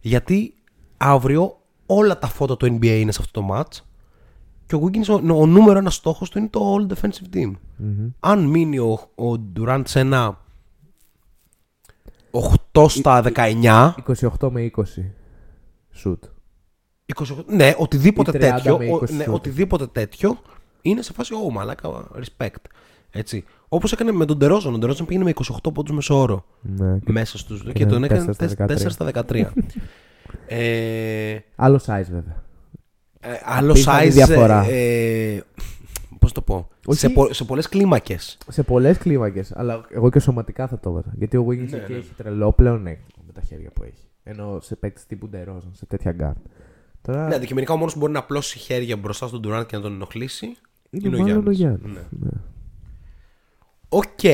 Γιατί αύριο όλα τα φώτα του NBA είναι σε αυτό το match. Και ο Wiggins, ο, ο νούμερο ένας στόχος του είναι το All Defensive Team αν μείνει ο, ο Durant σε ένα 8 στα 19, 28 με 20 σουτ. 28, ναι, οτιδήποτε Ή 30 τέτοιο, με ο- 20 ναι, σουτ. οτιδήποτε τέτοιο είναι σε φάση oh, μαλάκα, respect. Έτσι. Όπως έκανε με τον Τερόζον, ο Τερόζον πήγαινε με 28 πόντους μέσω όρο Ναι. μέσα στους και, Και τον έκανε έκανε 4 4 στα στα 13. ε, Άλλο size βέβαια. Ε, άλλο Απίθανη size, διαφορά. ε, πώς το πω, Όχι. σε, πο, σε πολλές κλίμακες. Σε πολλές κλίμακες. Αλλά εγώ και σωματικά θα το έβαζα. Γιατί ο Wiggins Ναι, εκεί ναι. έχει τρελό πλεονέκτημα με τα χέρια που έχει. Ενώ σε παίκτη τύπου Ντερόζαν, σε τέτοια γκάρτ. Τώρα Ναι, αντικειμενικά ο μόνος που μπορεί να απλώσει χέρια μπροστά στον Durant και να τον ενοχλήσει είναι, είναι ο μάλλον ο Γιάννης. Γιάννη. Ναι. Ναι. Οκ,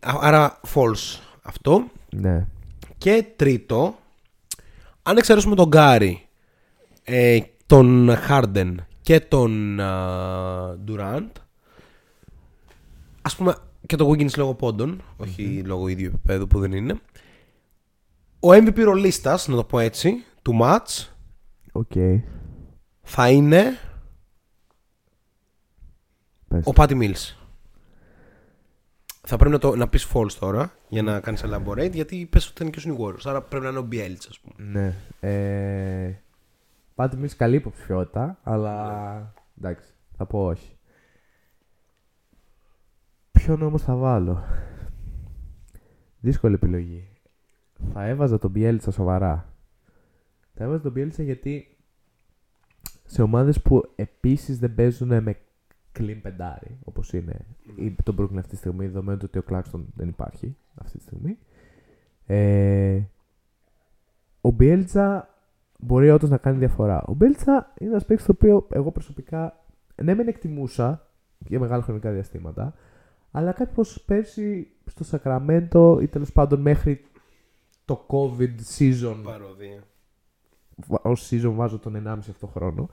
α- άρα false αυτό. ναι. Και τρίτο, αν εξαιρέσουμε τον Γκάρι, ε, τον Χάρντεν και τον α, Durant, ας πούμε και τον Wiggins λόγω πόντων, όχι λόγω ίδιου επίπεδου που δεν είναι, ο MVP ρολίστας, να το πω έτσι, του match Οκ. θα είναι Πες. ο Πάτι Mills. θα πρέπει να, το, να πεις false τώρα για να κάνεις elaborate γιατί πες ότι ήταν και ο New Warriors. Άρα πρέπει να είναι ο Bielitz ας πούμε. Ναι. Ε, Πάντω μιλήσει καλή υποψηφιότητα, αλλά εντάξει, θα πω όχι. Ποιον όμω θα βάλω; Δύσκολη επιλογή. Θα έβαζα τον Bielitsa σοβαρά. Θα έβαζα τον Bielitsa γιατί σε ομάδες που επίσης δεν παίζουν με clean πεντάρι, όπως είναι η- το Brooklyn αυτή τη στιγμή, δεδομένου του ότι ο Claxton δεν υπάρχει αυτή τη στιγμή. Ε, ο Bielitsa μπορεί όντως να κάνει διαφορά. Ο Bielitsa είναι ένας παίκτης το οποίο εγώ προσωπικά ναι, μεν εκτιμούσα για μεγάλα χρονικά διαστήματα, αλλά κάπως πέρσι στο Σακραμέντο ή τέλος πάντων μέχρι το COVID season Παροδία. ως season βάζω τον 1,5 αυτό χρόνο.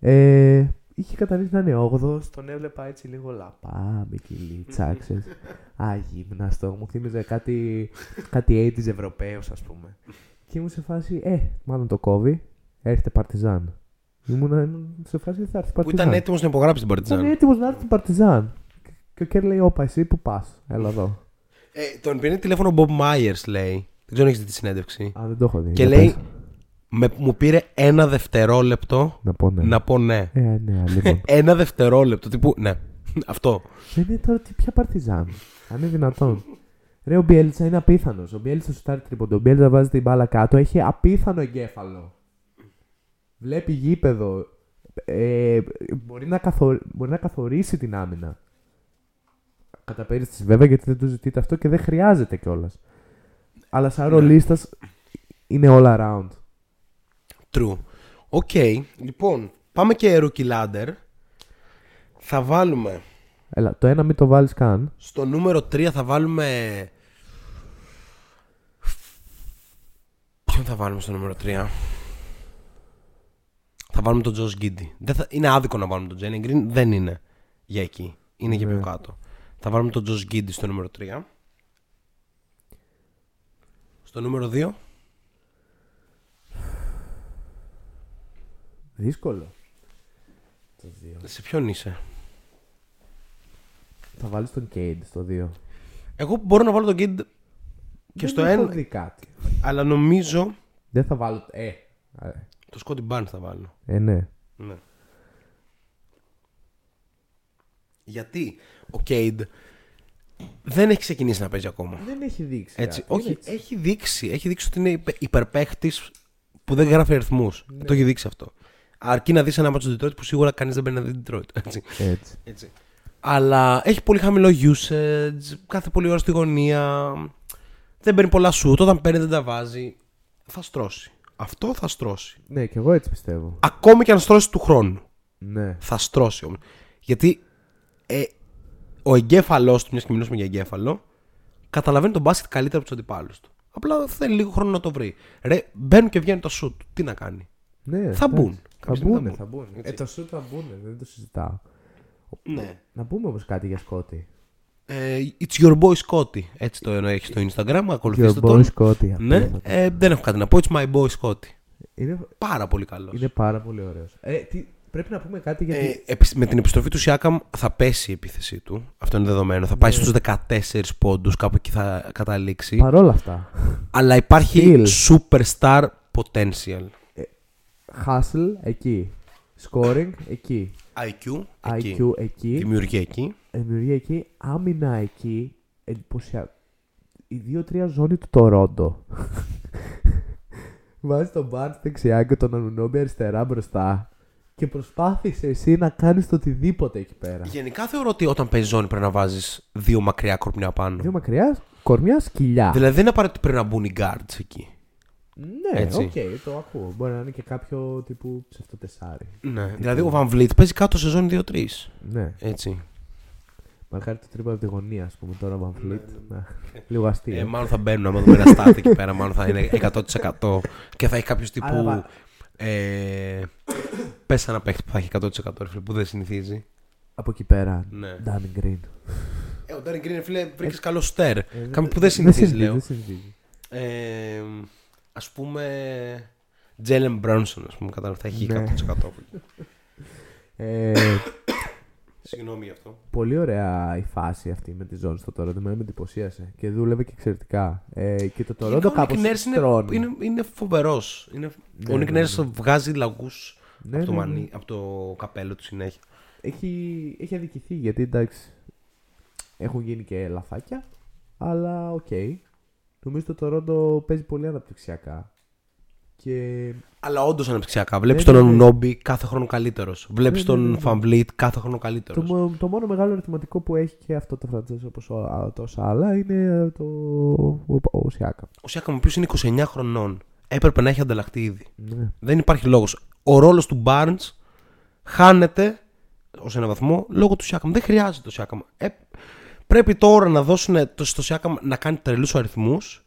Ε, είχε καταλήξει να είναι 8 τον έβλεπα έτσι λίγο λαπά, με κυλίτσα, ξέρεις. Αγύμναστο, μου θύμιζε κάτι, κάτι 80s Ευρωπαίος ας πούμε. Και ήμουν σε φάση, ε, μάλλον το κόβει, έρχεται Παρτιζάν. Ήμουν σε φάση, θα έρθει Που Παρτιζάν. ήταν έτοιμος να υπογράψει την Ήταν Partizan. έτοιμος να έρθει Παρτιζάν. Και ο Κέρ λέει, όπα εσύ που πας, έλα εδώ. Ε, τον πήρε τηλέφωνο ο Bob Myers λέει. Δεν ξέρω αν έχεις δει τη συνέντευξη. Α, δεν το έχω δει. Και Για λέει, πες. με, μου πήρε ένα δευτερόλεπτο Να πω ναι. να πω ναι. Ε, ναι, λοιπόν. Ένα δευτερόλεπτο. Τύπου, ναι. Αυτό. Δεν είναι τώρα τι, ποια παρτιζάν. Αν είναι δυνατόν. Ρε, ο Μπιέλτσα είναι απίθανος. Ο Μπιέλτσα σου τάρει τρίποντο. Ο Μπιέλτσα βάζει την μπάλα κάτω. Έχει απίθανο εγκέφαλο. Βλέπει γήπεδο. Ε, μπορεί, να καθο... μπορεί να καθορίσει την άμυνα. Κατά περίσταση βέβαια γιατί δεν του ζητείτε αυτό και δεν χρειάζεται κιόλας. Αλλά σαν ρολίστας είναι all around. True. Οκ. Λοιπόν, πάμε και rookie ladder. Θα βάλουμε Έλα, το ένα μην το βάλεις καν. στο νούμερο 3 θα βάλουμε. Ποιον θα βάλουμε στο νούμερο 3. Θα βάλουμε τον Josh Giddey. Δεν θα... Είναι άδικο να βάλουμε τον Jalen Green. Δεν είναι για εκεί. Είναι για πιο Ναι. κάτω. Θα βάλουμε τον Josh Giddey στο νούμερο 3. Στο νούμερο 2. Δύσκολο. Το δύο. Σε ποιον είσαι; Θα βάλεις τον Cade στο 2. Εγώ μπορώ να βάλω τον Giddy και στο 1. δει κάτι. Αλλά νομίζω Δεν θα βάλω. Ε. ε, το Scotty Barnes θα βάλω. Ε, ναι. Ναι. Γιατί ο Κέιντ δεν έχει ξεκινήσει να παίζει ακόμα. Δεν έχει δείξει. Έτσι, κάτι. όχι, Είναι έτσι. έχει δείξει, έχει δείξει ότι είναι υπε, υπερπαίχτης που δεν γράφει αριθμούς. Ναι. Το έχει δείξει αυτό. Αρκεί να δεις ένα μάτσο του Detroit που σίγουρα κανείς δεν παίρνει να δει Detroit. Έτσι. Έτσι. έτσι. Αλλά έχει πολύ χαμηλό usage, κάθε πολύ ώρα στη γωνία. Δεν παίρνει πολλά σουτ. Όταν παίρνει δεν τα βάζει. Θα στρώσει. Αυτό θα στρώσει. Ναι, και εγώ έτσι πιστεύω. Ακόμη και αν στρώσει του χρόνου. Ναι. Θα στρώσει όμως. Γιατί ε, ο εγκέφαλός του, μιας και μιλήσουμε για εγκέφαλο, καταλαβαίνει τον μπάσκετ καλύτερα από τους αντιπάλους του. Απλά θέλει λίγο χρόνο να το βρει. Ρε, μπαίνουν και βγαίνουν τα σουτ. Τι να κάνει; ναι Θα εντάξει. μπουν. Θα Κάποια στιγμή μπουν, θα θα μπουν. Έτσι. Ε, το σου θα μπουν, δεν το συζητάω. Ναι. Να πούμε όμως κάτι για Σκότι. Ε, it's your boy Scotty. Έτσι το έχεις στο Instagram. Your Ακολουθήστε boy τον. Σκότι. Ναι, ε, δεν έχω κάτι να πω. It's my boy Scotty. Είναι, Πάρα πολύ καλός. είναι πάρα πολύ ωραίος. Ε, τι, πρέπει να πούμε κάτι γιατί. Ε, επι- με την επιστροφή του Σιάκαμ θα πέσει η επίθεσή του. Αυτό είναι δεδομένο. Θα πάει Ναι. στους 14 πόντους, κάπου εκεί θα καταλήξει. Παρόλα αυτά. Αλλά υπάρχει Still. superstar potential. Hustle εκεί. Scoring εκεί. IQ, εκεί. IQ εκεί. Δημιουργία εκεί. Δημιουργία εκεί. Άμυνα εκεί. Εντυπωσιακό. Η 2-3 ζώνη του Τορόντο. Βάζει τον Μπάρτ δεξιά και τον Ανουνόμπι αριστερά μπροστά. Και προσπάθησε εσύ να κάνεις το οτιδήποτε εκεί πέρα. Γενικά θεωρώ ότι όταν παίζεις ζώνη πρέπει να βάζεις δύο μακριά κορμιά πάνω. Δύο μακριά, κορμιά, σκυλιά. Δηλαδή δεν είναι απαραίτητο ότι πρέπει να μπουν οι guards εκεί. Ναι, Έτσι. οκ, το ακούω. Μπορεί να είναι και κάποιο τύπου ψευτοτεσάρι. Ναι. Δηλαδή ο VanVleet παίζει κάτω σε ζώνη 2-3. Ναι. Έτσι. Μαρκάρει το τρίπο από τη γωνία, ας πούμε, τώρα VanVleet. Ναι. Λίγο αστείο. Ε, μάλλον θα μπαίνουν άμα δούμε ένα stat εκεί πέρα. Μάλλον θα είναι 100% και θα έχει κάποιος τύπου. Αλλά Ε, Πες ένα παίχτη που θα έχει 100% ρε φίλε, που δεν συνηθίζει. Από εκεί πέρα. Ναι. Danny Green. Ε, ο Ντάριν Γκριν, φίλε, βρήκες καλό στέρ. Ε, Κάποιο που δεν συνηθίζει, λέω. Δεν συνηθίζει. Ε, ας πούμε Τζέλεν Μπρόνσον ας πούμε κατάλαβα θα έχει Ναι. 100% από εκεί. Ε, Συγγνώμη γι' αυτό. Πολύ ωραία η φάση αυτή με τη ζώνη στο Toronto. Με εντυπωσίασε και δούλευε και εξαιρετικά. Ε, και το Toronto Γενικά ο κάπως Nick Nurse στρώνει. είναι, είναι, είναι φοβερός. Είναι... Ναι, ο Nick ναι, Nurse ναι. βγάζει λαγούς Ναι, από, το ναι, ναι. μανί- από το καπέλο του συνέχεια. Έχει, έχει αδικηθεί γιατί εντάξει έχουν γίνει και λαθάκια αλλά οκ. Νομίζω το Toronto παίζει πολύ αναπτυξιακά. Και Αλλά όντως αναπτυξιακά. Βλέπεις Ναι, τον ναι, ναι. Anunoby κάθε χρόνο καλύτερος. Βλέπεις Ναι, ναι, τον ναι, ναι. VanVleet κάθε χρόνο το, καλύτερο. μο- το μόνο μεγάλο ερωτηματικό που έχει και αυτό το franchise όπως ο- α, τόσα άλλα είναι το, ο, ο Σιάκα. Ο Σιάκαμ, ο οποίος είναι 29 χρονών, έπρεπε να έχει ανταλλαχθεί ήδη. Ναι. Δεν υπάρχει λόγος. Ο ρόλος του Barnes χάνεται ως ένα βαθμό λόγω του Σιάκαμ. Δεν χρειάζεται το Σιάκαμ. Ε, πρέπει τώρα να δώσουν το, στο Σιάκαμ να κάνει τρελούς αριθμούς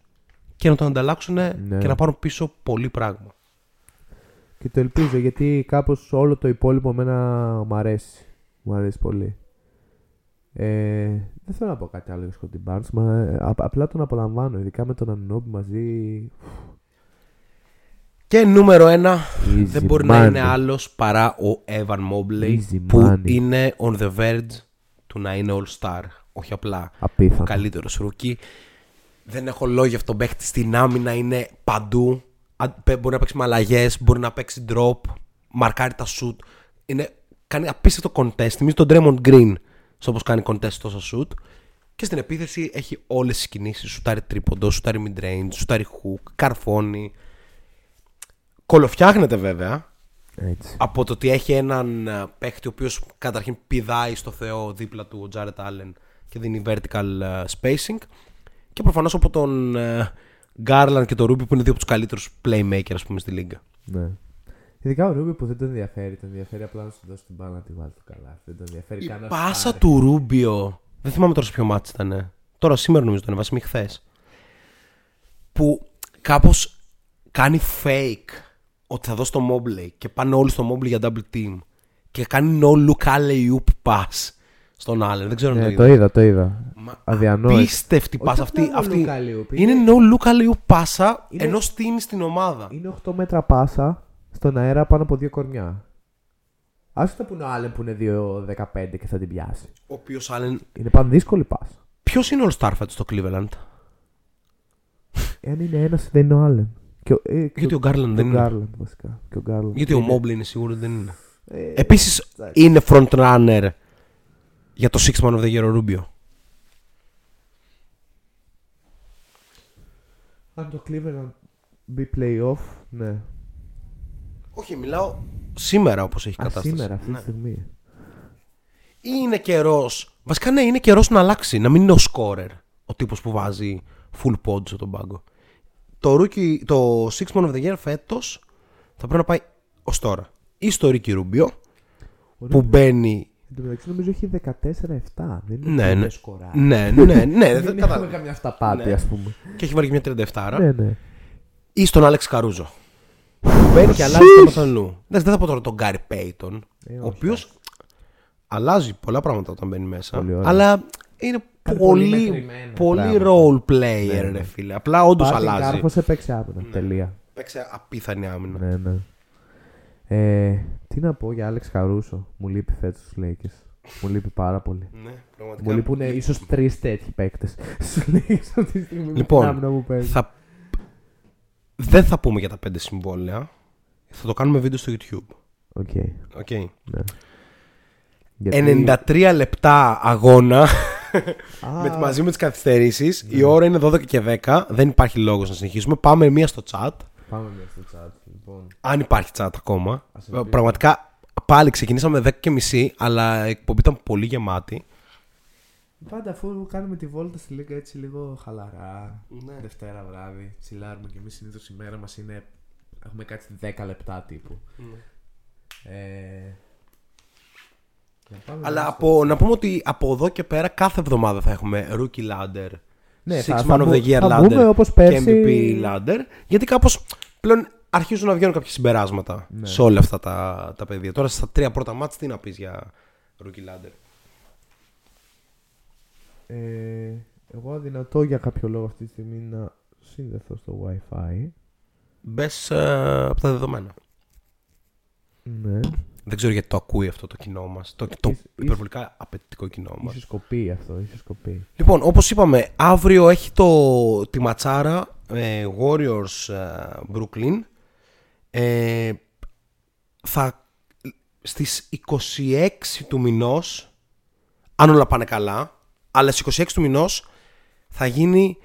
και να τον ανταλλάξουν Ναι. και να πάρουν πίσω πολύ πράγμα. Και το ελπίζω γιατί κάπως όλο το υπόλοιπο εμένα μου αρέσει. Μου αρέσει πολύ. Ε, δεν θέλω να πω κάτι άλλο για Scotty Barnes, μα ε, απ- απλά τον απολαμβάνω, ειδικά με τον Anunoby μαζί. Και νούμερο ένα Easy δεν μπορεί money. να είναι άλλος παρά ο Evan Mobley Easy που money. είναι on the verge του να είναι all star. Όχι απλά Απίθανο. καλύτερος rookie. Δεν έχω λόγια αυτόν τον παίχτη στην άμυνα, είναι παντού. Αν- πε- Μπορεί να παίξει με αλλαγές, μπορεί να παίξει drop, μαρκάρει τα shoot. Είναι, κάνει απίστευτο contest. Θυμίζει τον Draymond Green στο όπως κάνει contest τόσα shoot. Και στην επίθεση έχει όλες τις κινήσεις. Σουτάρει τρίποντο, σουτάρει mid-range, σουτάρει hook, καρφώνει. Κολοφτιάχνεται βέβαια Έτσι. από το ότι έχει έναν ε, παίχτη ο οποίος καταρχήν πηδάει στο Θεό δίπλα του ο Τζάρετ Allen και δίνει vertical ε, spacing. Και προφανώς από τον ε, Garland και τον Ruby που είναι δύο από τους καλύτερους playmakers ας πούμε, στη λίγα. Ναι. Ειδικά ο Ρούμπι που δεν τον ενδιαφέρει. Τον ενδιαφέρει απλά να σου δώσει την μπάλα να τη βάλει το καλά. Δεν τον ενδιαφέρει Η καν να πάσα σουτάρει. του Ρούμπιο. Δεν θυμάμαι τώρα σε ποιο μάτι ήταν. ε. Τώρα σήμερα νομίζω τον έβασε, μη χθες. Που κάπως κάνει fake ότι θα δώσει το Mobley και πάνε όλοι στο Mobley για double team. Και κάνει no look alley oop pass στον Allen. Δεν ξέρω αν Ναι, το το είδα. είδα, το είδα. Μα Αδιανόητο. Απίστευτη Όχι πάσα απλά αυτή. no αυτή look alley-oop, είναι είναι- no look alley oop πάσα Είναι- ενώ στείνει στην ομάδα. Είναι 8 μέτρα πάσα στον αέρα πάνω από δύο κορμιά. Άσχετα που είναι ο Άλεν που είναι 2-15 και θα την πιάσει. Ο οποίος Allen. Είναι πανδύσκολη πάσα. Ποιος είναι ο All Star φέτος στο Cleveland; Εάν είναι ένας, δεν είναι ο Άλεν. Και, ο- ε, και Γιατί ο Garland και δεν ο είναι; Garland, βασικά. Και ο Garland. Γιατί ο είναι- Mobley είναι σίγουρος ότι δεν είναι; Ε, Επίσης εντάξει. είναι front runner για το Six Man of the Year ο Rubio. Αν το Cleveland μπει playoff, ναι. Όχι, μιλάω σήμερα όπως έχει Α, κατάσταση. σήμερα, αυτή Ναι. τη στιγμή. Ή είναι καιρός. Βασικά ναι, είναι καιρός να αλλάξει. Να μην είναι ο scorer ο τύπος που βάζει full pods στον πάγκο. Το, rookie, το Six Man of the Year φέτος θα πρέπει να πάει ως τώρα. Ή στο Ricky Rubio που μπαίνει. Εν τω μεταξύ νομίζω έχει 14-7. Δεν είναι Ναι, ότι ναι. δεν σκοράρει. Ναι, ναι, ναι. Δεν δεν έχουμε κατάλαβα. καμιά αυταπάτη, Ναι. ας πούμε. Και έχει βάλει και μια 37 Ναι, ναι. ή στον Άλεξ Καρούζο. Που μπαίνει και αλλάζει το μαθανού. Δεν θα πω τώρα τον Γκάρι Πέιτον, Ε, ο όχι, οποίο αλλάζει πολλά πράγματα όταν μπαίνει μέσα. Πολύ ωραία. αλλά είναι Κάνει πολύ πολύ, μετρημένα πολύ πράγματα. role player, Ναι, ρε ναι. φίλε. Απλά όντως Πάρτιν αλλάζει. Κάρφος έπαιξε άμυνα. Τελεία. Παίξε απίθανη άμυνα. Ναι, ναι. Ε, τι να πω για Άλεξ Καρούσο. Μου λείπει φέτος στους Lakers. Μου λείπει πάρα πολύ. Ναι, πραγματικά. Μου λείπουν ίσως τρεις τέτοιοι παίκτες στου Lakers αυτή τη στιγμή. με Λοιπόν, την άμυνα που παίζει. Θα... Δεν θα πούμε για τα πέντε συμβόλαια. Θα το κάνουμε βίντεο στο YouTube. Οκ. Οκέι. ναι. Γιατί- 93 λεπτά αγώνα Α, με, μαζί με τις καθυστερήσεις Η ώρα είναι 12 και 10 Δεν υπάρχει λόγος να συνεχίσουμε Πάμε μία στο chat Πάμε μια στο chat. Λοιπόν. Αν υπάρχει chat ακόμα Ας ελπίσουμε. Πραγματικά πάλι ξεκινήσαμε 10 και μισή Αλλά η εκπομπή ήταν πολύ γεμάτη Πάντα αφού κάνουμε τη βόλτα στη Λίγκα έτσι λίγο χαλαρά. Ναι. Δευτέρα βράδυ. Τσιλάρουμε και εμείς συνήθως η μέρα μας είναι. Έχουμε κάτι 10 λεπτά τύπου. Ε, να πάμε Αλλά μέσα από, να πούμε ότι από εδώ και πέρα Κάθε εβδομάδα θα έχουμε Rookie Ladder Ναι, Six θα- Man θα of μπου- the Year θα Ladder μπούμε όπως Και πέρσι. MVP Ladder Γιατί κάπως πλέον αρχίζουν να βγαίνουν κάποια συμπεράσματα Ναι. Σε όλα αυτά τα, τα παιδεία Τώρα στα τρία πρώτα μάτς τι να πεις για Rookie Ladder Ε, εγώ αδυνατό για κάποιο λόγο αυτή τη στιγμή να συνδεθώ στο Wi-Fi. Μπες από τα δεδομένα. Ναι. Δεν ξέρω γιατί το ακούει αυτό το κοινό μας. Το, το Ίσ- υπερβολικά απαιτητικό κοινό μας. Ίσως κοπεί αυτό, ίσως κοπεί. Λοιπόν, όπως είπαμε, αύριο έχει το, τη ματσάρα ε, Warriors ε, Brooklyn. Ε, θα, στις 26 του μηνός, αν όλα πάνε καλά, αλλά στις 26 του μηνός θα γίνει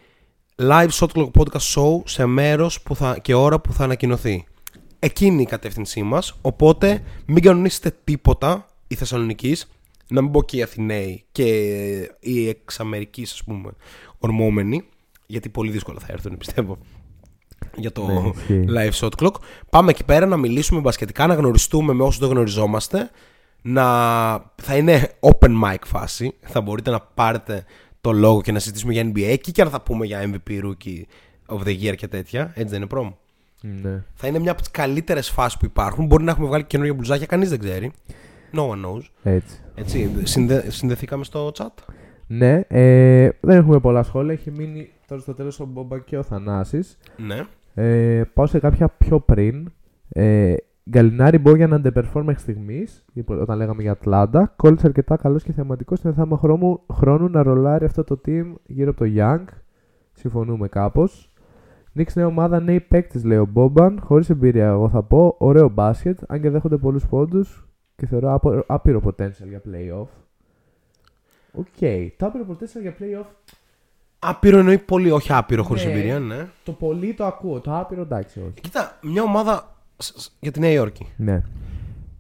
live shot clock podcast show σε μέρος που θα, και ώρα που θα ανακοινωθεί. Εκείνη η κατεύθυνσή μας, οπότε μην κανονίσετε τίποτα η Θεσσαλονικής, να μην πω και οι Αθηναίοι και οι εξ Αμερικής ας πούμε ορμόμενοι, γιατί πολύ δύσκολα θα έρθουν πιστεύω για το Ναι, ισχύει. live shot clock. Πάμε εκεί πέρα να μιλήσουμε μπασκετικά, να γνωριστούμε με όσους δεν γνωριζόμαστε, να θα είναι open mic φάση, θα μπορείτε να πάρετε το λόγο και να συζητήσουμε για NBA και και να θα πούμε για MVP Rookie of the Year και τέτοια, έτσι δεν είναι πρόμο. Ναι. Θα είναι μια από τις καλύτερες φάσεις που υπάρχουν. Μπορεί να έχουμε βγάλει και καινούργια μπλουζάκια, κανείς δεν ξέρει. No one knows. Έτσι. Έτσι, συνδε, συνδεθήκαμε στο chat. Ναι, ε, δεν έχουμε πολλά σχόλια. Έχει μείνει τώρα στο τέλος ο Μπόμπα και ο Θανάσης. Ναι. Ε, πάω σε κάποια πιο πριν. Ε, Gallinari Bogdan underperform μέχρι στιγμής, όταν λέγαμε για Ατλάντα. Collins αρκετά καλός και θεματικός. Είναι θέμα χρόνου, χρόνου να ρολάρει αυτό το team γύρω από το Young. Συμφωνούμε κάπως. Νίξ νέα ομάδα, νέοι παίκτες, λέει ο Μπόμπαν. Χωρίς εμπειρία, εγώ θα πω. Ωραίο μπάσκετ, αν και δέχονται πολλούς πόντους και θεωρώ άπο- άπειρο potential για playoff. Οκ. Το άπειρο potential για playoff Άπειρο εννοεί πολύ, όχι άπειρο χωρίς Ναι. εμπειρία, ναι. το πολύ το ακούω. Το άπειρο εντάξει, όχι. Κοίτα, μια ομάδα σ- σ- για τη Νέα Υόρκη. Ναι,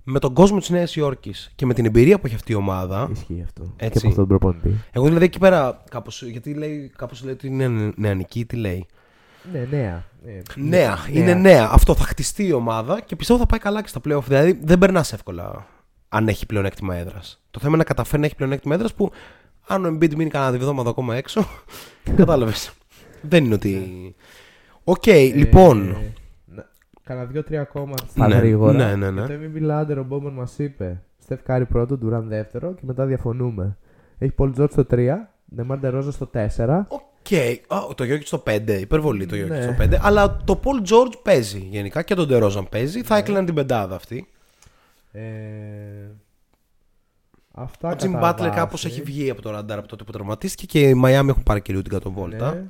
Με τον κόσμο της Νέας Υόρκης και με την εμπειρία που έχει αυτή η ομάδα. ισχύει αυτό. Έτσι. Και από αυτόν τον προπονητή. Εγώ δηλαδή εκεί πέρα, κάπως, γιατί λέει, κάπως λέει ότι είναι νεανική, τι λέει. Ναι, νέα. Ναι, Νέα, είναι νέα. Αυτό θα χτιστεί η ομάδα και πιστεύω θα πάει καλά και στα playoff. Δηλαδή δεν περνάς εύκολα αν έχει πλεονέκτημα έδρας. Το θέμα είναι να καταφέρει να έχει πλεονέκτημα έδρας που αν ο Embiid μείνει κανένα διβδόματα ακόμα έξω. Κατάλαβες. δεν είναι ότι. Οκ, λοιπόν. Ε, να- Κάνα δύο-τρία ακόμα στα Ναι, γρήγορα. ναι, ναι, ναι. Για το MVP ladder ο Μπόμπαν μας είπε Steph Curry πρώτο, Ντουράν δεύτερο και μετά διαφωνούμε. Έχει Paul George στο 3, DeMar DeRozan στο 4. Οκ. Α, το Γιόκιτς στο 5. Υπερβολή το Γιόκιτς Ναι. στο 5. Αλλά το Paul George παίζει γενικά και τον Ντερόζαν παίζει. Θα έκλειναν την πεντάδα αυτή. Ε, αυτά Ο Jim κατά Butler βάση. κάπως έχει βγει από το ραντάρ από τότε που τραυματίστηκε και οι Miami έχουν πάρει και λίγο την κατοβόλτα. Ναι.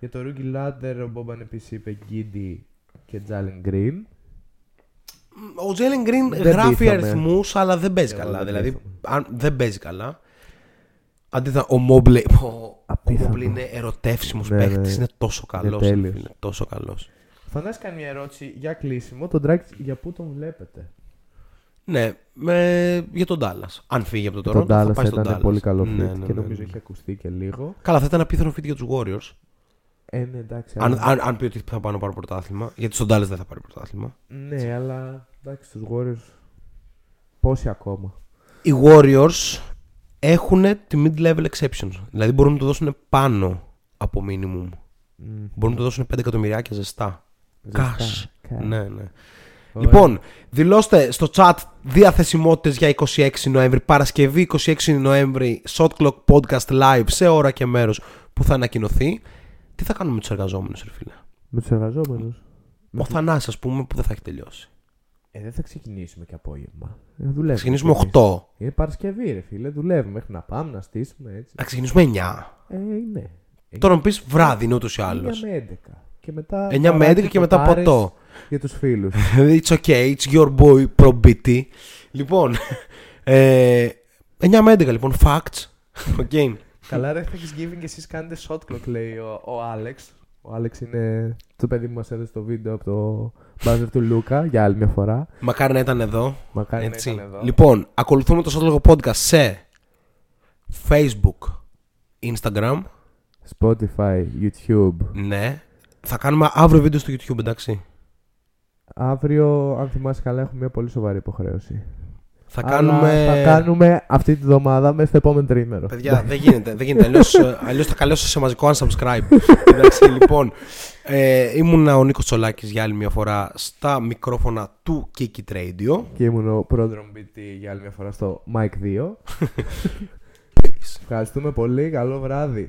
Για το Rookie Ladder ο Μπόμπαν επίσης είπε Γκίντι και Τζάλιν Γκριν. Ο Τζέλεν Γκριν Δεν γράφει πείθαμε. αριθμούς, αλλά δεν παίζει Εγώ καλά. δεν δηλαδή, πείθαμε. αν δεν παίζει καλά. Αντίθετα, ο Μόμπλε. Ο, ο Απίθανο. Μόμπλε είναι ερωτεύσιμος Ναι, παίκτης. ναι. Είναι τόσο καλός. τέλειος. Είναι τόσο καλός. Θανάση κάνει μια ερώτηση για κλείσιμο. Τον Drake για πού τον βλέπετε; Ναι, με, για τον Ντάλλα. Αν φύγει από το τον Toronto, θα Dallas πάει στον ήταν Dallas. πολύ καλό fit Ναι, ναι, και ναι, νομίζω ναι. έχει ακουστεί και λίγο. Καλά, θα ήταν απίθανο fit για τους Warriors. Ε, ναι, εντάξει. Αν, αλλά- αν, αν πει ότι θα πάνε να πάρουν πρωτάθλημα. Γιατί στον Dallas δεν θα πάρει πρωτάθλημα. Ναι, αλλά εντάξει, στους Warriors πόσοι ακόμα. Οι Warriors έχουν τη mid-level exceptions. Δηλαδή μπορούν να το δώσουν πάνω από minimum. Μμ, Μπορούν να το δώσουν 5 εκατομμυριάκια ζεστά. ζεστά. Cash. Cash. Ναι, ναι. Ωραία. Λοιπόν, δηλώστε στο chat διαθεσιμότητες για 26 Νοέμβρη, Παρασκευή 26 Νοέμβρη, Shot Clock Podcast Live σε ώρα και μέρος που θα ανακοινωθεί. Τι θα κάνουμε με τους εργαζόμενους, ρε φίλε; Με τους εργαζόμενους. Ο Θανάσης, ας πούμε, που δεν θα έχει τελειώσει. Ε, δεν θα ξεκινήσουμε και απόγευμα. Ε, δουλεύουμε. Θα ξεκινήσουμε κι εμείς. 8. Είναι Παρασκευή, ρε φίλε. Δουλεύουμε μέχρι να πάμε, να στήσουμε έτσι. Θα ξεκινήσουμε 9. Ε, ναι. Τώρα μου πεις βράδυ είναι ούτως ή 9 άλλως. με 11. Και μετά 9 με 11 και μετά ποτάρες ποτό. Για τους φίλους. It's okay, it's your boy Pro BT. Λοιπόν, ε, 9 με 11 λοιπόν, facts. Okay. Καλά, ρε Thanksgiving και εσείς κάνετε shot clock, λέει ο, ο Άλεξ. Ο Άλεξ είναι το παιδί που μας έδωσε το βίντεο από το buzzer του Λούκα για άλλη μια φορά. Μακάρι να ήταν εδώ. Μακάρι Έτσι. να ήταν εδώ. Λοιπόν, ακολουθούμε το Σότλογο Podcast σε Facebook, Instagram. Spotify, YouTube. Ναι. Θα κάνουμε αύριο βίντεο στο YouTube, εντάξει. Αύριο, αν θυμάσαι καλά, έχουμε μια πολύ σοβαρή υποχρέωση. Θα Αλλά κάνουμε. θα κάνουμε αυτή τη βδομάδα μέσα στο επόμενο τρίμερο. Παιδιά, δεν γίνεται. Δεν γίνεται. Αλλιώς, ε, αλλιώς θα καλέσω σε μαζικό unsubscribe. Εντάξει, λοιπόν. Ε, ήμουνα ο Νίκος Τσολάκης για άλλη μια φορά στα μικρόφωνα του Kiki Radio. Και ήμουν ο πρόδρομο BT για άλλη μια φορά στο Mic 2. Ευχαριστούμε πολύ. Καλό βράδυ.